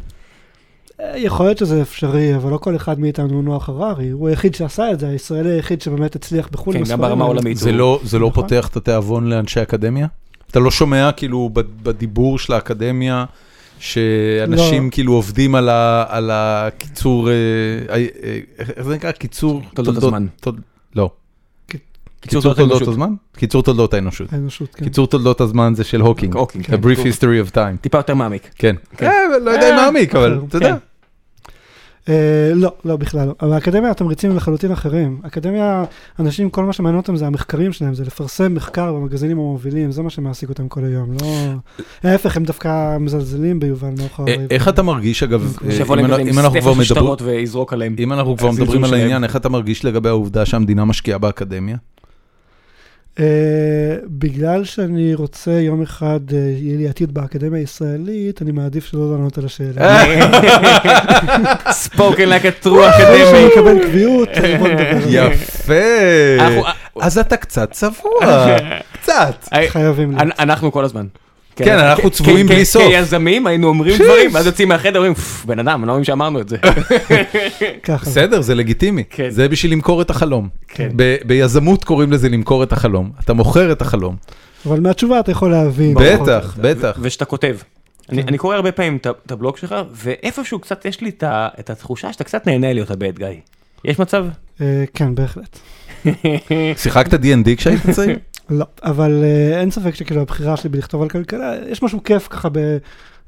C: אה, יכול להיות שזה אפשרי, אבל לא כל אחד מאיתנו הוא נוח הררי, הוא היחיד שעשה את זה, הישראלי היחיד שבאמת הצליח בחו"ל.
B: כן, גם ברמה. העולמית.
A: זה לא, זה לא
C: נכון.
A: פותח את התיאבון לאנשי אקדמיה? אתה לא שומע כאילו בדיבור של האקדמיה, שאנשים
C: לא.
A: כאילו עובדים על, ה, על הקיצור, אה, אה, אה, איך זה נקרא? קיצור
B: תולדות הזמן.
A: תול- לא. קיצור תולדות הזמן? קיצור תולדות האנושות.
C: האנושות, כן.
A: קיצור תולדות הזמן זה של הוקינג.
B: הוקינג,
A: A
B: כן.
A: brief history of time.
B: טיפה יותר מעמיק.
A: כן.
B: כן.
A: לא יודע אם מעמיק, אבל אתה יודע.
C: אה, לא, לא בכלל לא. אבל האקדמיה התמריצים הם לחלוטין אחרים. אקדמיה, אנשים, כל מה שמעניין אותם זה המחקרים שלהם, זה לפרסם מחקר במגזינים המובילים, זה מה שמעסיק אותם כל היום. לא... ההפך, הם דווקא מזלזלים ביובל נוח
A: אה,
C: הררי.
A: איך אתה מרגיש אגב, אה,
B: שיבוא
A: אם אנחנו- כבר מדברים. אם אנחנו כבר מדברים על. העניין, איך אתה מרגיש לגבי העובדה שהמדינה משקיעה באקדמיה?
C: אה, בגלל שאני רוצה יום אחד, אה, יהיה לי עתיד באקדמיה הישראלית, אני מעדיף שלא לענות על השאלה.
B: ספוקן like a true
C: אחרי שאני
B: academic.
C: אקבל קביעות, בוא נדבר על זה.
A: יפה. אז אתה קצת צבוע, קצת.
C: חייבים.
B: אנ- אנחנו כל הזמן.
A: כן, אנחנו
B: כ-
A: צבועים בלי סוף.
B: כיזמים היינו אומרים דברים, ואז יוצאים מהחדר ואומרים, "פפ, בן אדם, אני לא מאמין שאמרנו את זה. (laughs)
A: בסדר, זה לגיטימי.
B: כן.
A: זה בשביל למכור את החלום.
B: כן.
A: ביזמות קוראים לזה למכור את החלום. אתה מוכר את החלום.
C: אבל מהתשובה אתה יכול להבין.
A: בטח, בטח.
B: ושאתה כותב. אני
C: כן.
B: אני קורא הרבה פעמים את הבלוג שלך, ואיפשהו קצת יש לי את התחושה שאתה קצת נהנה להיות הבד גיא. יש מצב?
C: אה, כן, בהחלט. (laughs)
A: שיחקת D&D כשהיית צעיר?
C: לא, אבל אה, אין ספק שכאילו הבחירה שלי בלכתוב על כלכלה, יש משהו כיף ככה ב...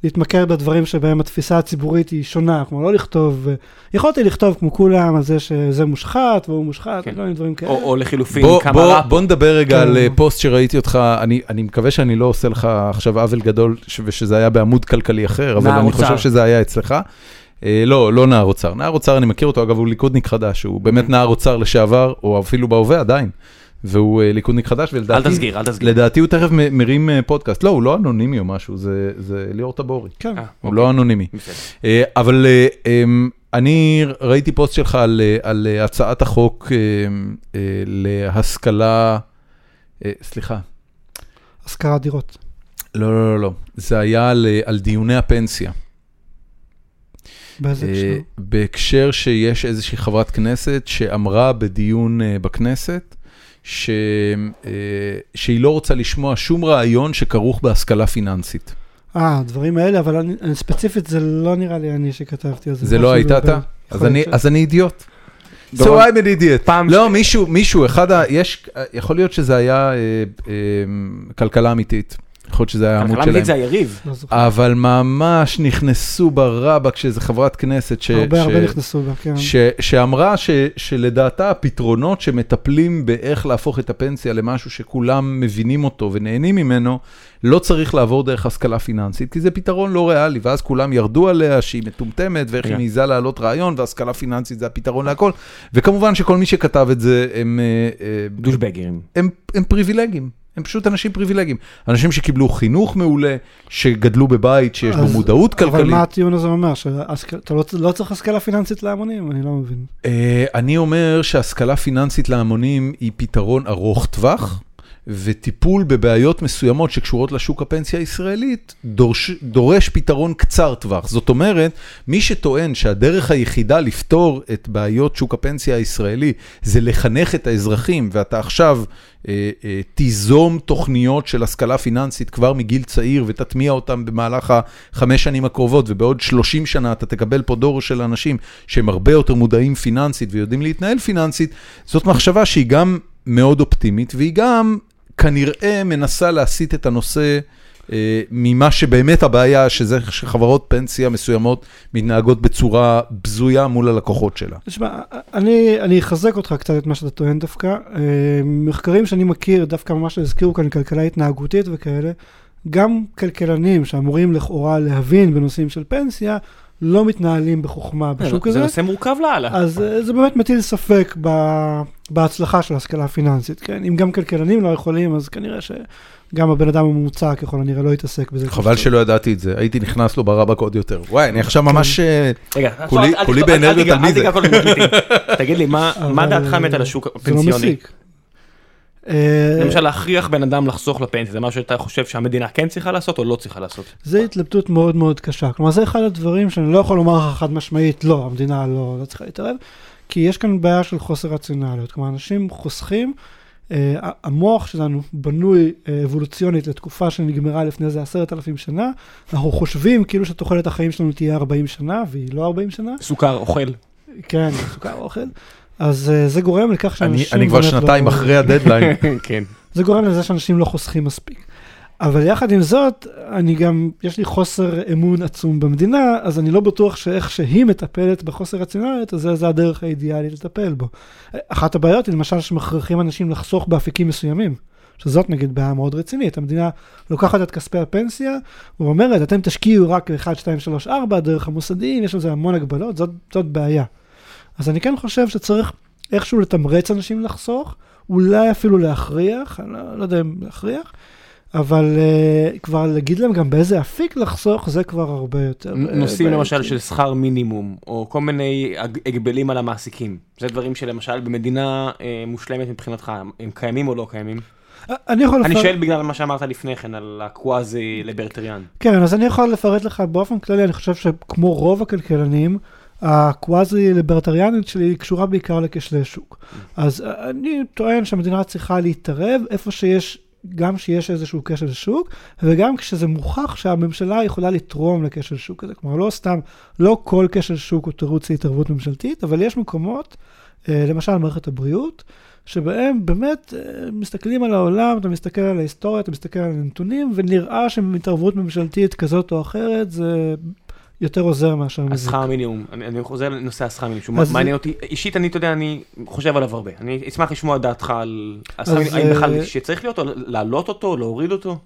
C: להתמקד בדברים שבהם התפיסה הציבורית היא שונה, כמו לא לכתוב, אה, יכולתי לכתוב כמו כולם על זה שזה מושחת והוא מושחת,
B: כן.
C: כל מיני דברים כאלה.
B: או או לחילופין,
A: בוא,
B: כמה
A: בוא,
B: ראפ.
A: בוא נדבר רגע
C: כן.
A: על אה, פוסט שראיתי אותך, אני, אני מקווה שאני לא עושה לך עכשיו עוול גדול ש- ושזה היה בעמוד כלכלי אחר, אבל אני. חושב שזה היה אצלך. אה, לא, לא נער אוצר. נער אוצר, אני מכיר אותו, אגב, הוא ליכודניק חדש, הוא באמת
B: Mm.
A: נער אוצר לשעבר, או אפילו בהווה עדיין. והוא אה, ליכודניק חדש,
B: אל
A: ולדעתי,
B: תסגיר, אל תסגיר.
A: לדעתי הוא תכף מרים אה, פודקאסט. לא, הוא לא אנונימי או משהו, זה, זה ליאור טבורי.
C: כן.
B: אה,
A: הוא
B: אוקיי.
A: לא אנונימי. אה, אבל אה, אמ, אני ראיתי פוסט שלך על, על הצעת החוק אה, אה, להשכלה, אה, סליחה,
C: השכרת דירות.
A: לא, לא, לא, לא, זה היה על, על דיוני הפנסיה.
C: באיזה הקשר?
A: בהקשר שיש איזושהי חברת כנסת שאמרה בדיון בכנסת, שהיא לא רוצה לשמוע שום רעיון שכרוך בהשכלה פיננסית.
C: אה, הדברים האלה, אבל אני, אני ספציפית זה לא נראה לי אני שכתבתי על זה.
A: זה לא היית. אתה? אז אני,
C: ש-
A: אז אני אידיוט. So I'm an idiot.
B: פעם
A: לא, מישהו, מישהו, אחד ה... יש, יכול להיות שזה היה אה, אה, כלכלה אמיתית. יכול להיות שזה היה העמוד
B: כלכלה
A: שלהם.
B: אמיתית זה היריב.
C: לא.
A: אבל ממש נכנסו ברבק שאיזה חברת כנסת ש...
C: הרבה
A: ש-
C: הרבה נכנסו בה, כן.
A: ש, שאמרה ש, שלדעתה הפתרונות שמטפלים באיך להפוך את הפנסיה למשהו שכולם מבינים אותו ונהנים ממנו, לא צריך לעבור דרך השכלה פיננסית, כי זה פתרון לא ריאלי, ואז כולם ירדו עליה שהיא מטומטמת ואיך היא
B: כן.
A: מעיזה להעלות רעיון, והשכלה פיננסית זה הפתרון להכל, וכמובן שכל מי שכתב את זה הם, אה, אה,
B: דושבגרים.
A: הם, הם פריבילגים. הם פשוט אנשים פריבילגיים, אנשים שקיבלו חינוך מעולה, שגדלו בבית שיש בו
C: אז-
A: מודעות כלכלית.
C: אבל מה הטיעון הזה אומר? שאתה לא, לא צריך השכלה פיננסית להמונים? אני לא מבין.
A: אה, אני אומר שהשכלה פיננסית להמונים היא פתרון ארוך טווח, וטיפול בבעיות מסוימות שקשורות לשוק הפנסיה הישראלית דורש, דורש פתרון קצר טווח. זאת אומרת, מי שטוען שהדרך היחידה לפתור את בעיות שוק הפנסיה הישראלי זה לחנך את האזרחים, ואתה עכשיו אה, אה, תיזום תוכניות של השכלה פיננסית כבר מגיל צעיר ותטמיע אותם במהלך החמש שנים הקרובות, ובעוד 30 שנה אתה תקבל פה דור של אנשים שהם הרבה יותר מודעים פיננסית ויודעים להתנהל פיננסית, זאת מחשבה שהיא גם מאוד אופטימית, והיא גם כנראה מנסה להסיט את הנושא אה, ממה שבאמת הבעיה, שזה שחברות פנסיה מסוימות מתנהגות בצורה בזויה מול הלקוחות שלה.
C: תשמע, אני, אני אחזק אותך קצת את מה שאתה טוען דווקא. אה, מחקרים שאני מכיר, דווקא מה שהזכירו כאן, כלכלה התנהגותית וכאלה, גם כלכלנים שאמורים לכאורה להבין בנושאים של פנסיה, לא מתנהלים בחוכמה בשוק
B: זה
C: הזה,
B: נושא מורכב לאללה.
C: אז אה, זה באמת מטיל ספק בהצלחה של ההשכלה הפיננסית, כן? אם גם כלכלנים לא יכולים, אז כנראה שגם הבן אדם הממוצע ככל הנראה לא יתעסק בזה.
A: חבל שלא ידעתי את זה, הייתי נכנס לו ברבק עוד יותר. וואי, אני עכשיו ממש... אה,
B: רגע,
A: כולי- באנרגיות על מי זה.
B: תגיד לי, מה דעתך
C: אה,
B: מת על השוק
C: זה לא
B: הפנסיוני?
C: אה,
B: למשל להכריח בן אדם לחסוך לפנסיה, זה משהו שאתה חושב שהמדינה כן צריכה לעשות או לא צריכה לעשות?
C: זה התלבטות מאוד מאוד קשה. כלומר, זה אחד הדברים שאני לא יכול לומר לך חד משמעית, לא, המדינה לא, לא צריכה להתערב, כי יש כאן בעיה של חוסר רציונליות. כלומר, אנשים חוסכים, אה, המוח שלנו בנוי אה, אבולוציונית לתקופה שנגמרה לפני איזה עשרת אלפים שנה, אנחנו חושבים כאילו שתוחלת החיים שלנו תהיה 40 שנה, והיא לא 40 שנה,
B: סוכר, אוכל.
C: כן, סוכר אוכל. אז אה, זה גורם לכך שאנשים...
A: אני כבר
C: באמת
A: שנתיים
C: לא-
A: אחרי הדדליין. (laughs)
B: כן.
C: זה גורם לזה שאנשים לא חוסכים מספיק. אבל יחד עם זאת, אני גם, יש לי חוסר אמון עצום במדינה, אז אני לא בטוח שאיך שהיא מטפלת בחוסר רציונליות, אז זה, זה הדרך האידיאלית לטפל בו. אחת הבעיות היא למשל שמכריחים אנשים לחסוך באפיקים מסוימים, שזאת נגיד בעיה מאוד רצינית. המדינה לוקחת את כספי הפנסיה ואומרת, אתם תשקיעו רק ב-1, 2, 3, 4 דרך המוסדיים, יש לזה המון הגבלות, זאת, זאת בעיה. אז אני כן חושב שצריך איכשהו לתמרץ אנשים לחסוך, אולי אפילו להכריח, אני לא, לא יודע אם להכריח, אבל uh, כבר להגיד להם גם באיזה אפיק לחסוך, זה כבר הרבה יותר. אה,
B: נושאים
C: בעייתי.
B: למשל של שכר מינימום, או כל מיני הג- הגבלים על המעסיקים. זה דברים שלמשל במדינה אה, מושלמת מבחינתך, הם קיימים או לא קיימים?
C: אני יכול
B: אני
C: לפרט,
B: שואל בגלל מה שאמרת לפני כן על הקוואזי ליברטריאן.
C: כן, אז אני יכול לפרט לך באופן כללי, אני חושב שכמו רוב הכלכלנים, הקוואזי ליברטריאנית שלי היא קשורה בעיקר לכשלי שוק. אז אה, אני טוען שהמדינה צריכה להתערב איפה שיש, גם שיש איזשהו כשל שוק, וגם כשזה מוכח שהממשלה יכולה לתרום לכשל שוק הזה. כלומר, לא סתם, לא כל כשל שוק הוא תירוץ להתערבות ממשלתית, אבל יש מקומות, אה, למשל מערכת הבריאות, שבהם באמת אה, מסתכלים על העולם, אתה מסתכל על ההיסטוריה, אתה מסתכל על הנתונים, ונראה שהתערבות ממשלתית כזאת או אחרת זה יותר עוזר מאשר מזיק.
B: השכר מינימום, אני, אני חוזר לנושא השכר מינימום, שהוא
C: אז-
B: מעניין אותי, אישית אני, אתה יודע, אני חושב עליו הרבה. אני אשמח לשמוע דעתך על השכר מינימום, האם בכלל
C: אה,
B: שצריך להיות, או להעלות אותו, להוריד אותו?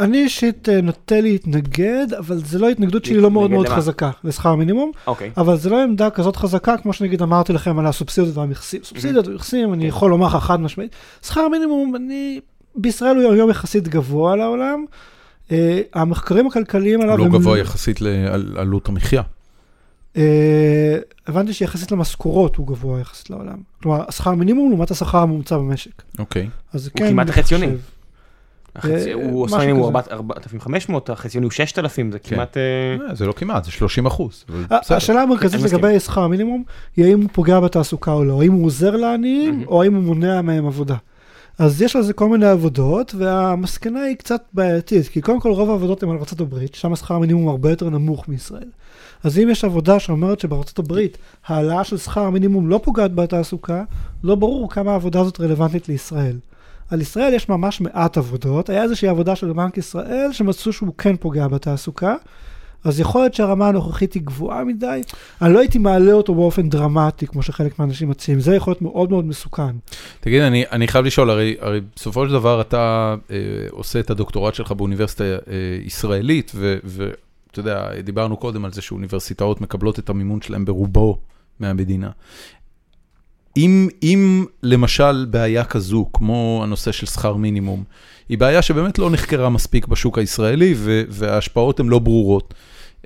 C: אני אישית אה, נוטה להתנגד, אבל זה לא התנגדות שלי לא מאוד מאוד
B: למה?
C: חזקה לשכר מינימום,
B: אוקיי.
C: אבל זה לא עמדה כזאת חזקה, כמו שנגיד אמרתי לכם על הסובסידיות והמכסים. סובסידיות ומכסים, אני יכול לומר לך חד משמעית. שכר מינימום, אני, בישראל הוא היום יחסית גבוה לעולם. אה, המחקרים הכלכליים עליו...
A: לא
C: הם-
A: גבוה יחסית לעלות המחיה.
C: אה, הבנתי שיחסית למשכורות הוא גבוה יחסית לעולם. כלומר, השכר מינימום לעומת השכר הממוצע במשק.
A: אוקיי.
C: אז זה
B: הוא
C: כן...
B: כמעט
C: אה,
B: הוא השכר מינימום הוא
C: כזה.
B: 4,500, החציוני הוא 6,000, זה
A: כן.
B: כמעט...
A: זה לא כמעט, זה 30 אחוז.
C: השאלה המרכזית. לגבי שכר המינימום, היא האם הוא פוגע בתעסוקה או לא, האם הוא עוזר לעניים. או האם הוא מונע מהם עבודה. אז יש על זה כל מיני עבודות, והמסקנה היא קצת בעייתית, כי קודם כל רוב העבודות הן על ארה"ב, שם השכר המינימום הרבה יותר נמוך מישראל. אז אם יש עבודה שאומרת שבארצות הברית העלאה של שכר המינימום לא פוגעת בתעסוקה, לא ברור כמה העבודה הזאת רלוונטית לישראל. על ישראל יש ממש מעט עבודות, היה איזושהי עבודה של בנק ישראל שמצאו שהוא כן פוגע בתעסוקה, אז יכול להיות שהרמה הנוכחית היא גבוהה מדי, אני לא הייתי מעלה אותו באופן דרמטי, כמו שחלק מהאנשים מציעים, זה יכול להיות מאוד מאוד מסוכן.
A: תגיד, אני, אני חייב לשאול, הרי, הרי בסופו של דבר אתה אה, עושה את הדוקטורט שלך באוניברסיטה אה, ישראלית, ואתה יודע, דיברנו קודם על זה שאוניברסיטאות מקבלות את המימון שלהם ברובו מהמדינה. אם, אם למשל בעיה כזו, כמו הנושא של שכר מינימום, היא בעיה שבאמת לא נחקרה מספיק בשוק הישראלי, ו, וההשפעות הן לא ברורות.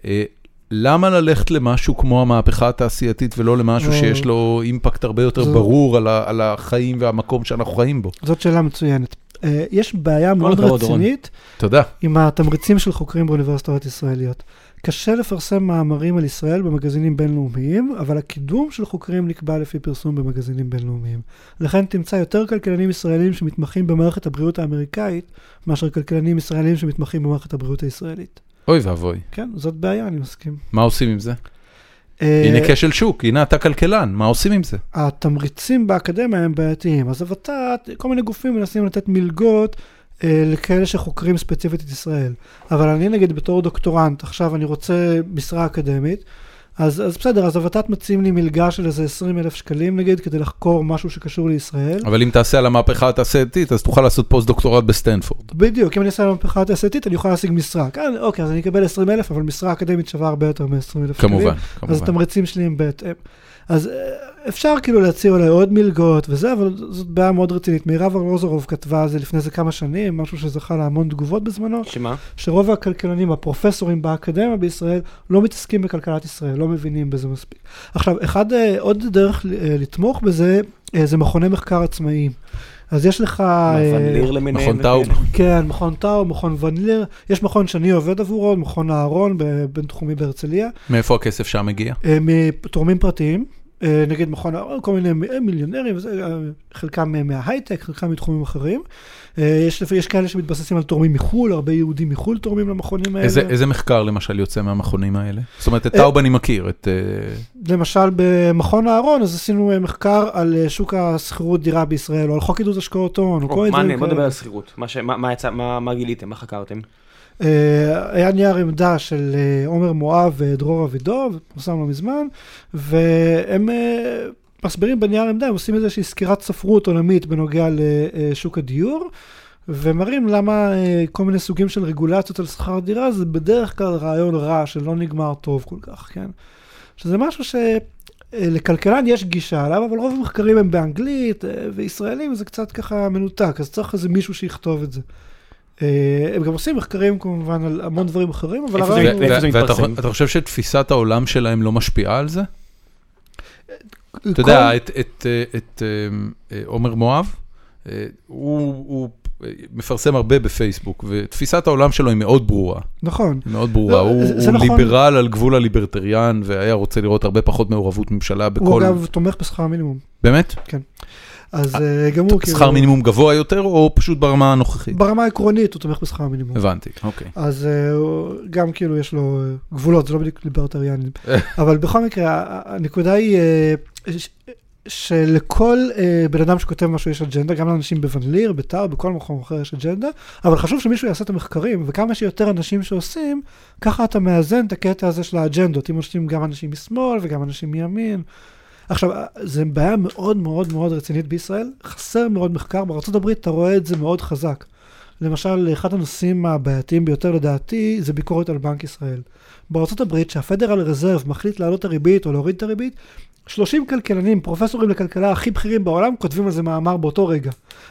A: אה, למה ללכת למשהו כמו המהפכה התעשייתית ולא למשהו
C: או.
A: שיש לו אימפקט הרבה יותר
C: זו-
A: ברור על, ה, על החיים והמקום שאנחנו חיים בו?
C: זאת שאלה מצוינת. אה, יש בעיה מאוד. רצינית
A: תודה.
C: עם התמריצים של חוקרים באוניברסיטאות ישראליות. קשה לפרסם מאמרים על ישראל במגזינים בינלאומיים, אבל הקידום של חוקרים נקבע לפי פרסום במגזינים בינלאומיים. לכן תמצא יותר כלכלנים ישראלים שמתמחים במערכת הבריאות האמריקאית, מאשר כלכלנים ישראלים שמתמחים במערכת הבריאות הישראלית.
A: אוי ואבוי,
C: כן, זאת בעיה, אני מסכים.
A: מה עושים עם זה?
C: אה,
A: הנה כשל שוק, הנה אתה כלכלן, מה עושים עם זה?
C: התמריצים באקדמיה הם בעייתיים. אז הוות"ת, כל מיני גופים מנסים לתת מלגות לכאלה שחוקרים ספציפית את ישראל. אבל אני נגיד בתור דוקטורנט, עכשיו אני רוצה משרה אקדמית, אז, אז בסדר, אז הוות"ת מציעים לי מלגה של איזה 20 אלף שקלים נגיד, כדי לחקור משהו שקשור לישראל.
A: אבל אם תעשה על המהפכה התעשייתית, אז תוכל לעשות פוסט-דוקטורט בסטנפורד.
C: בדיוק, אם אני אעשה על המהפכה התעשייתית, אני יכול להשיג משרה. כן, אוקיי, אז אני אקבל 20 אלף, אבל משרה אקדמית שווה הרבה יותר מ-20 אלף שקלים.
A: כמובן,
C: אז
A: כמובן.
C: התמריצים שלי הם בהתאם. אז אה, אפשר כאילו להציע אולי עוד מלגות וזה, אבל זאת בעיה מאוד רצינית. מירב ארלוזורוב כתבה על זה לפני איזה כמה שנים, משהו שזכה להמון תגובות בזמנו,
B: שמה?
C: שרוב הכלכלנים, הפרופסורים באקדמיה בישראל, לא מתעסקים בכלכלת ישראל, לא מבינים בזה מספיק. עכשיו, אחד, אה, עוד דרך אה, לתמוך בזה, זה מכוני מחקר עצמאיים. אז יש לך... אה,
B: ונליר למיניהם.
A: מכון טאוב.
C: כן, מכון טאו, מכון ונלר, יש מכון שאני עובד עבורו, מכון אהרון, בבינתחומי בהרצליה,
A: מאיפה הכסף שם מגיע?
C: אה, מתורמים פרטיים, נגיד מכון אהרון, כל מיני מ- מיליונרים, אה, חלקם אה, מההייטק, חלקם מתחומים אחרים. אה, יש, יש כאלה שמתבססים על תורמים מחו"ל, הרבה יהודים מחו"ל תורמים למכונים האלה.
A: איזה, איזה מחקר למשל יוצא מהמכונים האלה? זאת אומרת, את טאוב אני מכיר, את... אה,
C: למשל במכון אהרון, אז עשינו אה, מחקר על אה, שוק השכירות דירה בישראל, או על חוק עידוד השקעות הון, או כל
B: או,
C: מיני דברים
B: בוא נדבר
C: כאלה.
B: על שכירות. מה ש- מה- מה מה גיליתם? מה חקרתם?
C: אה, היה נייר עמדה של אה, עומר מואב ודרור אבידוב, פורסם לא מזמן, והם אה, מסבירים בנייר עמדה, הם עושים איזושהי סקירת ספרות עולמית בנוגע לשוק הדיור, ומראים למה כל מיני סוגים של רגולציות על שכר דירה זה בדרך כלל רעיון רע שלא נגמר טוב כל כך, כן? שזה משהו ש... לכלכלן יש גישה אליו, אבל רוב המחקרים הם באנגלית, וישראלים זה קצת ככה מנותק, אז צריך איזה מישהו שיכתוב את זה. אה, הם גם עושים מחקרים כמובן על המון דברים אחרים, אבל הרעיון הוא...
A: ואתה חושב שתפיסת העולם שלהם לא משפיעה על זה? אתה יודע, את- את, אה, את אה, עומר מואב, הוא הוא, מפרסם הרבה בפייסבוק, ותפיסת העולם שלו היא מאוד ברורה.
C: נכון.
A: היא מאוד ברורה,
C: לא,
A: הוא הוא
C: נכון.
A: ליברל על גבול הליברטריאן, והיה רוצה לראות הרבה פחות מעורבות ממשלה
C: הוא
A: בכל...
C: אגב תומך בשכר מינימום.
A: באמת?
C: אז אה, גם הוא כאילו...
A: שכר מינימום גבוה יותר, או פשוט ברמה הנוכחית?
C: ברמה העקרונית הוא תומך בשכר מינימום.
A: הבנתי, אוקיי.
C: אז אה, גם כאילו יש לו אה, גבולות, זה לא בדיוק ליברטריאנים. (laughs) אבל בכל מקרה, הנקודה היא שלכל בן אדם שכותב משהו יש אג'נדה, גם לאנשים בוונליר, בטאו, בכל מקום אחר יש אג'נדה, אבל חשוב שמישהו יעשה את המחקרים, וכמה שיותר אנשים שעושים, ככה אתה מאזן את הקטע הזה של האג'נדות, אם עושים גם אנשים משמאל וגם אנשים מימין. עכשיו, זו בעיה מאוד מאוד מאוד רצינית בישראל, חסר מאוד מחקר, בארה"ב אתה רואה את זה מאוד חזק. למשל, אחד הנושאים הבעייתיים ביותר לדעתי זה ביקורת על בנק ישראל. בארה"ב, שהפדרל רזרב מחליט להעלות את הריבית או להוריד את הריבית, 30 כלכלנים, פרופסורים לכלכלה הכי בכירים בעולם, כותבים על זה מאמר באותו רגע.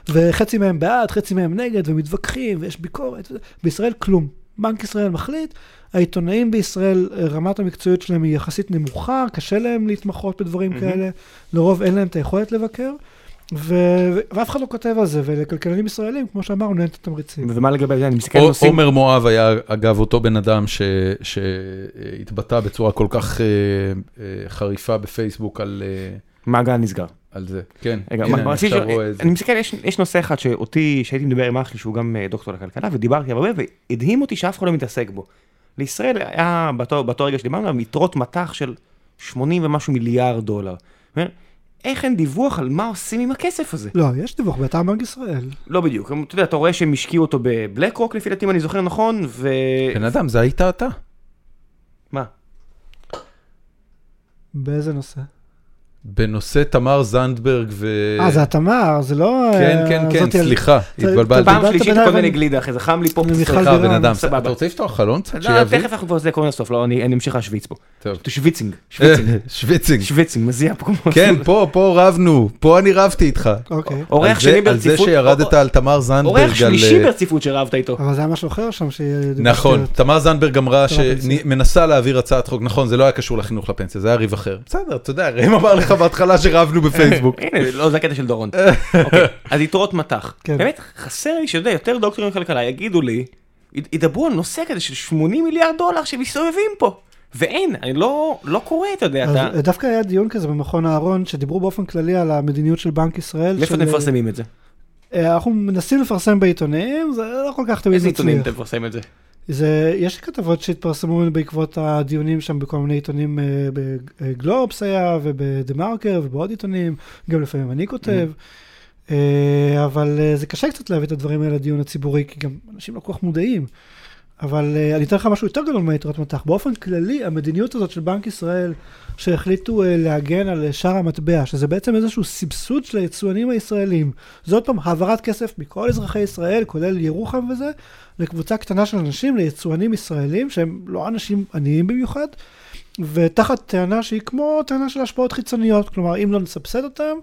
C: וחצי מהם בעד, חצי מהם נגד, ומתווכחים, ויש ביקורת. בישראל כלום. בנק ישראל מחליט, העיתונאים בישראל, רמת המקצועיות שלהם היא יחסית נמוכה, קשה להם להתמחות בדברים
B: מהמם.
C: כאלה, לרוב אין להם את היכולת לבקר, ו- ואף אחד לא כותב על זה, ולכלכלנים ישראלים, כמו שאמרנו, אין את התמריצים.
B: ומה לגבי זה? אני מסתכל על נושאים...
A: עומר מואב היה, אגב, אותו בן אדם ש- שהתבטא בצורה כל כך אה, אה, חריפה בפייסבוק על אה,
B: מעגל נסגר.
A: על זה. כן,
B: רגע,
A: הנה,
B: מה-
A: אני עכשיו רואה את זה.
B: אני מסתכל, יש- יש נושא אחד שאותי, שהייתי מדבר עם אח שלי שהוא גם אה, דוקטור לכלכלה, ודיברתי הרבה, והדהים אותי שאף אחד לא מתעסק בו. לישראל היה, באותו באותו רגע שדיברנו עליו, יתרות מטח של 80 ומשהו מיליארד דולר. איך אין דיווח על מה עושים עם הכסף הזה?
C: לא, יש דיווח באתר בנק ישראל.
B: לא בדיוק, אתה יודע, אתה רואה שהם השקיעו אותו בבלק רוק לפי דעתי אם אני זוכר נכון, ו...
A: בן אדם, זה היית אתה.
B: מה?
C: באיזה נושא?
A: בנושא תמר זנדברג ו...
C: אה, זה התמר, זה לא...
A: כן,
C: אה,
A: כן, כן,
C: על-
A: סליחה,
C: אתה-
A: התבלבלתי.
B: פעם שלישית כל מיני גלידה אחרי זה, חם לי פה.
A: סליחה, בן אדם. אתה רוצה לפתוח חלון קצת
B: לא? תכף אנחנו כבר זה קוראים לסוף, לא, אני אני אמשיך להשוויץ פה.
A: טוב.
B: שוויצינג, (laughs) שוויצינג,
A: שוויצינג.
B: מזיע פה כמו...
A: כן, פה, פה רבנו, פה אני רבתי איתך.
C: אוקיי.
B: אורח שני
A: על זה
B: ברציפות,
A: שירדת על תמר זנדברג.
B: אורח שלישי
A: אה,
B: ברציפות שרבת איתו.
C: אבל זה היה משהו אחר שם
A: נכון, תמר זנדברג אמרה. שמנסה להעביר הצעת חוק, נכון, זה לא היה קשור לחינוך לפנסיה, זה היה ריב אחר. בסדר, אתה יודע, ראם אמר לך בהתחלה שרבנו בפייסבוק. (laughs)
B: הנה, לא, זה הקטע של דורון. (laughs) אוקיי, אז יתרות מטח.
C: כן.
B: באמת, חסר לי שאתה יודע, יותר דוקטורים לכלכלה יגידו לי, ידברו על נושא כזה של 80 מיליארד דולר שמסתובבים פה. ואין, אני לא, לא קורא, אתה יודע,
C: אז
B: אתה...
C: דווקא היה דיון כזה במכון אהרון, שדיברו באופן כללי על המדיניות של בנק ישראל.
B: מאיפה
C: של-
B: אתם מפרסמים את זה?
C: אה, אנחנו מנסים לפרסם בעיתונים, זה לא כל כך תמיד
B: איזה עיתונים
C: מצליח.
B: אתם מפרסמים את זה?
C: זה, יש כתבות שהתפרסמו בעקבות הדיונים שם בכל מיני עיתונים, אה, בגלובס היה, ובדה מרקר, ובעוד עיתונים, גם לפעמים אני כותב. אה, אבל אה, זה קשה קצת להביא את הדברים האלה לדיון הציבורי, כי גם אנשים לא כל כך מודעים. אבל uh, אני אתן לך משהו יותר גדול מהיתרות מטח. באופן כללי, המדיניות הזאת של בנק ישראל, שהחליטו uh, להגן על uh, שער המטבע, שזה בעצם איזשהו סבסוד של היצואנים הישראלים. זה עוד פעם העברת כסף מכל אזרחי ישראל, כולל ירוחם וזה, לקבוצה קטנה של אנשים, ליצואנים ישראלים, שהם לא אנשים עניים במיוחד, ותחת טענה שהיא כמו טענה של השפעות חיצוניות. כלומר, אם לא נסבסד אותם,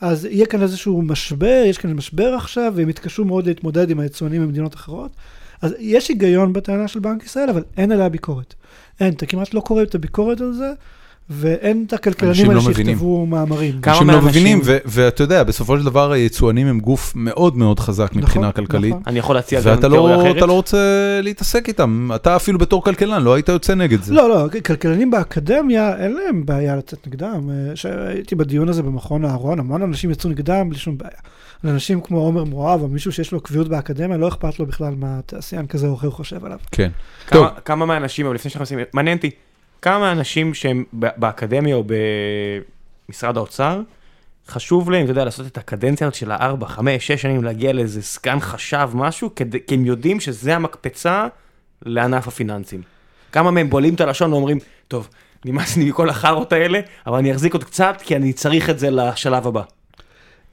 C: אז יהיה כאן איזשהו משבר, יש כאן משבר עכשיו, והם יתקשו מאוד להתמודד עם היצואנים במדינות אחרות. אז יש היגיון בטענה של בנק ישראל, אבל אין עליה ביקורת. אין, אתה כמעט לא קורא את הביקורת על זה, ואין את הכלכלנים
A: אנשים
C: האלה
A: לא.
C: שיכתבו מאמרים.
A: אנשים לא מבינים, ו- ואתה יודע, בסופו של דבר היצואנים הם גוף מאוד מאוד חזק מבחינה
C: נכון,
A: כלכלית.
C: נכון.
B: אני יכול להציע גם
A: ואתה
B: תיאוריה
A: לא,
B: אחרת.
A: אתה לא רוצה להתעסק איתם, אתה אפילו בתור כלכלן לא היית יוצא נגד זה.
C: לא, לא, כלכלנים באקדמיה, אין להם בעיה לצאת נגדם. אה, שהייתי בדיון הזה במכון אהרון, המון אנשים יצאו נגדם בלי שום בעיה. לאנשים כמו עומר מואב, או מישהו שיש לו קביעות באקדמיה, לא אכפת לו בכלל מה תעשיין כזה או אחר חושב עליו.
A: כן. טוב.
B: כמה, כמה מהאנשים, אבל לפני שאנחנו עושים, מעניין אותי, כמה מהאנשים שהם באקדמיה או במשרד האוצר, חשוב להם, אתה יודע, לעשות את הקדנציה הזאת של הארבע, חמש, שש שנים, להגיע לאיזה סגן חשב, משהו, כדי, כי הם יודעים שזה המקפצה לענף הפיננסים. כמה מהם בולעים את הלשון ואומרים, טוב, נמאס לי מכל החארות האלה, אבל אני אחזיק עוד קצת, כי אני צריך את זה לשלב הבא.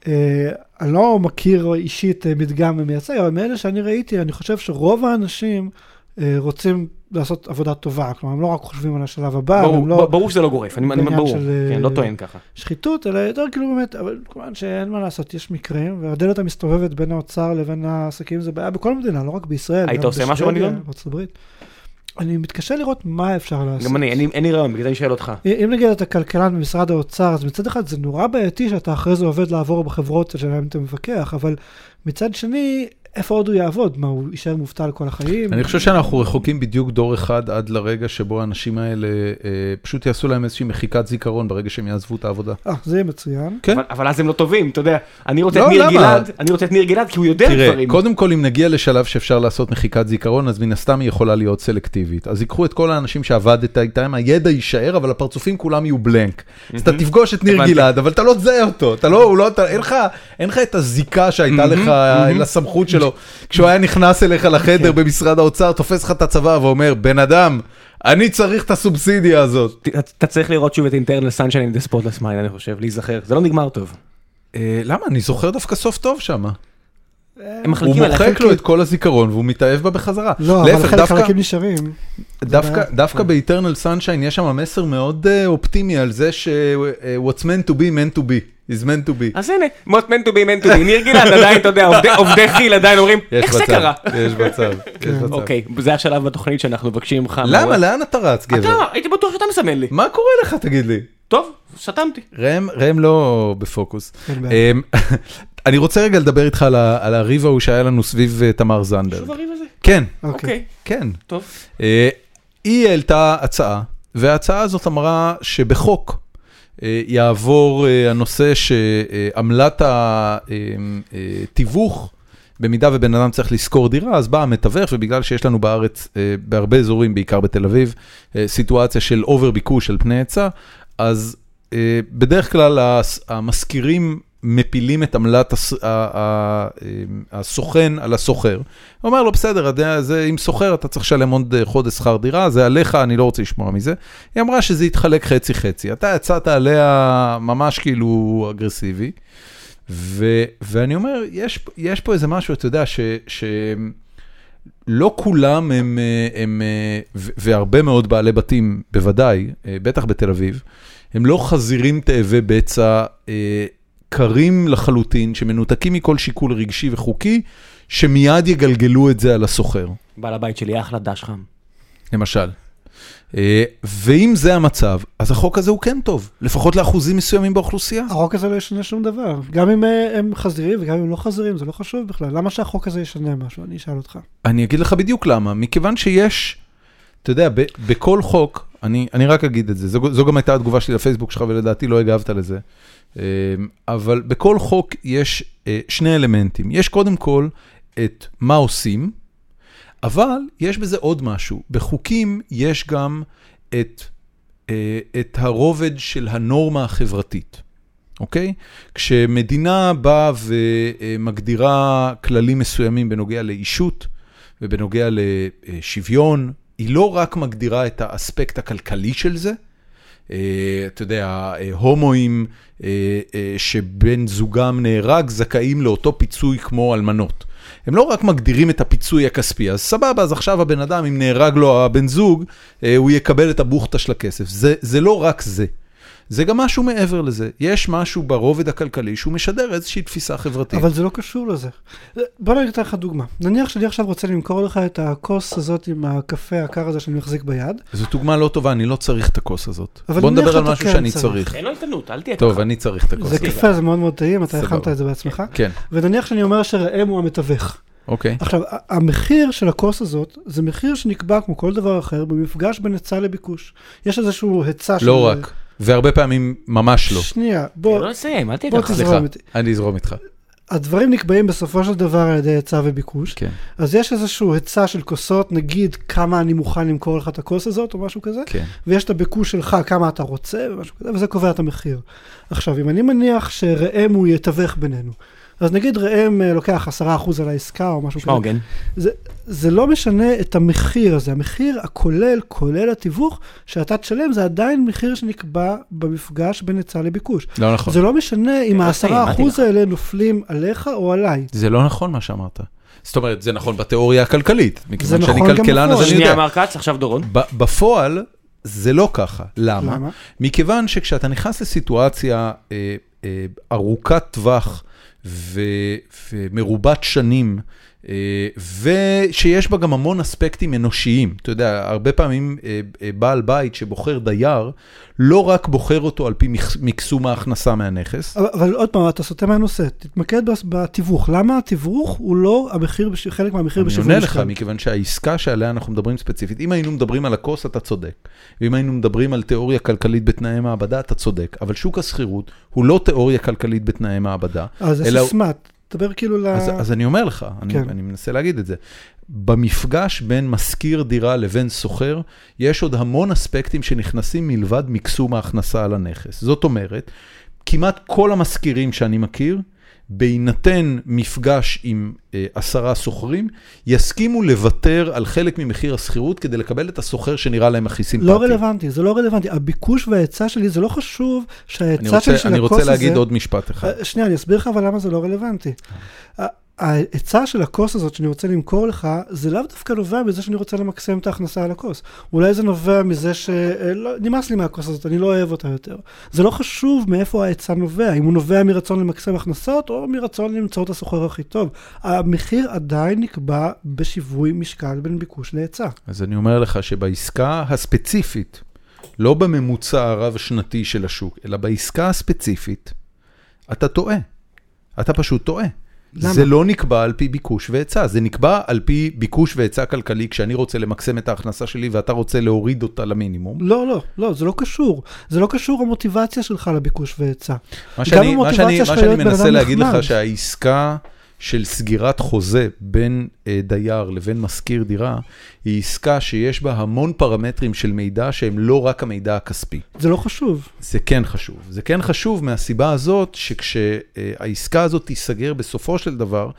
C: אה, אני לא מכיר אישית אה, מדגם מייצג, אבל מאלה שאני ראיתי, אני חושב שרוב האנשים אה, רוצים לעשות עבודה טובה. כלומר, הם לא רק חושבים על השלב הבא,
B: ברור,
C: הם לא
B: ברור שזה לא גורף, אני, אני ברור,
C: של,
B: כן, לא טוען ככה.
C: שחיתות, אלא יותר כאילו באמת, אבל כמובן שאין מה לעשות, יש מקרים, והדלת המסתובבת בין האוצר לבין העסקים זה בעיה בכל מדינה, לא רק בישראל.
B: היית עושה משהו בנידון?
C: בארצות הברית. אני מתקשה לראות מה אפשר לעשות.
B: גם אני, אין לי- אין לי רעיון, בגלל זה אני שואל אותך.
C: אם נגיד אתה כלכלן במשרד האוצר, אז מצד אחד זה נורא בעייתי שאתה אחרי זה עובד לעבור בחברות שלהם אתה מפקח, אבל מצד שני, איפה עוד הוא יעבוד? מה, הוא יישאר מובטל כל החיים?
A: אני חושב שאנחנו רחוקים בדיוק דור אחד עד לרגע שבו האנשים האלה אה, פשוט יעשו להם איזושהי מחיקת זיכרון ברגע שהם יעזבו את העבודה.
C: אה, זה יהיה מצוין.
A: כן.
B: אבל, אבל אז הם לא טובים, אתה יודע, אני רוצה
A: לא,
B: את ניר
A: למה?
B: גלעד, אני רוצה את ניר גלעד כי הוא יודע
A: תראה,
B: דברים.
A: קודם כל אם נגיע לשלב שאפשר לעשות מחיקת זיכרון, אז מן הסתם היא יכולה להיות סלקטיבית. אז ייקחו את כל האנשים שעבדת איתם, הידע יישאר, אבל הפרצופים כולם יהיו בלנק. אז אתה תפגוש את ניר
B: הבנתי.
A: גלעד, אבל אתה לא תזהה אותו, אתה לא, הוא לא, אתה, אין לך, אין לך את הזיקה שהייתה לך לסמכות שלו. כשהוא היה נכנס אליך לחדר במשרד האוצר, תופס לך את הצבא ואומר, בן אדם, אני צריך את הסובסידיה הזאת.
B: אתה צריך לראות שוב את אינטרנל סנשיין דה ספוטלס מיין, אני חושב, להיזכר, זה לא נגמר טוב.
A: אה, למה? אני זוכר דווקא סוף טוב שם.
B: הם
A: הוא
B: מחלקים על
A: מוחק לו את כל הזיכרון והוא מתאהב בה בחזרה.
C: לא, אבל
A: להפך,
C: חלק
A: דווקא-
C: חלקים נשארים.
A: דווקא. דווקא ב-Eternal Sunshine יש שם מסר מאוד אה, אופטימי על זה ש- אה, what's meant to be meant to be is meant to be.
B: אז הנה, מוט מנטו בי מנטו בי, ניר גלעד עדיין, אתה יודע, עובדי- חיל עדיין אומרים,
A: יש
B: איך זה קרה?
A: יש מצב, יש מצב.
B: אוקיי, זה השלב בתוכנית שאנחנו מבקשים ממך.
A: למה? לאן אתה רץ,
B: אתה,
A: גבר?
B: הייתי בטוח שאתה מסמן לי.
A: מה קורה לך, תגיד לי?
B: טוב, סתמתי.
A: ראם ראם לא בפוקוס. אני רוצה רגע לדבר איתך על ה- על הריב ההוא שהיה לנו סביב אה, תמר זנדברג.
B: שוב הריב הזה?
A: כן,
C: אוקיי.
B: אוקיי,
A: כן.
B: טוב.
A: אה, היא העלתה הצעה, וההצעה הזאת אמרה שבחוק אה, יעבור הנושא שעמלת התיווך, במידה ובן אדם צריך לשכור דירה, אז בא המתווך, ובגלל שיש לנו בארץ, בהרבה אזורים, בעיקר בתל אביב, סיטואציה של אובר ביקוש על פני היצע, אז בדרך כלל המשכירים מפילים את עמלת הסוכן על הסוחר. הוא אומר לו, בסדר, זה עם סוחר אתה צריך לשלם עוד אה, חודש שכר דירה, זה עליך, אני לא רוצה לשמוע מזה. היא אמרה שזה יתחלק חצי-חצי. אתה יצאת עליה ממש כאילו אגרסיבי, ו, ואני אומר, יש, יש פה איזה משהו, אתה יודע, ש... ש לא כולם הם, אה, הם, אה, והרבה מאוד בעלי בתים, בוודאי, בטח בתל אביב, הם לא חזירים תאבי בצע קרים לחלוטין, שמנותקים מכל שיקול רגשי וחוקי, שמיד יגלגלו את זה על הסוחר,
B: בעל הבית שלי אחלה דש חם.
A: למשל. אה, ואם זה המצב, אז החוק הזה הוא כן טוב, לפחות לאחוזים מסוימים באוכלוסייה.
C: החוק הזה לא ישנה שום דבר. גם אם אה, הם חזירים וגם אם הם לא חזירים, זה לא חשוב בכלל. למה שהחוק הזה ישנה משהו? אני אשאל אותך.
A: אני אגיד לך בדיוק למה, מכיוון שיש, אתה יודע, בכל חוק, אני, אני רק אגיד את זה, זו, זו גם הייתה התגובה שלי לפייסבוק שלך ולדעתי לא הגבת לזה, אה, אבל בכל חוק יש אה, שני אלמנטים, יש קודם כל את מה עושים, אבל יש בזה עוד משהו, בחוקים יש גם את, אה, את הרובד של הנורמה החברתית. אוקיי? כשמדינה באה ומגדירה כללים מסוימים בנוגע לאישות ובנוגע לשוויון, היא לא רק מגדירה את האספקט הכלכלי של זה, אה, אתה יודע, הומואים אה, אה, שבן זוגם נהרג זכאים לאותו פיצוי כמו אלמנות. הם לא רק מגדירים את הפיצוי הכספי, אז סבבה, אז עכשיו הבן אדם, אם נהרג לו הבן זוג, הוא יקבל את הבוכטה של הכסף. זה, זה לא רק זה. זה גם משהו מעבר לזה. יש משהו ברובד הכלכלי שהוא משדר איזושהי תפיסה חברתית.
C: אבל זה לא קשור לזה. בוא נגיד לך דוגמה. נניח שאני עכשיו רוצה למכור לך את הכוס הזאת עם הקפה הקר הזה שאני מחזיק ביד.
A: זו דוגמה לא טובה, אני לא צריך את הכוס הזאת. בוא נדבר על משהו כן שאני צריך.
B: אין לו איתנות, אל תהיה
A: ככה. טוב, אני צריך את הכוס
C: הזאת. זה קפה, זה מאוד מאוד טעים, אתה הכנת את זה בעצמך.
A: כן.
C: ונניח שאני אומר שראם הוא המתווך.
A: אוקיי.
C: עכשיו, המחיר של הכוס הזאת, זה מחיר שנקבע כמו כל דבר אחר במפגש בין היצע לביקוש. יש איזשהו היצע
A: של... לא רק. והרבה פעמים ממש לא.
C: שנייה, בוא...
B: לא נסיים, אל
C: ככה.
A: סליחה, אני אזרום איתך.
C: הדברים נקבעים בסופו של דבר על ידי היצע וביקוש.
A: כן.
C: אז יש איזשהו היצע של כוסות, נגיד כמה אני מוכן למכור לך את הכוס הזאת או משהו כזה,
A: כן.
C: ויש את הביקוש שלך, כמה אתה רוצה ומשהו כזה, וזה קובע את המחיר. עכשיו, אם אני מניח שראם הוא יתווך בינינו, אז נגיד ראם אה, לוקח 10% על העסקה או משהו
B: כזה. הוגן.
C: זה, זה לא משנה את המחיר הזה, המחיר הכולל, כולל התיווך, שאתה תשלם, זה עדיין מחיר שנקבע במפגש בין היצע לביקוש.
A: לא נכון.
C: זה לא משנה אם ה-10% האלה נופלים עליך או עליי.
A: זה לא נכון מה שאמרת. זאת אומרת, זה נכון בתיאוריה הכלכלית. מכיוון שאני נכון כלכלן, אז אני יודע.
B: שנייה, מר כץ, עכשיו דורון.
A: בפועל, זה לא ככה. למה? למה? מכיוון שכשאתה נכנס לסיטואציה אה, אה, ארוכת טווח, ומרובת שנים, ושיש בה גם המון אספקטים אנושיים. אתה יודע, הרבה פעמים אה, אה, בעל בית שבוחר דייר, לא רק בוחר אותו על פי מקסום ההכנסה מהנכס.
C: אבל, אבל עוד פעם, אתה סוטה מהנושא, תתמקד בתיווך. למה התיווך הוא לא המחיר, חלק מהמחיר בשיווי
A: משקל? אני עונה לך, מכיוון שהעסקה שעליה אנחנו מדברים ספציפית, אם היינו מדברים על הכוס, אתה צודק. ואם היינו מדברים על תיאוריה כלכלית בתנאי מעבדה, אתה צודק. אבל שוק השכירות הוא לא תיאוריה כלכלית בתנאי מעבדה.
C: אז זה סיסמת. דבר כאילו ל...
A: אז, אז אני אומר לך, כן. אני, אני מנסה להגיד את זה. במפגש בין משכיר דירה לבין שוכר, יש עוד המון אספקטים שנכנסים מלבד מקסום ההכנסה על הנכס. זאת אומרת, כמעט כל המשכירים שאני מכיר, בהינתן מפגש עם אה, עשרה שוכרים, יסכימו לוותר על חלק ממחיר השכירות כדי לקבל את השוכר שנראה להם הכי סימפטי.
C: לא רלוונטי, זה לא רלוונטי. הביקוש וההיצע שלי, זה לא חשוב שההיצע שלי של הכוס הזה...
A: אני רוצה להגיד עוד משפט אחד.
C: אה, שנייה, אני אסביר לך אבל למה זה לא רלוונטי. ההיצע של הכוס הזאת שאני רוצה למכור לך, זה לאו דווקא נובע מזה שאני רוצה למקסם את ההכנסה על הכוס. אולי זה נובע מזה שנמאס לי מהכוס הזאת, אני לא אוהב אותה יותר. זה לא חשוב מאיפה ההיצע נובע, אם הוא נובע מרצון למקסם הכנסות או מרצון למצוא את הסוחר הכי טוב. המחיר עדיין נקבע בשיווי משקל בין ביקוש להיצע.
A: אז אני אומר לך שבעסקה הספציפית, לא בממוצע הרב-שנתי של השוק, אלא בעסקה הספציפית, אתה טועה. אתה פשוט טועה. למה? זה לא נקבע על פי ביקוש והיצע, זה נקבע על פי ביקוש והיצע כלכלי, כשאני רוצה למקסם את ההכנסה שלי ואתה רוצה להוריד אותה למינימום.
C: לא, לא, לא, זה לא קשור. זה לא קשור המוטיבציה שלך לביקוש והיצע.
A: מה שאני, מה שאני, מה שאני מנסה להגיד לך שהעסקה... של סגירת חוזה בין אה, דייר לבין משכיר דירה, היא עסקה שיש בה המון פרמטרים של מידע שהם לא רק המידע הכספי.
C: זה לא חשוב.
A: זה כן חשוב. זה כן חשוב מהסיבה הזאת שכשהעסקה הזאת תיסגר בסופו של דבר,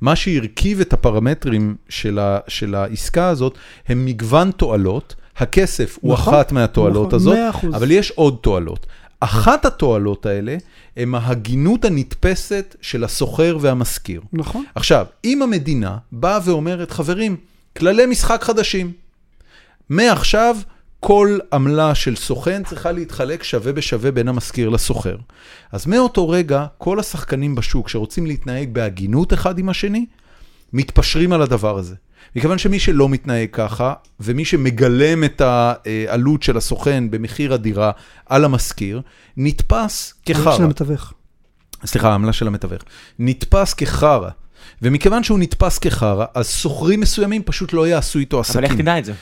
A: מה שהרכיב את הפרמטרים של, ה, של העסקה הזאת הם מגוון תועלות. הכסף נכון, הוא אחת מהתועלות נכון, הזאת, 100%. אבל יש עוד תועלות. אחת התועלות האלה הם ההגינות הנתפסת של הסוחר והמשכיר.
C: נכון.
A: עכשיו, אם המדינה באה ואומרת, חברים, כללי משחק חדשים. מעכשיו, כל עמלה של סוכן צריכה להתחלק שווה בשווה בין המשכיר לסוחר. אז מאותו רגע, כל השחקנים בשוק שרוצים להתנהג בהגינות אחד עם השני, מתפשרים על הדבר הזה. מכיוון שמי שלא מתנהג ככה, ומי שמגלם את העלות של הסוכן במחיר הדירה על המשכיר, נתפס כחרא. העמלה
C: של המתווך.
A: סליחה, העמלה של המתווך. נתפס כחרא. ומכיוון שהוא נתפס כחרא, אז סוחרים מסוימים פשוט לא יעשו איתו עסקים.
B: אבל איך תדע את זה?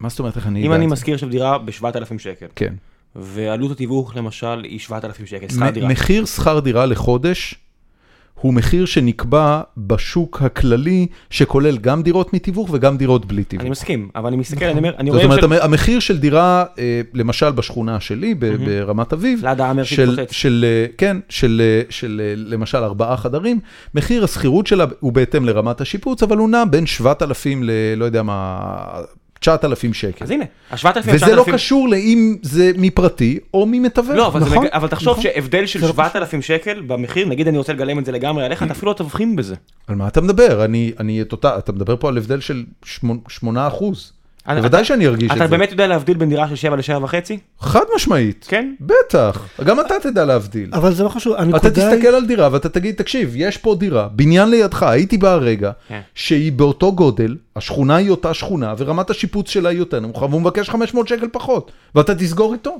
A: מה זאת אומרת איך אני אדע
B: את זה? אם אני משכיר עכשיו דירה ב-7,000 שקל.
A: כן.
B: ועלות התיווך למשל היא 7,000 שקל, שכר דירה.
A: מחיר שכר דירה לחודש הוא מחיר שנקבע בשוק הכללי, שכולל גם דירות מתיווך וגם דירות בלי תיווך.
B: אני מסכים, אבל אני מסתכל, אני אומר, אני
A: זאת
B: רואה...
A: אומרת, המחיר של דירה, אה, למשל בשכונה שלי, ברמת אביב, של, אה, כן, של, של אה, למשל ארבעה חדרים, מחיר השכירות שלה הוא בהתאם לרמת השיפוץ, אבל הוא נע בין 7,000 ל... לא יודע מה, 9,000 שקל.
B: אז הנה, ה-7,000...
A: וזה 9,000... לא קשור לאם זה מפרטי או ממתווך,
B: לא, אבל
C: נכון?
B: מג... אבל תחשוב
C: נכון.
B: שהבדל של
C: 7,000 לא
B: שקל במחיר, נגיד אני רוצה לגלם את זה לגמרי עליך, אתה אפילו לא תבחין בזה.
A: על מה אתה מדבר? אני, אני את אותה, אתה מדבר פה על הבדל של 8%.
B: 8%.
A: בוודאי שאני ארגיש את
B: אתה
A: זה.
B: באמת יודע להבדיל בין דירה של 7 ל-7 וחצי?
A: חד משמעית.
B: כן.
A: בטח. גם אתה תדע להבדיל.
C: אבל זה לא חשוב,
A: אתה. תסתכל על דירה ואתה תגיד, תקשיב, יש פה דירה, בניין לידך, הייתי בה הרגע,
B: כן.
A: שהיא באותו גודל, השכונה היא אותה שכונה, ורמת השיפוץ שלה היא יותר נמוכה, והוא מבקש 500 שקל פחות, ואתה תסגור איתו.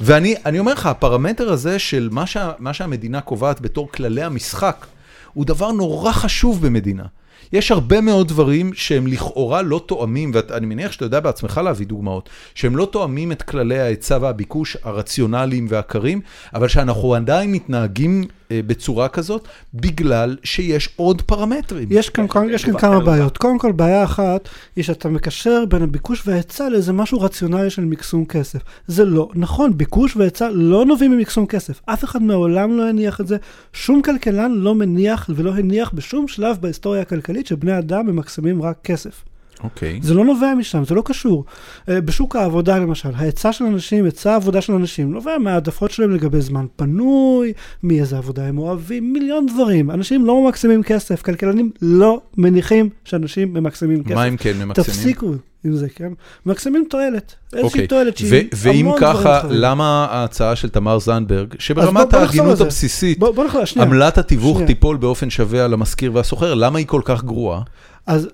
A: ואני אני אומר לך, הפרמטר הזה של מה, שה, מה שהמדינה קובעת בתור כללי המשחק, הוא דבר נורא חשוב במדינה. יש הרבה מאוד דברים שהם לכאורה לא תואמים, ואני מניח שאתה יודע בעצמך להביא דוגמאות, שהם לא תואמים את כללי ההיצע והביקוש הרציונליים והקרים, אבל שאנחנו עדיין מתנהגים בצורה כזאת, בגלל שיש עוד פרמטרים.
C: יש כאן, יש כאן כמה. בעיות. קודם כל, בעיה אחת היא שאתה מקשר בין הביקוש וההיצע לאיזה משהו רציונלי של מקסום כסף. זה לא נכון, ביקוש והיצע לא נובעים ממקסום כסף. אף אחד מעולם לא הניח את זה. שום כלכלן לא מניח ולא הניח בשום שלב בהיסטוריה הכלכלית שבני אדם ממקסמים רק כסף.
A: אוקיי.
C: זה לא נובע משם, זה לא קשור. אה, בשוק העבודה למשל, ההיצע של אנשים, היצע העבודה של אנשים, נובע מהעדפות שלהם לגבי זמן פנוי, מאיזה עבודה הם אוהבים, מיליון דברים. אנשים לא ממקסמים כסף, כלכלנים לא מניחים שאנשים ממקסמים כסף.
A: מה הם כן ממקסמים?
C: תפסיקו עם זה, כן? ממקסמים תועלת. איזושהי
A: אוקיי.
C: תועלת שהיא
A: ואם
C: המון דברים
A: ככה,
C: אחרים.
A: למה ההצעה של תמר זנדברג, שברמת ההגינות. הבסיסית,
C: בוא, בוא שנייה.
A: עמלת התיווך
C: שנייה.
A: תיפול באופן שווה על המשכיר והסוחר, למה היא כל כך גרועה?
C: אז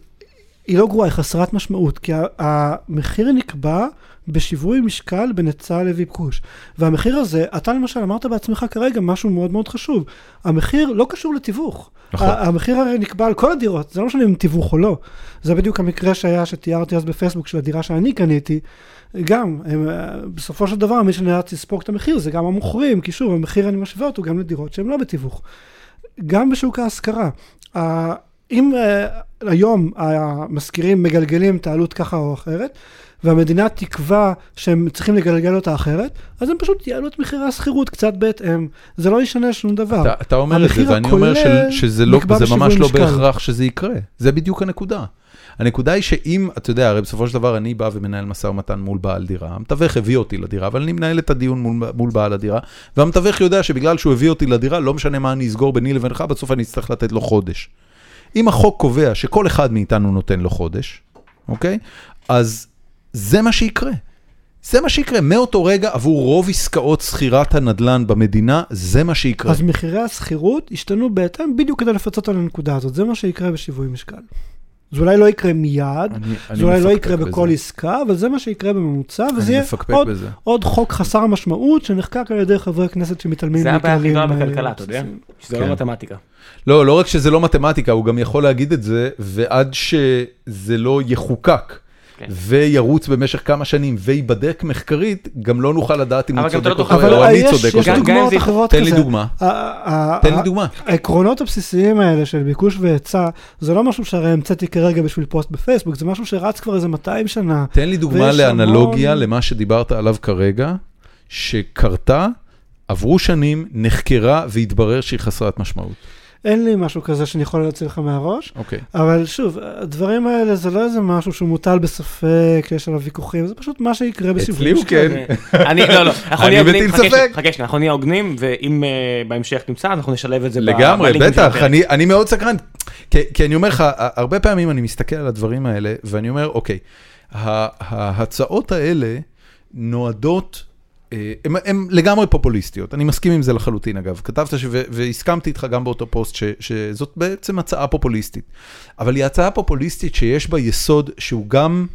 C: היא לא גרועה, היא חסרת משמעות, כי המחיר נקבע בשיווי משקל בין היצע לביקוש. והמחיר הזה, אתה למשל אמרת בעצמך כרגע משהו מאוד מאוד חשוב, המחיר לא קשור לתיווך.
A: נכון.
C: המחיר הרי נקבע על כל הדירות, זה לא משנה אם תיווך או לא. זה בדיוק המקרה שהיה, שתיארתי אז בפייסבוק של הדירה שאני קניתי. גם, הם, אה, בסופו של דבר, מי שנאלץ לספוג את המחיר זה גם המוכרים, כי שוב, המחיר אני משווה אותו גם לדירות שהן לא בתיווך. גם בשוק ההשכרה. אם uh, היום המשכירים מגלגלים את העלות ככה או אחרת, והמדינה תקבע שהם צריכים לגלגל אותה אחרת, אז הם פשוט יעלו את מחירי השכירות קצת בהתאם. זה לא ישנה שום דבר.
A: אתה, אתה אומר את זה, ואני אומר של, שזה לא, זה ממש לא
C: משקל.
A: בהכרח שזה יקרה. זה בדיוק הנקודה. הנקודה היא שאם, אתה יודע, הרי בסופו של דבר אני בא ומנהל משא ומתן מול בעל דירה, המתווך הביא אותי לדירה, אבל אני מנהל את הדיון מול, מול בעל הדירה, והמתווך יודע שבגלל שהוא הביא אותי לדירה, לא משנה מה אני אסגור ביני לבינך, בסוף אני אצטרך לתת לו חודש. אם החוק קובע שכל אחד מאיתנו נותן לו חודש, אוקיי? אז זה מה שיקרה. זה מה שיקרה. מאותו רגע, עבור רוב עסקאות שכירת הנדל"ן במדינה, זה מה שיקרה.
C: אז מחירי השכירות ישתנו בהתאם בדיוק כדי לפצות על הנקודה הזאת. זה מה שיקרה בשיווי משקל. זה אולי לא יקרה מיד,
A: אני- אני
C: זה אולי לא יקרה
A: בזה.
C: בכל עסקה, אבל זה מה שיקרה בממוצע, וזה
A: אני
C: יהיה עוד,
A: בזה.
C: עוד חוק חסר משמעות שנחקק על ידי חברי כנסת שמתעלמים
B: זה הבעיה הכי גדולה
C: אה,
B: בכלכלה, אתה יודע? שזה
A: כן.
B: לא מתמטיקה.
A: לא, לא רק שזה לא מתמטיקה, הוא גם יכול להגיד את זה, ועד שזה לא יחוקק. וירוץ במשך כמה שנים, וייבדק מחקרית, גם לא נוכל לדעת אם
B: אבל
A: הוא צודק
B: לא
A: או אני צודק
C: יש דוגמאות אחרות
A: תן
C: כזה.
A: לי דוגמה. תן לי דוגמה.
C: העקרונות הבסיסיים האלה של ביקוש והיצע, זה לא משהו שהרי המצאתי כרגע בשביל פוסט בפייסבוק, זה משהו שרץ כבר איזה 200 שנה.
A: תן לי דוגמה לאנלוגיה למה שדיברת עליו כרגע, שקרתה, עברו שנים, נחקרה, והתברר שהיא חסרת משמעות.
C: אין לי משהו כזה שאני יכול להוציא לך מהראש,
A: אוקיי.
C: אבל שוב, הדברים האלה זה לא איזה משהו שהוא מוטל בספק, יש עליו ויכוחים, זה פשוט מה שיקרה בסיבוב.
A: אצלי הוא כן. (laughs)
B: אני, לא, לא, אנחנו
A: אני
B: נהיה
A: מטיל
B: הוגנים, חכה
A: ספק.
B: שנייה, חכה שנייה, אנחנו נהיה הוגנים, ואם אה, בהמשך נמצא, אנחנו נשלב את זה
A: לגמרי, בטח. אני, אני מאוד סקרן, כי, כי אני אומר לך, הרבה פעמים אני מסתכל על הדברים האלה, ואני אומר, אוקיי, ה- ההצעות האלה נועדות, הן לגמרי פופוליסטיות, אני מסכים עם זה לחלוטין אגב, כתבת ש, והסכמתי איתך גם באותו פוסט ש, שזאת בעצם הצעה פופוליסטית, אבל היא הצעה פופוליסטית שיש בה יסוד שהוא גם,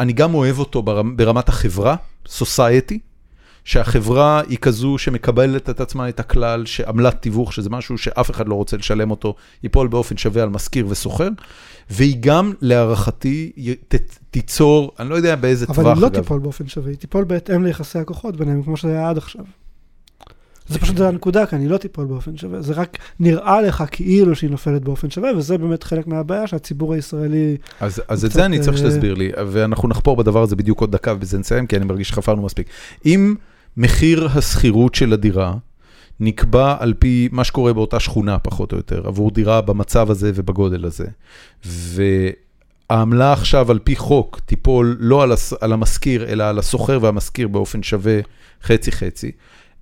A: אני גם אוהב אותו ברמ, ברמת החברה, society, שהחברה היא כזו שמקבלת את עצמה את הכלל שעמלת תיווך, שזה משהו שאף אחד לא רוצה לשלם אותו, ייפול באופן שווה על משכיר וסוחר, והיא גם, להערכתי, ת, תיצור, אני לא יודע באיזה טווח,
C: אבל
A: אגב.
C: היא לא תיפול באופן שווה, היא תיפול בהתאם ליחסי הכוחות ביניהם, כמו שזה היה עד עכשיו. זה פשוט זה הנקודה כאן, היא לא תיפול באופן שווה, זה רק נראה לך כאילו שהיא נופלת באופן שווה, וזה באמת חלק מהבעיה שהציבור הישראלי...
A: אז, אז את זה אני צריך
C: אה,
A: שתסביר לי, ואנחנו נחפור בדבר הזה בדיוק עוד דקה ובזה נסיים, כי אני מרגיש שחפרנו מספיק. אם מחיר השכירות של הדירה נקבע על פי מה שקורה באותה שכונה, פחות או יותר, עבור דירה במצב הזה ובגודל הזה, והעמלה עכשיו על פי חוק תיפול לא על, הס, על המשכיר, אלא על הסוחר והמשכיר באופן שווה חצי-חצי,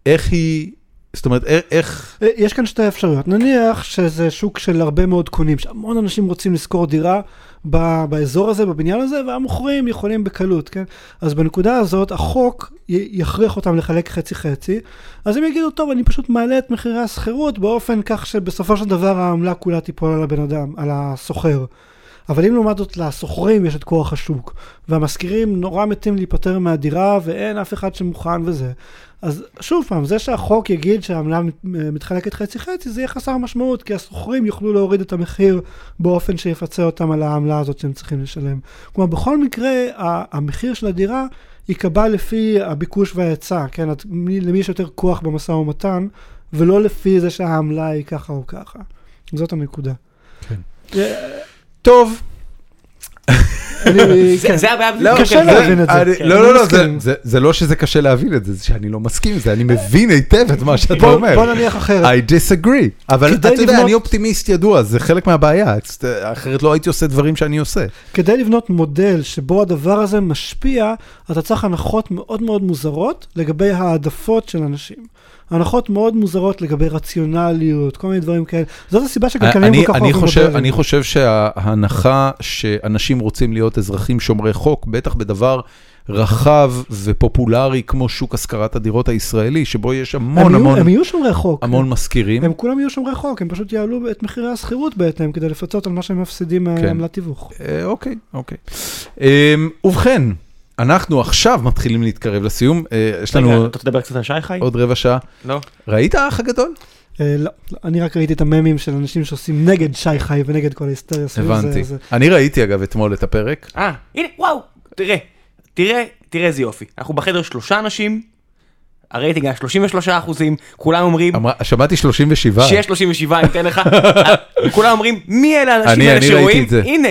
A: איך היא, זאת אומרת, איך- איך...
C: אה, יש כאן שתי אפשרויות, נניח שזה שוק של הרבה מאוד קונים, שהמון אנשים רוצים לשכור דירה באזור הזה, בבניין הזה, והמוכרים יכולים בקלות, כן? אז בנקודה הזאת החוק יכריח אותם לחלק חצי-חצי, אז הם יגידו, טוב, אני פשוט מעלה את מחירי השכירות באופן כך שבסופו של דבר העמלה כולה תיפול על הבן אדם, על הסוחר. אבל אם לעומת זאת לשוכרים יש את כוח השוק, והמשכירים נורא מתים להיפטר מהדירה ואין אף אחד שמוכן וזה, אז שוב פעם, זה שהחוק יגיד שהעמלה מת- מתחלקת חצי-חצי, זה יהיה חסר משמעות, כי השוכרים יוכלו להוריד את המחיר באופן שיפצה אותם על העמלה הזאת שהם צריכים לשלם. כלומר, בכל מקרה, המחיר של הדירה ייקבע לפי הביקוש וההיצע, כן? למי יש יותר כוח במשא ומתן, ולא לפי זה שהעמלה היא ככה או ככה. זאת הנקודה.
A: כן. טוב. (laughs)
B: זה-
C: כן.
B: הבעיה.
A: לא,
C: קשה
A: זה-
C: להבין את זה.
A: אני-
B: כן.
A: לא, לא, לא. זה- לא שזה קשה להבין את זה, זה שאני לא מסכים זה, אני מבין היטב את מה שאתה אומר.
C: בוא נניח אחרת.
A: I disagree, אבל אתה יודע, אני אופטימיסט ידוע, זה חלק מהבעיה, אחרת לא הייתי עושה דברים שאני עושה.
C: כדי לבנות מודל שבו הדבר הזה משפיע, אתה צריך הנחות מאוד מאוד מוזרות לגבי העדפות של אנשים. הנחות מאוד מוזרות לגבי רציונליות, כל מיני דברים כאלה. זאת הסיבה שכלכלנים כל כך
A: אני,
C: אוהבים
A: חושב,
C: מודלים.
A: אני חושב שההנחה שאנשים רוצים להיות אזרחים שומרי חוק, בטח בדבר רחב ופופולרי כמו שוק השכרת הדירות הישראלי, שבו יש המון
C: הם
A: המון
C: הם יהיו שומרי חוק.
A: המון משכירים.
C: הם כולם יהיו שומרי חוק, הם פשוט יעלו את מחירי השכירות בהתאם כדי לפצות על מה שהם מפסידים
A: כן.
C: מעמלת תיווך.
A: אה, אוקיי, אוקיי. אמ, ובכן, אנחנו עכשיו מתחילים להתקרב לסיום, אה, יש לנו
B: רגע, אתה תדבר קצת על שי חי?
A: עוד רבע שעה.
B: לא.
A: ראית האח הגדול?
C: אה, לא, אני רק ראיתי את הממים של אנשים שעושים נגד שי חי ונגד כל ההיסטריה סביב זה.
A: הבנתי. אני ראיתי אגב אתמול את הפרק.
B: אה, הנה, וואו, תראה, תראה, תראה איזה יופי. אנחנו בחדר שלושה אנשים, הרייטינג היה 33 אחוזים, כולם אומרים,
A: שמעתי 37.
B: שיש 37, אני אתן לך, (laughs) כולם אומרים, מי אלה האנשים
A: אני-
B: האלה
A: אני ראיתי
B: שרואים?
A: את זה.
B: הנה.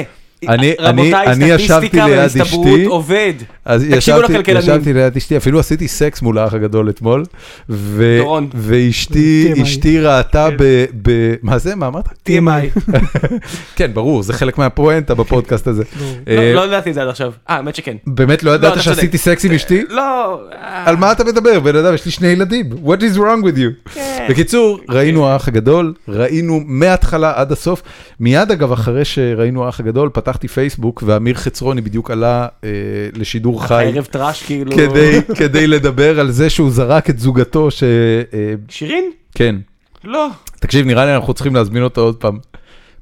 A: אני-
B: רבותיי,
A: אני- אני ישבתי
B: סטטיסטיקה
A: ליד
B: והסתברות
A: אשתי.
B: עובד.
A: אז
B: תקשיבו
A: ישבתי,
B: לכלכלנים.
A: ישבתי ליד אשתי, אפילו עשיתי סקס מול האח הגדול אתמול, ו,
B: דורון.
A: ואשתי
C: TMI.
A: אשתי ראתה
B: כן.
A: ב, ב... מה זה? מה אמרת?
B: TMI. (laughs)
A: כן, ברור, זה חלק מהפואנטה בפודקאסט הזה.
C: ברור.
A: אה,
B: לא לא ידעתי את זה עד עכשיו. אה, האמת שכן.
A: באמת לא
B: לא,
A: ידעת שעשיתי. סקס עם אשתי?
B: לא. אה,
A: על מה אתה מדבר, בן אדם? יש לי שני ילדים. What is wrong with you?
B: כן.
A: בקיצור, ראינו האח הגדול, ראינו מההתחלה עד הסוף. מיד אגב, אחרי שראינו האח הגדול, פתחתי פייסבוק, ואמיר חצרוני בדיוק עלה אה, לשידור חי.
B: ערב טראש כאילו.
A: כדי, כדי לדבר על זה שהוא זרק את זוגתו, ש... אה,
B: שירין?
A: כן.
B: לא.
A: תקשיב, נראה לי אנחנו צריכים להזמין אותו עוד פעם.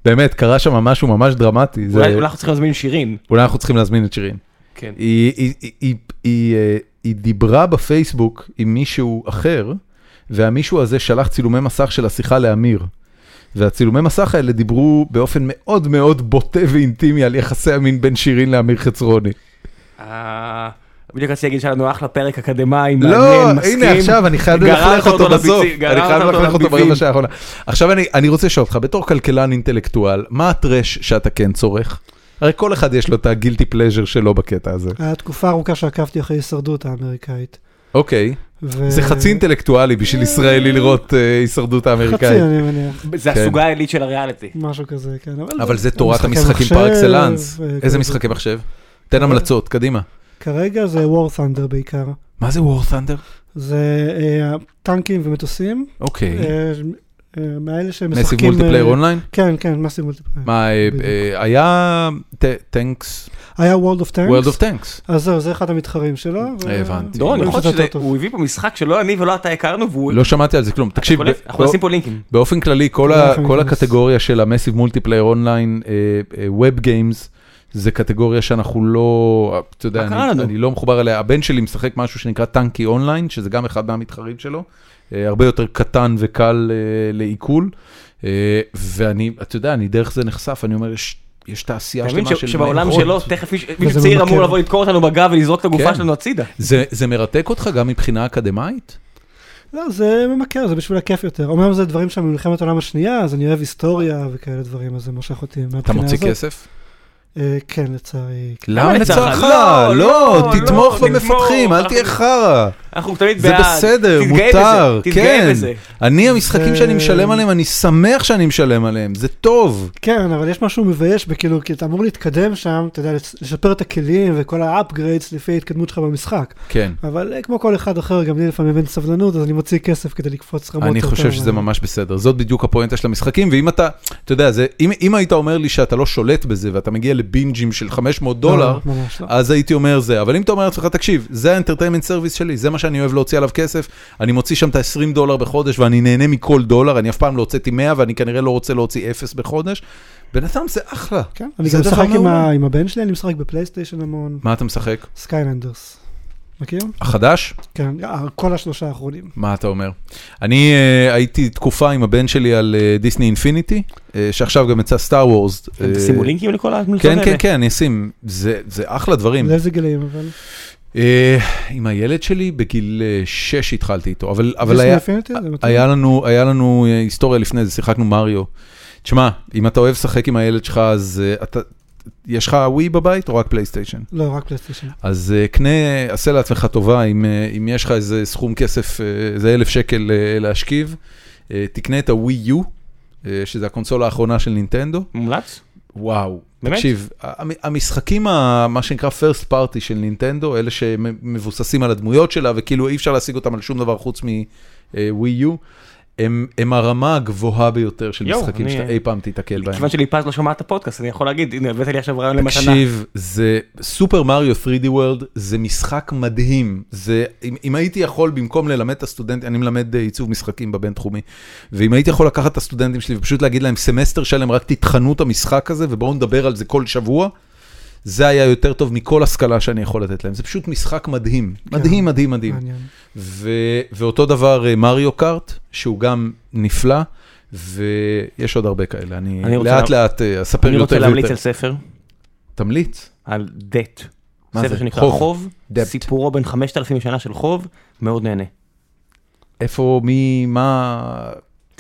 A: באמת, קרה שם משהו ממש דרמטי. זה...
B: אולי אולי אנחנו צריכים להזמין שירין.
A: אולי אנחנו צריכים להזמין את שירין.
B: כן.
A: היא, היא, היא, היא, היא, אה, היא דיברה בפייסבוק עם מישהו אחר, והמישהו הזה שלח צילומי מסך של השיחה לאמיר. והצילומי מסך האלה דיברו באופן מאוד מאוד בוטה ואינטימי על יחסי המין בין שירין לאמיר חצרוני.
B: אה, בדיוק רציתי להגיד שהיה לנו אחלה פרק אקדמאי,
A: לא,
B: מעניין, מסכים.
A: הנה עכשיו אני חייב ללכלך אותו
B: אותו
A: בסוף, אני חייב ללכלך אותו. ברבע שעה האחרונה. עכשיו אני, אני רוצה לשאול אותך, בתור כלכלן אינטלקטואל, מה הטרש שאתה כן צורך? הרי כל אחד יש לו את הגילטי פלז'ר שלו בקטע הזה.
C: היה תקופה ארוכה שעקבתי אחרי הישרדות האמריקאית.
A: אוקיי,
C: ו-
A: זה חצי אינטלקטואלי בשביל ישראלי לראות אה, הישרדות
C: חצי
A: האמריקאית.
C: אני מניח,
B: זה
A: כן.
B: הסוגה העילית של הריאליטי.
C: משהו כזה, כן.
A: אבל זה תורת
C: משחקי
A: המשחקים פר אקסלנס.
C: אה,
A: איזה. משחקי מחשב? תן המלצות, קדימה.
C: כרגע זה War Thunder בעיקר.
A: מה זה War Thunder?
C: זה אה, טנקים ומטוסים.
A: אוקיי.
C: אה, אה, מאלה
A: massive
C: שמשחקים...
A: multiplayer
C: אה,
A: אונליין?
C: כן, כן, massive multiplayer.
A: מה, אה. אה, היה Tanks,
C: היה World of Tanks.
A: World of Tanks.
C: אז זהו, זה אחד המתחרים שלו. ו-
A: הבנתי.
B: דורון,
C: אני
B: יכול
C: חושב
B: להיות. שהוא הביא פה משחק שלא אני ולא אתה הכרנו, והוא...
A: לא שמעתי על זה כלום. תקשיב,
B: אנחנו נשים פה לינקים.
A: באופן כללי, כל. הקטגוריה של ה massive multiplayer online, web games, זה קטגוריה שאנחנו לא, אתה יודע, אני? אני לא מחובר אליה. הבן שלי משחק משהו שנקרא Tanki Online, שזה גם אחד מהמתחרים שלו, אה, הרבה יותר קטן וקל אה, לעיכול. אה, ואני, אתה יודע, אני דרך זה נחשף, אני אומר, יש, יש תעשייה
B: אתה
A: שלמה של
B: שבעולם. שלו תכף מישהו- צעיר. אמור לבוא לדקור אותנו בגב ולזרוק את הגופה
A: כן.
B: שלנו הצידה.
A: זה, זה מרתק אותך גם מבחינה אקדמאית?
C: לא, זה ממכר, זה בשביל הכיף יותר. אומנם זה דברים שם ממלחמת העולם השנייה, אז אני אוהב היסטוריה וכאלה דברים, אז זה מושך אותי
A: אתה
C: מהבחינה
A: מוציא
C: הזאת.
A: כסף?
C: אה, כן, לצערי.
A: למה
B: לצערך?
A: לצערך?
B: לא,
A: לא,
B: לא,
A: תתמוך
B: לא,
A: במפתחים. אל תהיה חרא.
B: אנחנו תמיד
A: זה
B: בעד.
A: בסדר,
B: תתגאה
A: מותר, כן. אני, המשחקים
C: זה-
A: שאני משלם עליהם, אני שמח שאני משלם עליהם, זה טוב.
C: כן, אבל יש משהו מבייש בכאילו, כי אתה אמור להתקדם שם, אתה יודע, לש- לשפר את הכלים וכל ה-upgrades לפי ההתקדמות שלך במשחק.
A: כן.
C: אבל אה, כמו כל אחד אחר, גם לי לפעמים אין סבלנות, אז אני מוציא כסף כדי לקפוץ רמות
A: אני חושב שזה. ממש בסדר, זאת בדיוק הפואנטה של המשחקים, ואם אתה, אתה יודע, זה, אם, אם היית אומר לי שאתה לא שולט בזה ואתה מגיע לבינג'ים של 500 דולר,
C: לא, לא.
A: אז הייתי אומר זה, אבל אם אתה אומר לעצמך, תקשיב, זה ה entertainment service שלי, זה מה שאני אוהב להוציא עליו כסף, אני מוציא שם את ה-20 דולר בחודש ואני נהנה מכל דולר, אני אף פעם לא הוצאתי 100 ואני כנראה לא רוצה להוציא 0 בחודש, בן אדם זה אחלה.
C: כן, אני גם משחק עם. ה- עם הבן שלי, אני משחק בפלייסטיישן המון,
A: מה אתה משחק?
C: Skylanders. מכיר?
A: החדש?
C: כן, אה, כל השלושה האחרונים.
A: מה אתה אומר? אני אה, הייתי תקופה עם הבן שלי על Disney Infinity, אה, שעכשיו גם יצא Star Wars.
B: תשימו לינקים לכל המלצות
A: כן,
B: האלה.
A: כן, כן, אני אשים, זה זה אחלה דברים.
C: לאיזה גילאים אבל?
A: אה, עם הילד שלי בגיל 6 התחלתי איתו, אבל אבל היה... לנו, היה לנו אה, היסטוריה לפני זה, שיחקנו מריו. תשמע, אם אתה אוהב לשחק עם הילד שלך, אז אה, אתה, יש לך ווי בבית או רק פלייסטיישן?
C: לא, רק פלייסטיישן.
A: אז אה, קנה, עשה לעצמך טובה, אם, אה, אם יש לך איזה סכום כסף, אה, איזה אלף שקל אה, להשכיב, אה, תקנה את הווי יו, אה, שזה הקונסולה האחרונה של נינטנדו.
B: מומלץ?
A: וואו,
B: באמת?
A: תקשיב, המ- המשחקים, מה שנקרא first party של נינטנדו, אלה שמבוססים על הדמויות שלה, וכאילו אי אפשר להשיג אותם על שום דבר חוץ מווי יו, הם, הם הרמה הגבוהה ביותר של
B: יואו,
A: משחקים
B: אני-
A: שאתה אי פעם תיתקל בהם.
B: כיוון שליפז לא שומע את הפודקאסט, אני יכול להגיד, הנה, הבאת לי עכשיו רעיון למתנה.
A: תקשיב, זה סופר מריו 3D World, זה משחק מדהים. זה, אם, אם הייתי יכול, במקום ללמד את הסטודנטים, אני מלמד אה, עיצוב משחקים בבינתחומי, ואם הייתי יכול לקחת את הסטודנטים שלי ופשוט להגיד להם סמסטר שלם, רק תטחנו את המשחק הזה ובואו נדבר על זה כל שבוע, זה היה יותר טוב מכל השכלה שאני יכול לתת להם. זה פשוט משחק מדהים, מדהים, מדהים, מדהים.
C: מעניין.
A: ו, ואותו דבר אה, Mario Kart, שהוא גם נפלא, ויש עוד הרבה כאלה. אני,
B: אני רוצה
A: לאט
B: לה-
A: לאט אה, אספר
B: אני רוצה
A: יותר
B: להמליץ
A: ויותר.
B: על ספר,
A: תמליץ.
B: על.
A: מה
B: ספר
A: זה?
B: שנקרא
A: חוב.
B: חוב,
A: Debt.
B: סיפורו בן 5,000 שנה של חוב, מאוד נהנה.
A: איפה, מי, מה...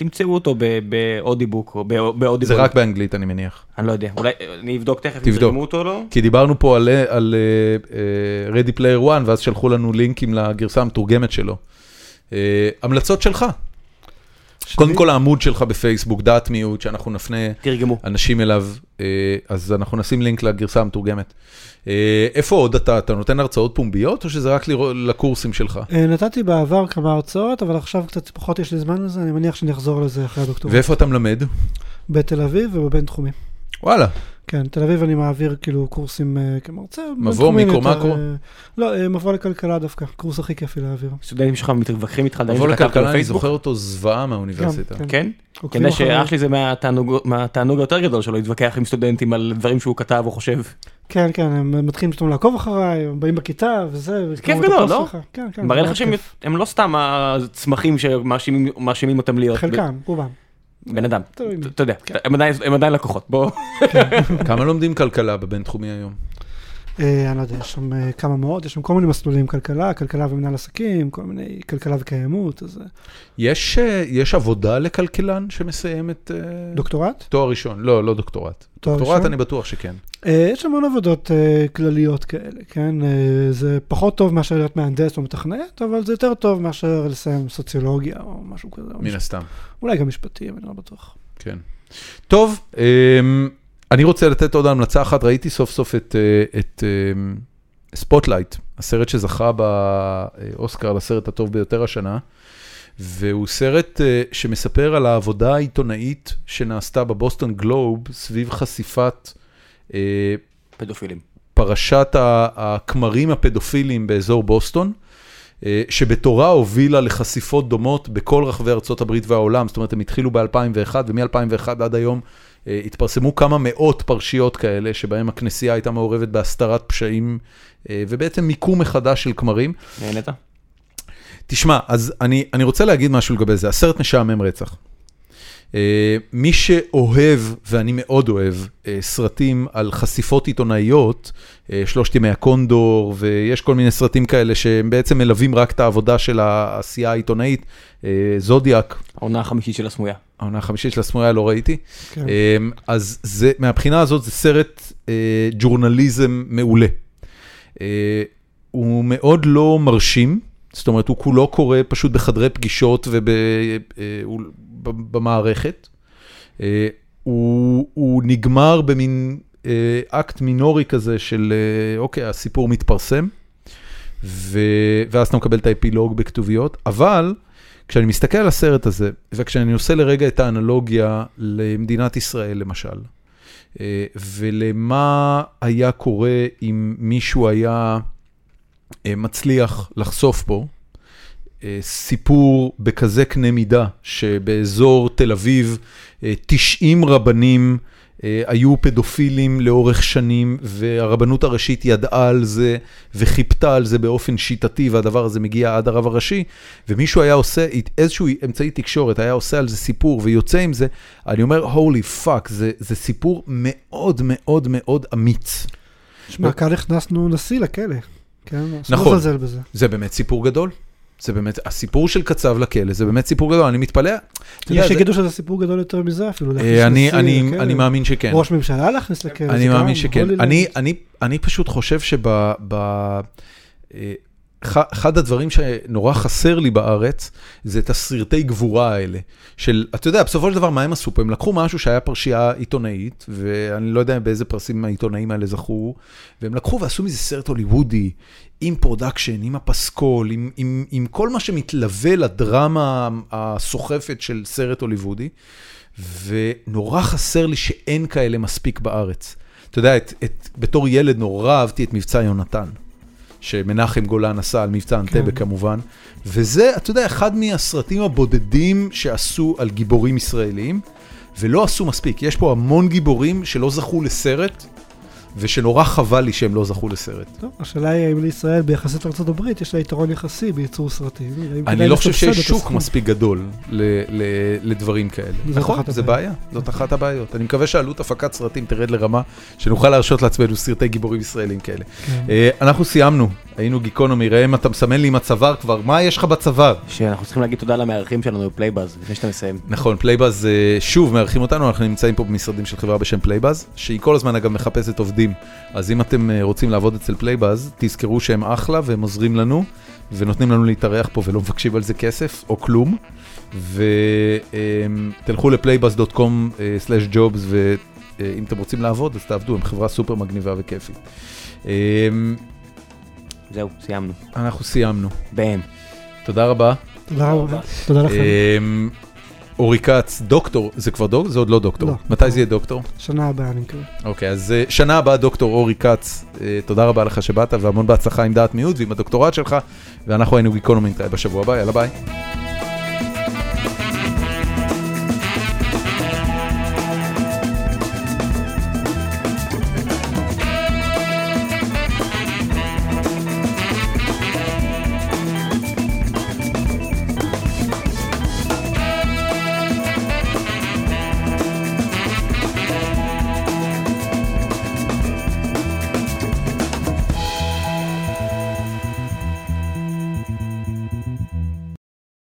B: תמצאו אותו באודיבוק או בא- באודיבול.
A: זה רק באנגלית, אני מניח.
B: אני לא יודע, אולי אני אבדוק תכף אם. תרגמו אותו או לא.
A: כי דיברנו פה על, על uh, uh, Ready Player One, ואז שלחו לנו לינקים לגרסה המתורגמת שלו. Uh, המלצות שלך. קודם כל העמוד שלך בפייסבוק, דעת מיעוט, שאנחנו נפנה
B: תרגמו.
A: אנשים אליו, uh, אז אנחנו נשים לינק לגרסה המתורגמת. Uh, איפה עוד אתה? אתה נותן הרצאות פומביות, או שזה רק לקורסים שלך?
C: אה, נתתי בעבר כמה הרצאות, אבל עכשיו קצת פחות יש לי זמן לזה, אני מניח שאני אחזור לזה אחרי הדוקטורט.
A: ואיפה אתה מלמד?
C: בתל אביב ובבינתחומי.
A: וואלה,
C: כן, תל אביב אני מעביר כאילו קורסים אה, כמרצה.
A: מבוא, מיקרו, מקרו?
C: אה, לא, אה, מבוא לכלכלה דווקא, קורס הכי כיפי להעביר.
B: סטודנטים שלך מתווכחים איתך
A: מבוא לכלכלה, אני? זוכר אותו זוועה מהאוניברסיטה.
C: כן.
B: כן?
C: אחריי.
B: שאח שלי זה מהתענוג מהתענוג היותר גדול שלו להתווכח עם סטודנטים על דברים שהוא כתב או חושב.
C: כן, כן, הם מתחילים פתאום לעקוב אחריי, הם באים בכיתה וזה.
B: כיף גדול, לא?
C: כן, כן.
B: מראה לך שהם לא סתם הצמחים שמאשימים מאשימים אותם להיות
C: חלקם, רובם.
B: בן אדם. אתה יודע,
C: כן.
B: הם עדיין- הם עדיין לקוחות. בוא. (laughs)
A: כמה לומדים כלכלה בבינתחומי היום?
C: אה, אני לא יודע, יש שם אה, כמה מאות, יש שם כל מיני מסלולים, כלכלה, כלכלה ומנהל עסקים, כל מיני כלכלה וקיימות, אז אה,
A: יש, יש עבודה לכלכלן שמסיים את אה,
C: דוקטורט.
A: תואר ראשון? לא, לא דוקטורט.
C: תואר
A: דוקטורט
C: ראשון?
A: אני בטוח שכן.
C: יש המון עבודות כלליות כאלה, כן? זה פחות טוב מאשר להיות מהנדס או מתכנת, אבל זה יותר טוב מאשר לסיים סוציולוגיה או משהו כזה.
A: מן הסתם,
C: אולי גם משפטים, אני לא בטוח.
A: כן. טוב, אמ, אני רוצה לתת עוד המלצה אחת, ראיתי סוף סוף את, אה, את אמ, Spotlight, הסרט שזכה באוסקר לסרט הטוב ביותר השנה, והוא סרט אה, שמספר על העבודה העיתונאית שנעשתה ב Boston Globe סביב חשיפת אה,
B: פדופילים.
A: פרשת הכמרים הפדופילים באזור בוסטון, אה, שבתורה הובילה לחשיפות דומות בכל רחבי ארצות הברית והעולם, זאת אומרת, הם התחילו ב-2001, ומ-2001 עד היום אה, התפרסמו כמה מאות פרשיות כאלה, שבהם הכנסייה הייתה מעורבת בהסתרת פשעים, אה, ובעצם מיקום מחדש של כמרים.
B: נהנית?
A: תשמע, אז אני, אני רוצה להגיד משהו לגבי זה, הסרט משעמם רצח. אה, מי שאוהב, ואני מאוד אוהב, אה, סרטים על חשיפות עיתונאיות, אה, שלושת ימי הקונדור, ויש כל מיני סרטים כאלה שהם בעצם מלווים רק את העבודה של העשייה העיתונאית, אה, זודיאק,
B: העונה החמישית של הסמויה.
A: העונה החמישית של הסמויה לא ראיתי.
C: כן.
A: אמ, אז זה, מהבחינה הזאת זה סרט אה, ג'ורנליזם מעולה. אה, הוא מאוד לא מרשים, זאת אומרת, הוא כולו קורה פשוט בחדרי פגישות ובמערכת. אה, הוא, הוא נגמר במין אה, אקט מינורי כזה של, אה, אוקיי, הסיפור מתפרסם, ו, ואז אתה מקבל את האפילוג בכתוביות, אבל כשאני מסתכל על הסרט הזה, וכשאני עושה לרגע את האנלוגיה למדינת ישראל, למשל, אה, ולמה היה קורה אם מישהו היה אה, מצליח לחשוף פה, אה, סיפור בכזה קנה מידה, שבאזור תל אביב אה, 90 רבנים היו פדופילים לאורך שנים, והרבנות הראשית ידעה על זה וחיפתה על זה באופן שיטתי, והדבר הזה מגיע עד הרב הראשי, ומישהו היה עושה, איזשהו אמצעי תקשורת היה עושה על זה סיפור ויוצא עם זה, אני אומר, holy fuck, זה, זה סיפור מאוד מאוד מאוד אמיץ.
C: שמע, כאן הכנסנו נשיא לכלא. כן, אסור
A: נכון.
C: לזלזל בזה.
A: זה באמת סיפור גדול. זה באמת, הסיפור של קצב לכלא זה באמת סיפור גדול, אני מתפלא.
C: יש שיגידו שזה סיפור גדול יותר מזה אפילו.
A: אה, אני, מאמין שכן.
C: ראש ממשלה להכניס לכלא.
A: אני מאמין שכן. אני, אני, אני פשוט חושב שב... אחד הדברים שנורא חסר לי בארץ, זה את הסרטי גבורה האלה. של, אתה יודע, בסופו של דבר, מה הם עשו פה? הם לקחו משהו שהיה פרשייה עיתונאית, ואני לא יודע באיזה פרסים העיתונאים האלה זכו, והם לקחו ועשו מזה סרט הוליוודי, עם production, עם הפסקול, עם, עם, עם כל מה שמתלווה לדרמה הסוחפת של סרט הוליוודי, ונורא חסר לי שאין כאלה מספיק בארץ. אתה יודע, את, את, בתור ילד נורא אהבתי את מבצע יונתן. שמנחם גולן עשה על מבצע אנטבה
C: כן.
A: כמובן, וזה, אתה יודע, אחד מהסרטים הבודדים שעשו על גיבורים ישראלים, ולא עשו מספיק. יש פה המון גיבורים שלא זכו לסרט, ושנורא חבל לי שהם לא זכו לסרט.
C: טוב, השאלה היא האם לישראל ביחסית לארה"ב יש לה יתרון יחסי בייצור סרטים.
A: אני לא חושב שיש שוק. מספיק גדול ל- ל- לדברים כאלה. נכון, זה. בעיה, זאת אחת הבעיות. אני מקווה שעלות הפקת סרטים תרד לרמה שנוכל להרשות לעצמנו סרטי גיבורים ישראלים כאלה.
C: כן.
A: אה, אנחנו סיימנו, היינו גיקונומי, ראם, אתה מסמן לי עם הצוואר כבר, מה יש לך בצוואר?
B: שאנחנו צריכים להגיד תודה למארחים שלנו ב Playbuzz, לפני שאתה מסיים.
A: נכון, Playbuzz אה, שוב מארחים אותנו, אנחנו נמצאים פה במשרדים של חברה בשם Playbuzz, שהיא כל הזמן אגב מחפשת עובדים, אז אם אתם אה, רוצים לעבוד אצל Playbuzz, תזכרו שהם אחלה והם עוזרים לנו, ונותנים לנו להתארח פה ולא מבקשים על זה כסף או כלום, ותלכו ל-playbuzz.com/jobs, ואם אתם רוצים לעבוד אז תעבדו, הם חברה סופר מגניבה וכיפית. אה,
B: זהו, סיימנו.
A: אנחנו סיימנו,
B: בהם.
A: תודה רבה.
C: תודה רבה. תודה לכם.
A: אורי כץ, דוקטור, זה כבר דוקטור? זה עוד לא דוקטור.
C: לא.
A: מתי זה יהיה דוקטור?
C: שנה הבאה אני מקווה.
A: אוקיי, אז אה, שנה הבאה דוקטור אורי כץ, אה, תודה רבה לך שבאת והמון בהצלחה עם דעת מיעוט ועם הדוקטורט שלך, ואנחנו היינו גיקונומי, נתראה בשבוע הבא, יאללה ביי.